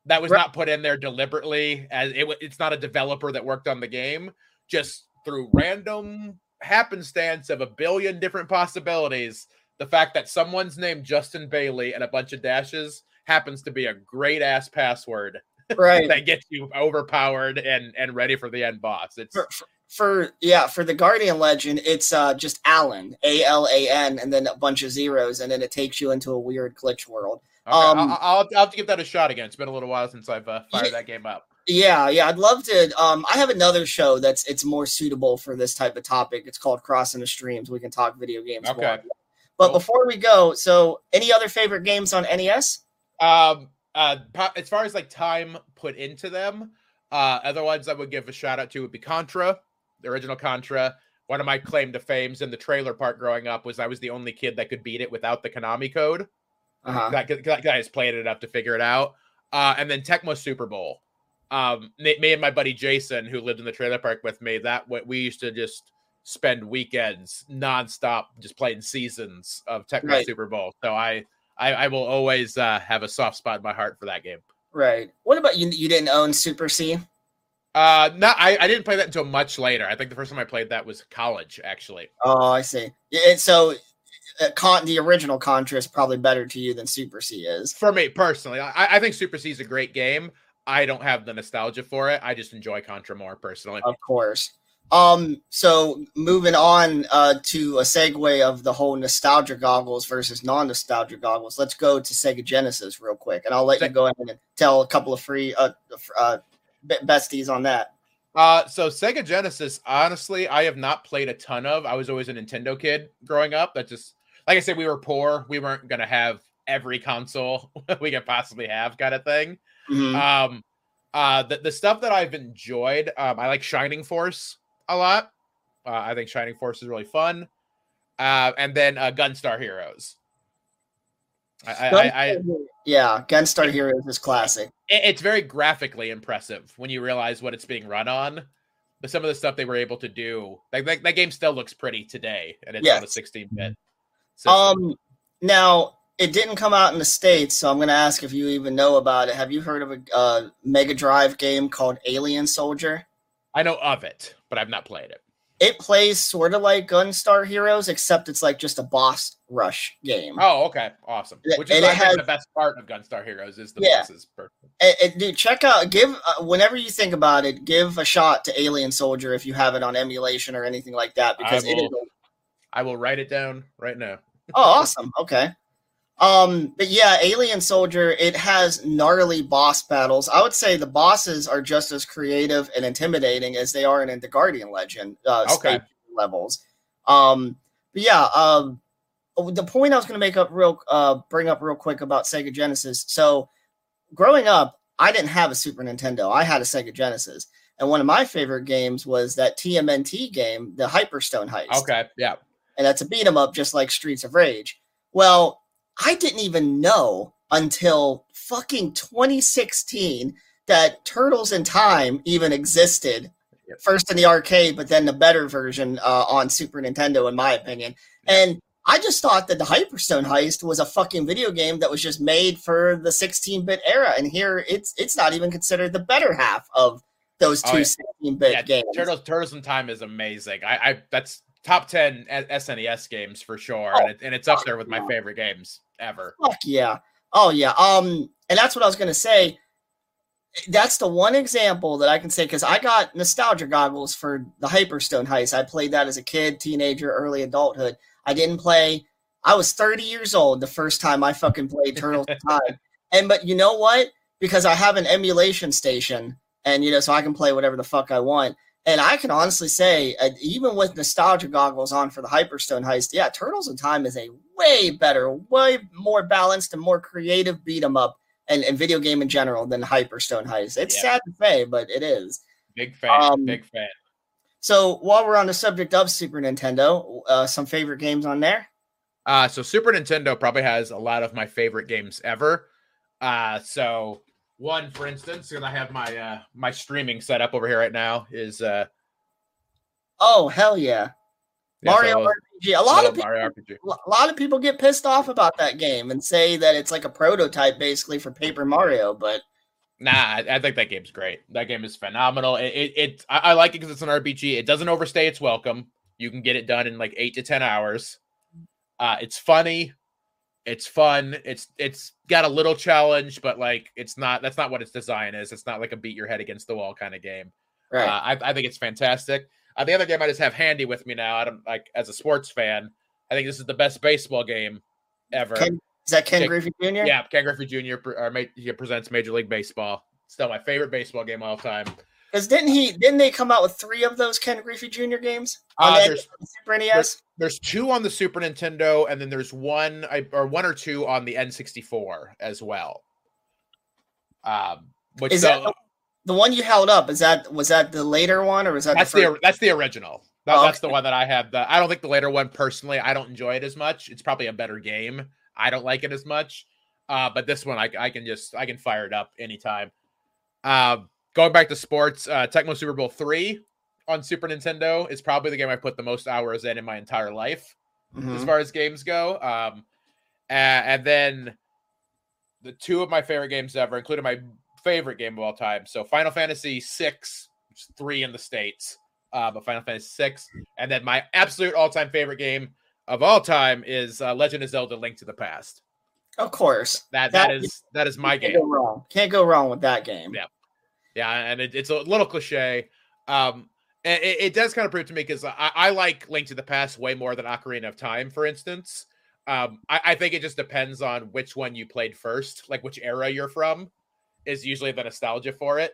That was Right. not put in there deliberately, as it, it's not a developer that worked on the game. Just through random happenstance of a billion different possibilities, the fact that someone's named Justin Bailey and a bunch of dashes happens to be a great ass password Right. (laughs) that gets you overpowered and and ready for the end boss. It's for, for, yeah for the guardian legend it's uh just alan a-l-a-n and then a bunch of zeros and then it takes you into a weird glitch world okay, um, I'll, I'll, I'll have to give that a shot again. It's been a little while since I've uh, fired Yeah. that game up. yeah yeah i'd love to um i have another show that's it's more suitable for this type of topic it's called crossing the streams we can talk video games Okay. more. but Cool. before we go so any other favorite games on nes Um, uh, as far as like time put into them, uh, other ones I would give a shout out to would be Contra, the original Contra. One of my claim to fames in the trailer part growing up was I was the only kid that could beat it without the Konami code. uh-huh that, that guy has played it enough to figure it out. Uh, and then Tecmo Super Bowl. Um, me, me and my buddy Jason, who lived in the trailer park with me, that we used to just spend weekends nonstop just playing seasons of Tecmo Right. Super Bowl. So I I, I will always uh, have a soft spot in my heart for that game. Right. What about you? You didn't own Super C? Uh, no, I, I didn't play that until much later. I think the first time I played that was college, actually. Oh, I see. Yeah, and so, uh, con- the original Contra is probably better to you than Super C is. For me personally, I, I think Super C is a great game. I don't have the nostalgia for it. I just enjoy Contra more personally. Of course. Um, so moving on uh, to a segue of the whole nostalgia goggles versus non-nostalgia goggles. Let's go to Sega Genesis real quick, and I'll let you go ahead and tell a couple of free uh, uh besties on that. Uh, so Sega Genesis, honestly, I have not played a ton of. I was always a Nintendo kid growing up. That just, like I said, we were poor. We weren't gonna have every console (laughs) we could possibly have, kind of thing. Mhm. Um, uh, the, the stuff that I've enjoyed, um, I like Shining Force a lot. Uh, I think Shining Force is really fun. Uh, and then uh, Gunstar Heroes. I, I, I, I yeah, Gunstar Heroes is classic. It- it's very graphically impressive when you realize what it's being run on. But some of the stuff they were able to do, like that, that game still looks pretty today, and it's on a 16 bit. Um, now it didn't come out in the states, so I'm going to ask if you even know about it. Have you heard of a uh, Mega Drive game called Alien Soldier? I know of it, but I've not played it. It plays sort of like Gunstar Heroes, except it's like just a boss rush game. Oh, okay, awesome. Which is I think has- the best part of Gunstar Heroes is the Yeah. bosses. Perfect. And- and dude, check out, give uh, whenever you think about it, give a shot to Alien Soldier if you have it on emulation or anything like that, because it is will- I will write it down right now. Oh, awesome. Okay. Um, but yeah, Alien Soldier, it has gnarly boss battles. I would say the bosses are just as creative and intimidating as they are in the Guardian Legend uh, Okay. levels. Um, but yeah, um, the point I was going to make up real, uh, bring up real quick about Sega Genesis. So, growing up, I didn't have a Super Nintendo. I had a Sega Genesis, and one of my favorite games was that TMNT game, the Hyperstone Heist Okay, yeah. and that's a beat 'em up just like Streets of Rage. Well, I didn't even know until fucking 2016 that Turtles in Time even existed. First in the arcade, but then the better version uh, on Super Nintendo, in my opinion. And I just thought that the Hyperstone Heist was a fucking video game that was just made for the 16-bit era, and here it's it's not even considered the better half of those Oh, two yeah. 16-bit yeah, games. Turtles Turtles in Time is amazing. I, I that's top ten SNES games for sure, Oh, and, it, and it's up there with my favorite games ever. Fuck yeah. Oh yeah. Um, and that's what I was gonna say. That's the one example that I can say because I got nostalgia goggles for the Hyperstone Heist. I played that as a kid, teenager, early adulthood. I didn't play. I was 30 years old the first time I fucking played Turtles (laughs) Time. And but you know what? Because I have an emulation station, and you know, so I can play whatever the fuck I want. And I can honestly say, uh, even with nostalgia goggles on for the Hyperstone Heist, yeah, Turtles in Time is a way better, way more balanced, and more creative beat 'em up and, and video game in general than Hyperstone Heist. It's Yeah. sad to say, but it is. Big fan, Um, big fan. So while we're on the subject of Super Nintendo, uh, some favorite games on there. Uh, so Super Nintendo probably has a lot of my favorite games ever. Uh, so one, for instance, because I have my uh, my streaming set up over here right now is uh, Oh hell yeah, yeah, Mario so RPG. A lot of people, a lot of people get pissed off about that game and say that it's like a prototype basically for Paper Mario, but Nah, I, I think that game's great. That game is phenomenal. It, it, it I, I like it because it's an RPG. It doesn't overstay its welcome. You can get it done in like eight to ten hours. Uh, it's funny. It's fun. It's it's got a little challenge, but like it's not. That's not what its design is. It's not like a beat your head against the wall kind of game. right. Uh, I, I think it's fantastic. Uh, the other game I just have handy with me now. I don't like as a sports fan. I think this is the best baseball game ever. Ken, is that Ken Griffey Jr.? Yeah, Ken Griffey Jr. pre- or he presents Major League Baseball. Still my favorite baseball game of all time. Because didn't he? Didn't they come out with three of those Ken Griffey Jr. games on Uh, Super NES? There's two on the Super Nintendo, and then there's one or one or two on the N64 as well. Um, which Is so- that the one you held up? Is that was that the later one or was that that's the, the first? that's the original. That, Oh, That's the one that I have. The I don't think the later one personally. I don't enjoy it as much. It's probably a better game. I don't like it as much. Uh, but this one I, I can just I can fire it up anytime. Uh, going back to sports, uh, Tecmo Super Bowl three on Super Nintendo is probably the game I put the most hours in in my entire life as Mhm. far as games go. Um, Uh, and then the two of my favorite games ever, including my favorite game of all time. So Final Fantasy six, which is three in the states, uh, but Final Fantasy six, and then my absolute all-time favorite game of all time is uh, Legend of Zelda: Link to the Past. Of course. That that is that is my Can't game. go wrong. Can't go wrong with that game. Yeah. Yeah, and it, it's a little cliche. Um, and it, it does kind of prove to me because I, I like Link to the Past way more than Ocarina of Time, for instance. Um, I, I think it just depends on which one you played first, like which era you're from, is usually the nostalgia for it.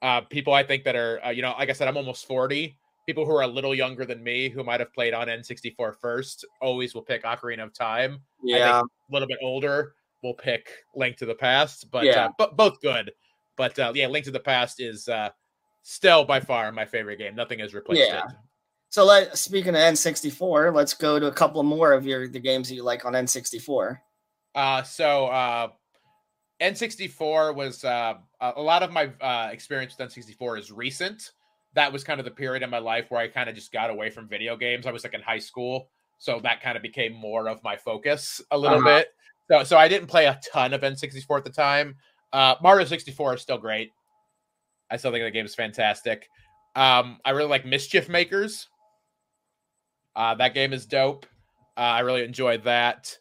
Uh, people I think that are, uh, you know, like I said, I'm almost 40. People who are a little younger than me who might have played on N64 first always will pick Ocarina of Time. I think Yeah. a little bit older will pick Link to the Past, but Yeah. uh, but both good. But uh, yeah, Link to the Past is uh, still by far my favorite game. Nothing has replaced Yeah. it. So let speaking of N64, let's go to a couple more of your the games that you like on N64. Uh, so uh, N64 was uh, a lot of my uh, experience with N64 is recent. That was kind of the period in my life where I kind of just got away from video games. I was like in high school, so that kind of became more of my focus a little Uh-huh. bit. So, so I didn't play a ton of N64 at the time. Uh, Mario 64 is still great. I still think the game is fantastic. Um, I really like Mischief Makers. Uh, that game is dope. Uh, I really enjoyed that.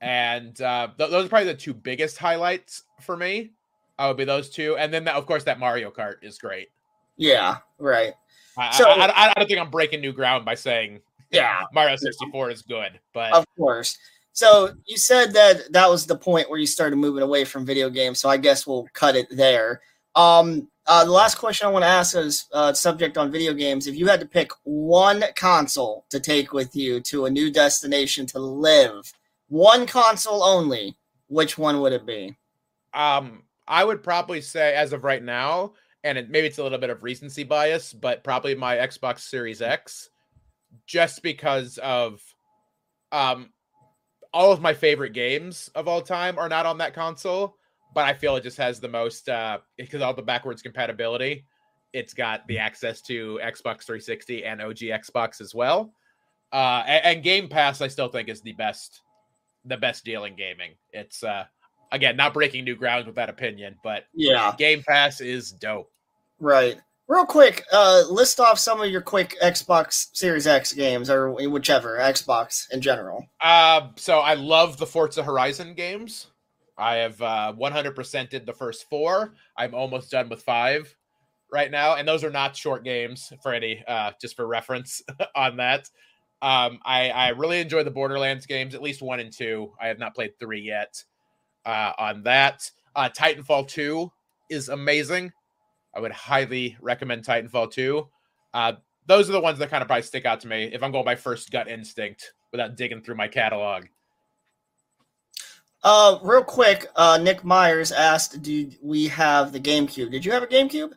And uh, th- those are probably the two biggest highlights for me. I would be those two, and then that, of course that Mario Kart is great. Yeah, right. I, So- I, I, I don't think I'm breaking new ground by saying Yeah, Mario 64 is good, but of course. So you said that that was the point where you started moving away from video games. So I guess we'll cut it there. Um, uh, the last question I want to ask is uh, subject on video games. If you had to pick one console to take with you to a new destination to live, one console only, which one would it be? um, I would probably say as of right now, and it, maybe it's a little bit of recency bias, but probably my Xbox Series X, just because of um, all of my favorite games of all time are not on that console, but I feel it just has the most uh, because all the backwards compatibility. It's got the access to Xbox 360 and OG Xbox as well, uh, and, and Game Pass. I still think is the best, the best deal in gaming. It's uh, again not breaking new ground with that opinion, but Yeah, Game Pass is dope. right. Real quick, uh, list off some of your quick Xbox Series X games, or whichever Xbox in general. Uh, so I love the Forza Horizon games. I have uh, 100% did the first four. I'm almost done with five right now, and those are not short games for any, uh, just for reference (laughs) on that. Um, I, I really enjoy the Borderlands games, at least one and two. I have not played three yet. Uh, on that, uh, Titanfall 2 is amazing. I would highly recommend Titanfall 2. Uh, those are the ones that kind of probably stick out to me if I'm going by first gut instinct without digging through my catalog. Uh, real quick, uh, Nick Myers asked, "Do we have the GameCube? Did you have a GameCube?"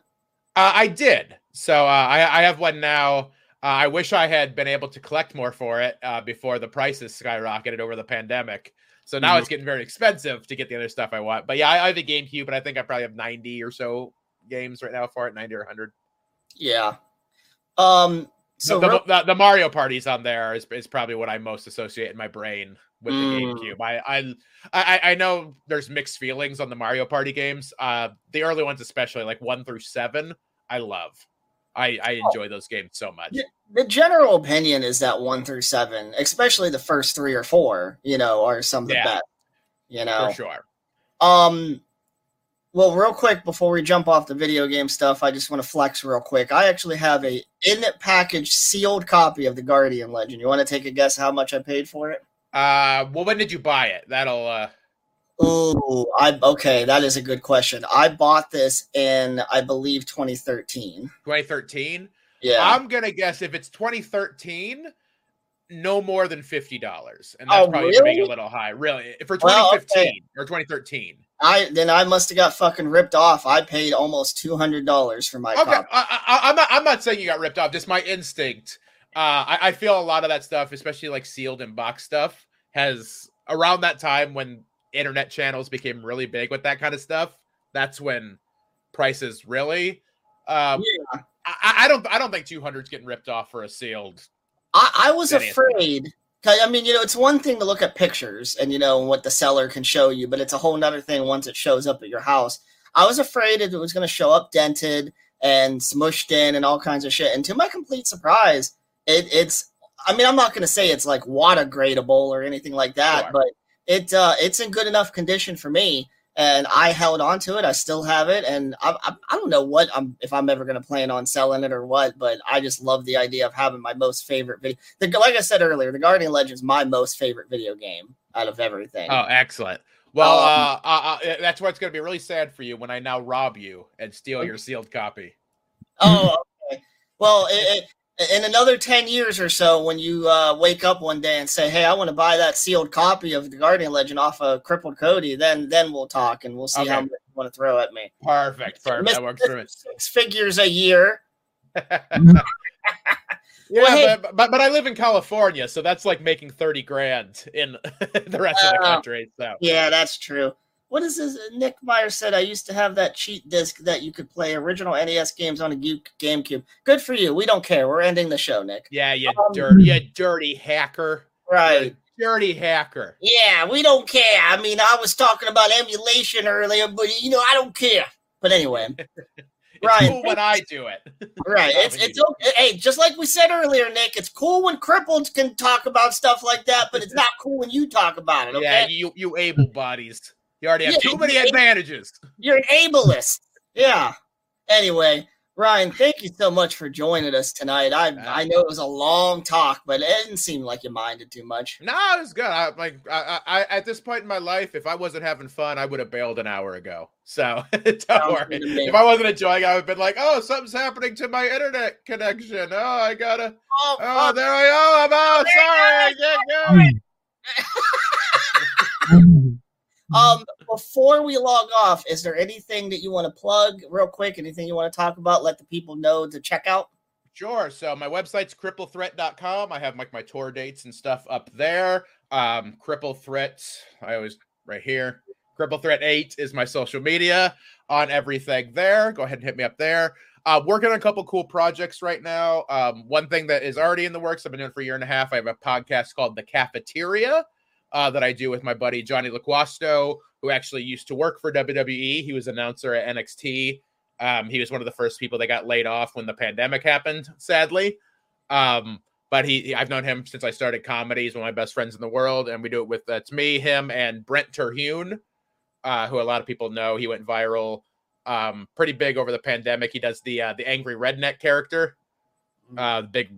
Uh, I did. So uh, I, I have one now. Uh, I wish I had been able to collect more for it uh, before the prices skyrocketed over the pandemic. So now Mhm. it's getting very expensive to get the other stuff I want. But yeah, I, I have a GameCube, and I think I probably have 90 or so games right now for it 90 or 100. Yeah. Um. So the, the, real- the, the Mario parties on there is, is probably what I most associate in my brain with the Mm. GameCube. I, I I I know there's mixed feelings on the Mario Party games. Uh, the early ones, especially like one through seven, I love. I I enjoy those games so much. Yeah. the general opinion is that one through seven, especially the first three or four, you know, are some of the Yeah. best. You know. for sure. Um. Well, real quick before we jump off the video game stuff, I just want to flex real quick. I actually have a in package sealed copy of the Guardian Legend. You want to take a guess how much I paid for it? Uh, well, when did you buy it? That'll uh, Ooh, I okay. That is a good question. I bought this in, I believe, 2013. 2013. Yeah. I'm gonna guess if it's 2013, no more than fifty dollars, and that's Oh, probably really? being a little high. Really, for Well, 2015 okay. or 2013. I then I must have got fucking ripped off. I paid almost two hundred dollars for my Okay, copy. I, I, I'm not. I'm not saying you got ripped off. Just my instinct. Uh, I, I feel a lot of that stuff, especially like sealed and box stuff, has around that time when internet channels became really big with that kind of stuff. That's when prices really. Um, Yeah. I, I don't. I don't think 200's getting ripped off for a sealed. I, I was afraid I mean, you know, it's one thing to look at pictures and you know what the seller can show you, but it's a whole nother thing once it shows up at your house. I was afraid it was going to show up dented and smushed in and all kinds of shit. And to my complete surprise, it, it's. I mean, I'm not going to say it's like WATA gradable or anything like that, Sure. but it uh, it's in good enough condition for me. And I held on to it. I still have it, and I, I, I don't know what I'm if I'm ever going to plan on selling it or what. But I just love the idea of having my most favorite video. The, like I said earlier, the Guardian Legends my most favorite video game out of everything. Oh, excellent. Well, Um, uh, uh, uh, that's why it's going to be really sad for you when I now rob you and steal your sealed copy. Oh, okay. Well, it, it, in another 10 years or so, when you uh, wake up one day and say, hey, I want to buy that sealed copy of the Guardian Legend off of Crippled Cody, then then we'll talk and we'll see how Okay. much you want to throw at me. Perfect. Perfect. That works for me. Six figures a year. (laughs) Yeah, Well, hey- but, but but I live in California, so that's like making thirty grand in (laughs) the rest of the country. So Yeah, that's true. What is this? Nick Meyer said I used to have that cheat disc that you could play original NES games on a GameCube. Good for you. We don't care. We're ending the show, Nick. yeah, you Um, dirty, you dirty hacker, Right. You dirty hacker. Yeah, we don't care. I mean, I was talking about emulation earlier, but you know, I don't care. But anyway, (laughs) Right. Cool when I do it. right? It's it's okay. Hey, just like we said earlier, Nick. It's cool when cripples can talk about stuff like that, but it's not cool when you talk about it. Okay, Yeah, you you able bodies. You already have Yeah, too many advantages. you're an ableist. Yeah. Anyway, Ryan, thank you so much for joining us tonight. I uh, I know it was a long talk, but it didn't seem like you minded too much. No, it was good. I, like I, I, at this point in my life, if I wasn't having fun, I would have bailed an hour ago. So (laughs) don't Sounds worry. good to me. If I wasn't enjoying, I would have been like, "Oh, something's happening to my internet connection. Oh, I gotta. Oh, Oh, there I am. Oh, sorry, I can't go." Um, before we log off, is there anything that you want to plug real quick? Anything you want to talk about? Let the people know to check out. Sure. So my website's cripplethreat.com. I have like my tour dates and stuff up there. Um, Cripple Threats, I always right here. Cripple Threat 8 is my social media on everything there. Go ahead and hit me up there. Uh, working on a couple cool projects right now. Um, one thing that is already in the works, I've been doing for a year and a half. I have a podcast called The Cafeteria uh, that I do with my buddy Johnny LaQuasto, who actually used to work for WWE. He was announcer at NXT. Um, he was one of the first people that got laid off when the pandemic happened, sadly. Um, but he, he- I've known him since I started comedy. He's one of my best friends in the world, and we do it with that's me, him, and Brent Terhune, uh, who a lot of people know. He went viral, um, pretty big over the pandemic. He does the uh, the angry redneck character, uh, the big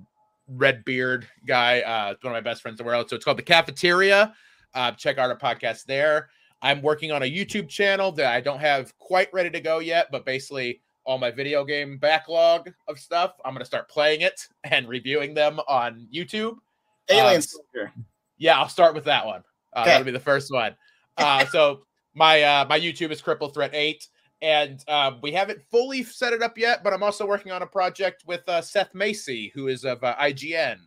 red beard guy. Uh, it's one of my best friends in the world. So it's called the Cafeteria. Uh, check out our podcast there. I'm working on a YouTube channel that I don't have quite ready to go yet, but basically all my video game backlog of stuff, I'm to start playing it (laughs) and reviewing them on YouTube. Alien Uh, Soldier. Yeah, I'll start with that one. Uh, Okay. That'll be the first one. Uh, so (laughs) my uh, my YouTube is Cripple Threat Eight, and uh, we haven't fully set it up yet. But I'm also working on a project with uh, Seth Macy, who is of uh, IGN.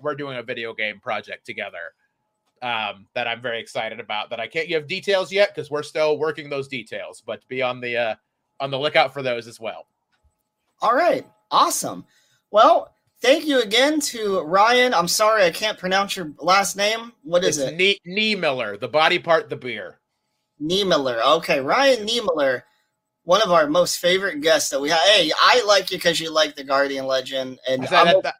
We're doing a video game project together um, that I'm very excited about. That I can't give details yet because we're still working those details. But be on the uh, on the lookout for those as well. All right, awesome. Well, thank you again to Ryan. I'm sorry I can't pronounce your last name. What is it's it? Nee, Nee Miller, the body part, the beer. Niemiller. Okay, Ryan Niemiller, one of our most favorite guests that we have. Hey, I like you because you like the Guardian Legend, and I said I'm, that-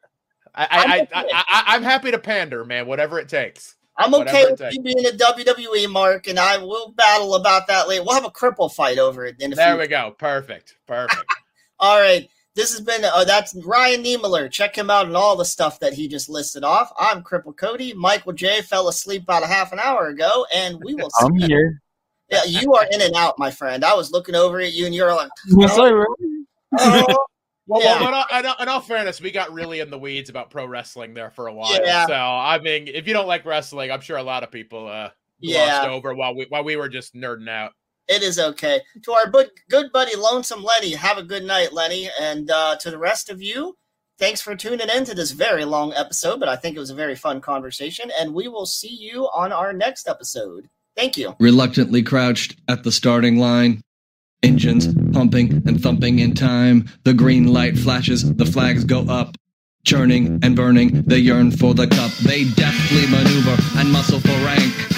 I, I'm I, I, okay. I, I, I'm happy to pander, man. Whatever it takes. I'm okay with takes. you being a WWE mark, and I will battle about that later. We'll have a cripple fight over it in a There few. we go. Perfect. Perfect. (laughs) All right. This has been uh, that's Ryan Niemiller. Check him out and all the stuff that he just listed off. I'm Cripple Cody. Michael J fell asleep about a half an hour ago, and we will. I'm see. here. Yeah, you are in and out, my friend. I was looking over at you, and you're like, Was I really? oh, (laughs) Well, Yeah. well, in, all, in, all, fairness, we got really in the weeds about pro wrestling there for a while. Yeah. So, I mean, if you don't like wrestling, I'm sure a lot of people uh, Yeah. over while we while we were just nerding out. it is okay. To our good, good buddy, Lonesome Lenny, have a good night, Lenny. And uh, to the rest of you, thanks for tuning in to this very long episode, but I think it was a very fun conversation. And we will see you on our next episode. Thank you. reluctantly crouched at the starting line. Engines pumping and thumping in time. The green light flashes, the flags go up. Churning and burning, they yearn for the cup. They deftly maneuver and muscle for rank.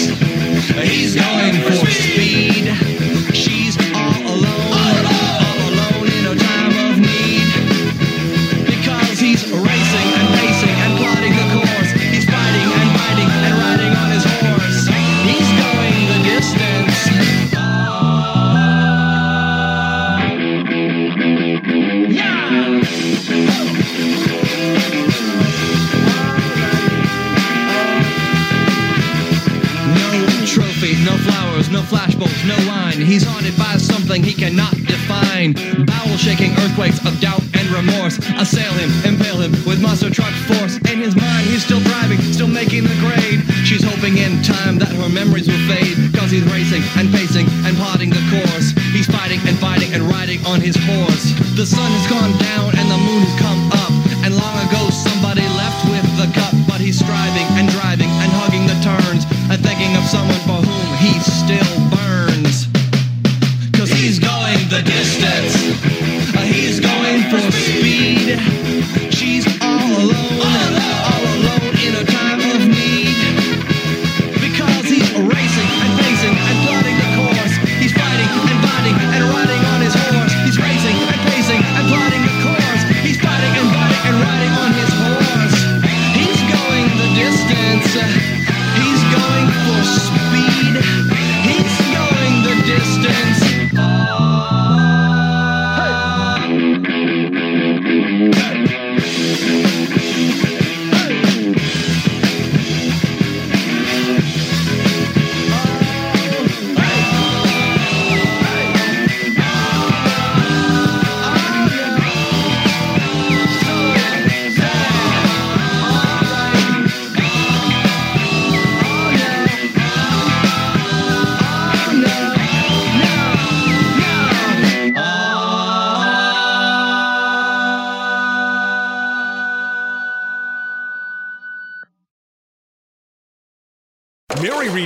He's going for He's haunted by something he cannot define. Bowel shaking earthquakes of doubt and remorse assail him, impale him with monster truck force. In his mind, he's still driving, still making the grade. She's hoping in time that her memories will fade. Cause he's racing and pacing and plotting the course. He's fighting and fighting and riding on his horse. The sun has gone down and the moon has come up. And long ago somebody left with the cup. But he's striving and driving and hugging the turns. And thinking of someone for whom he's still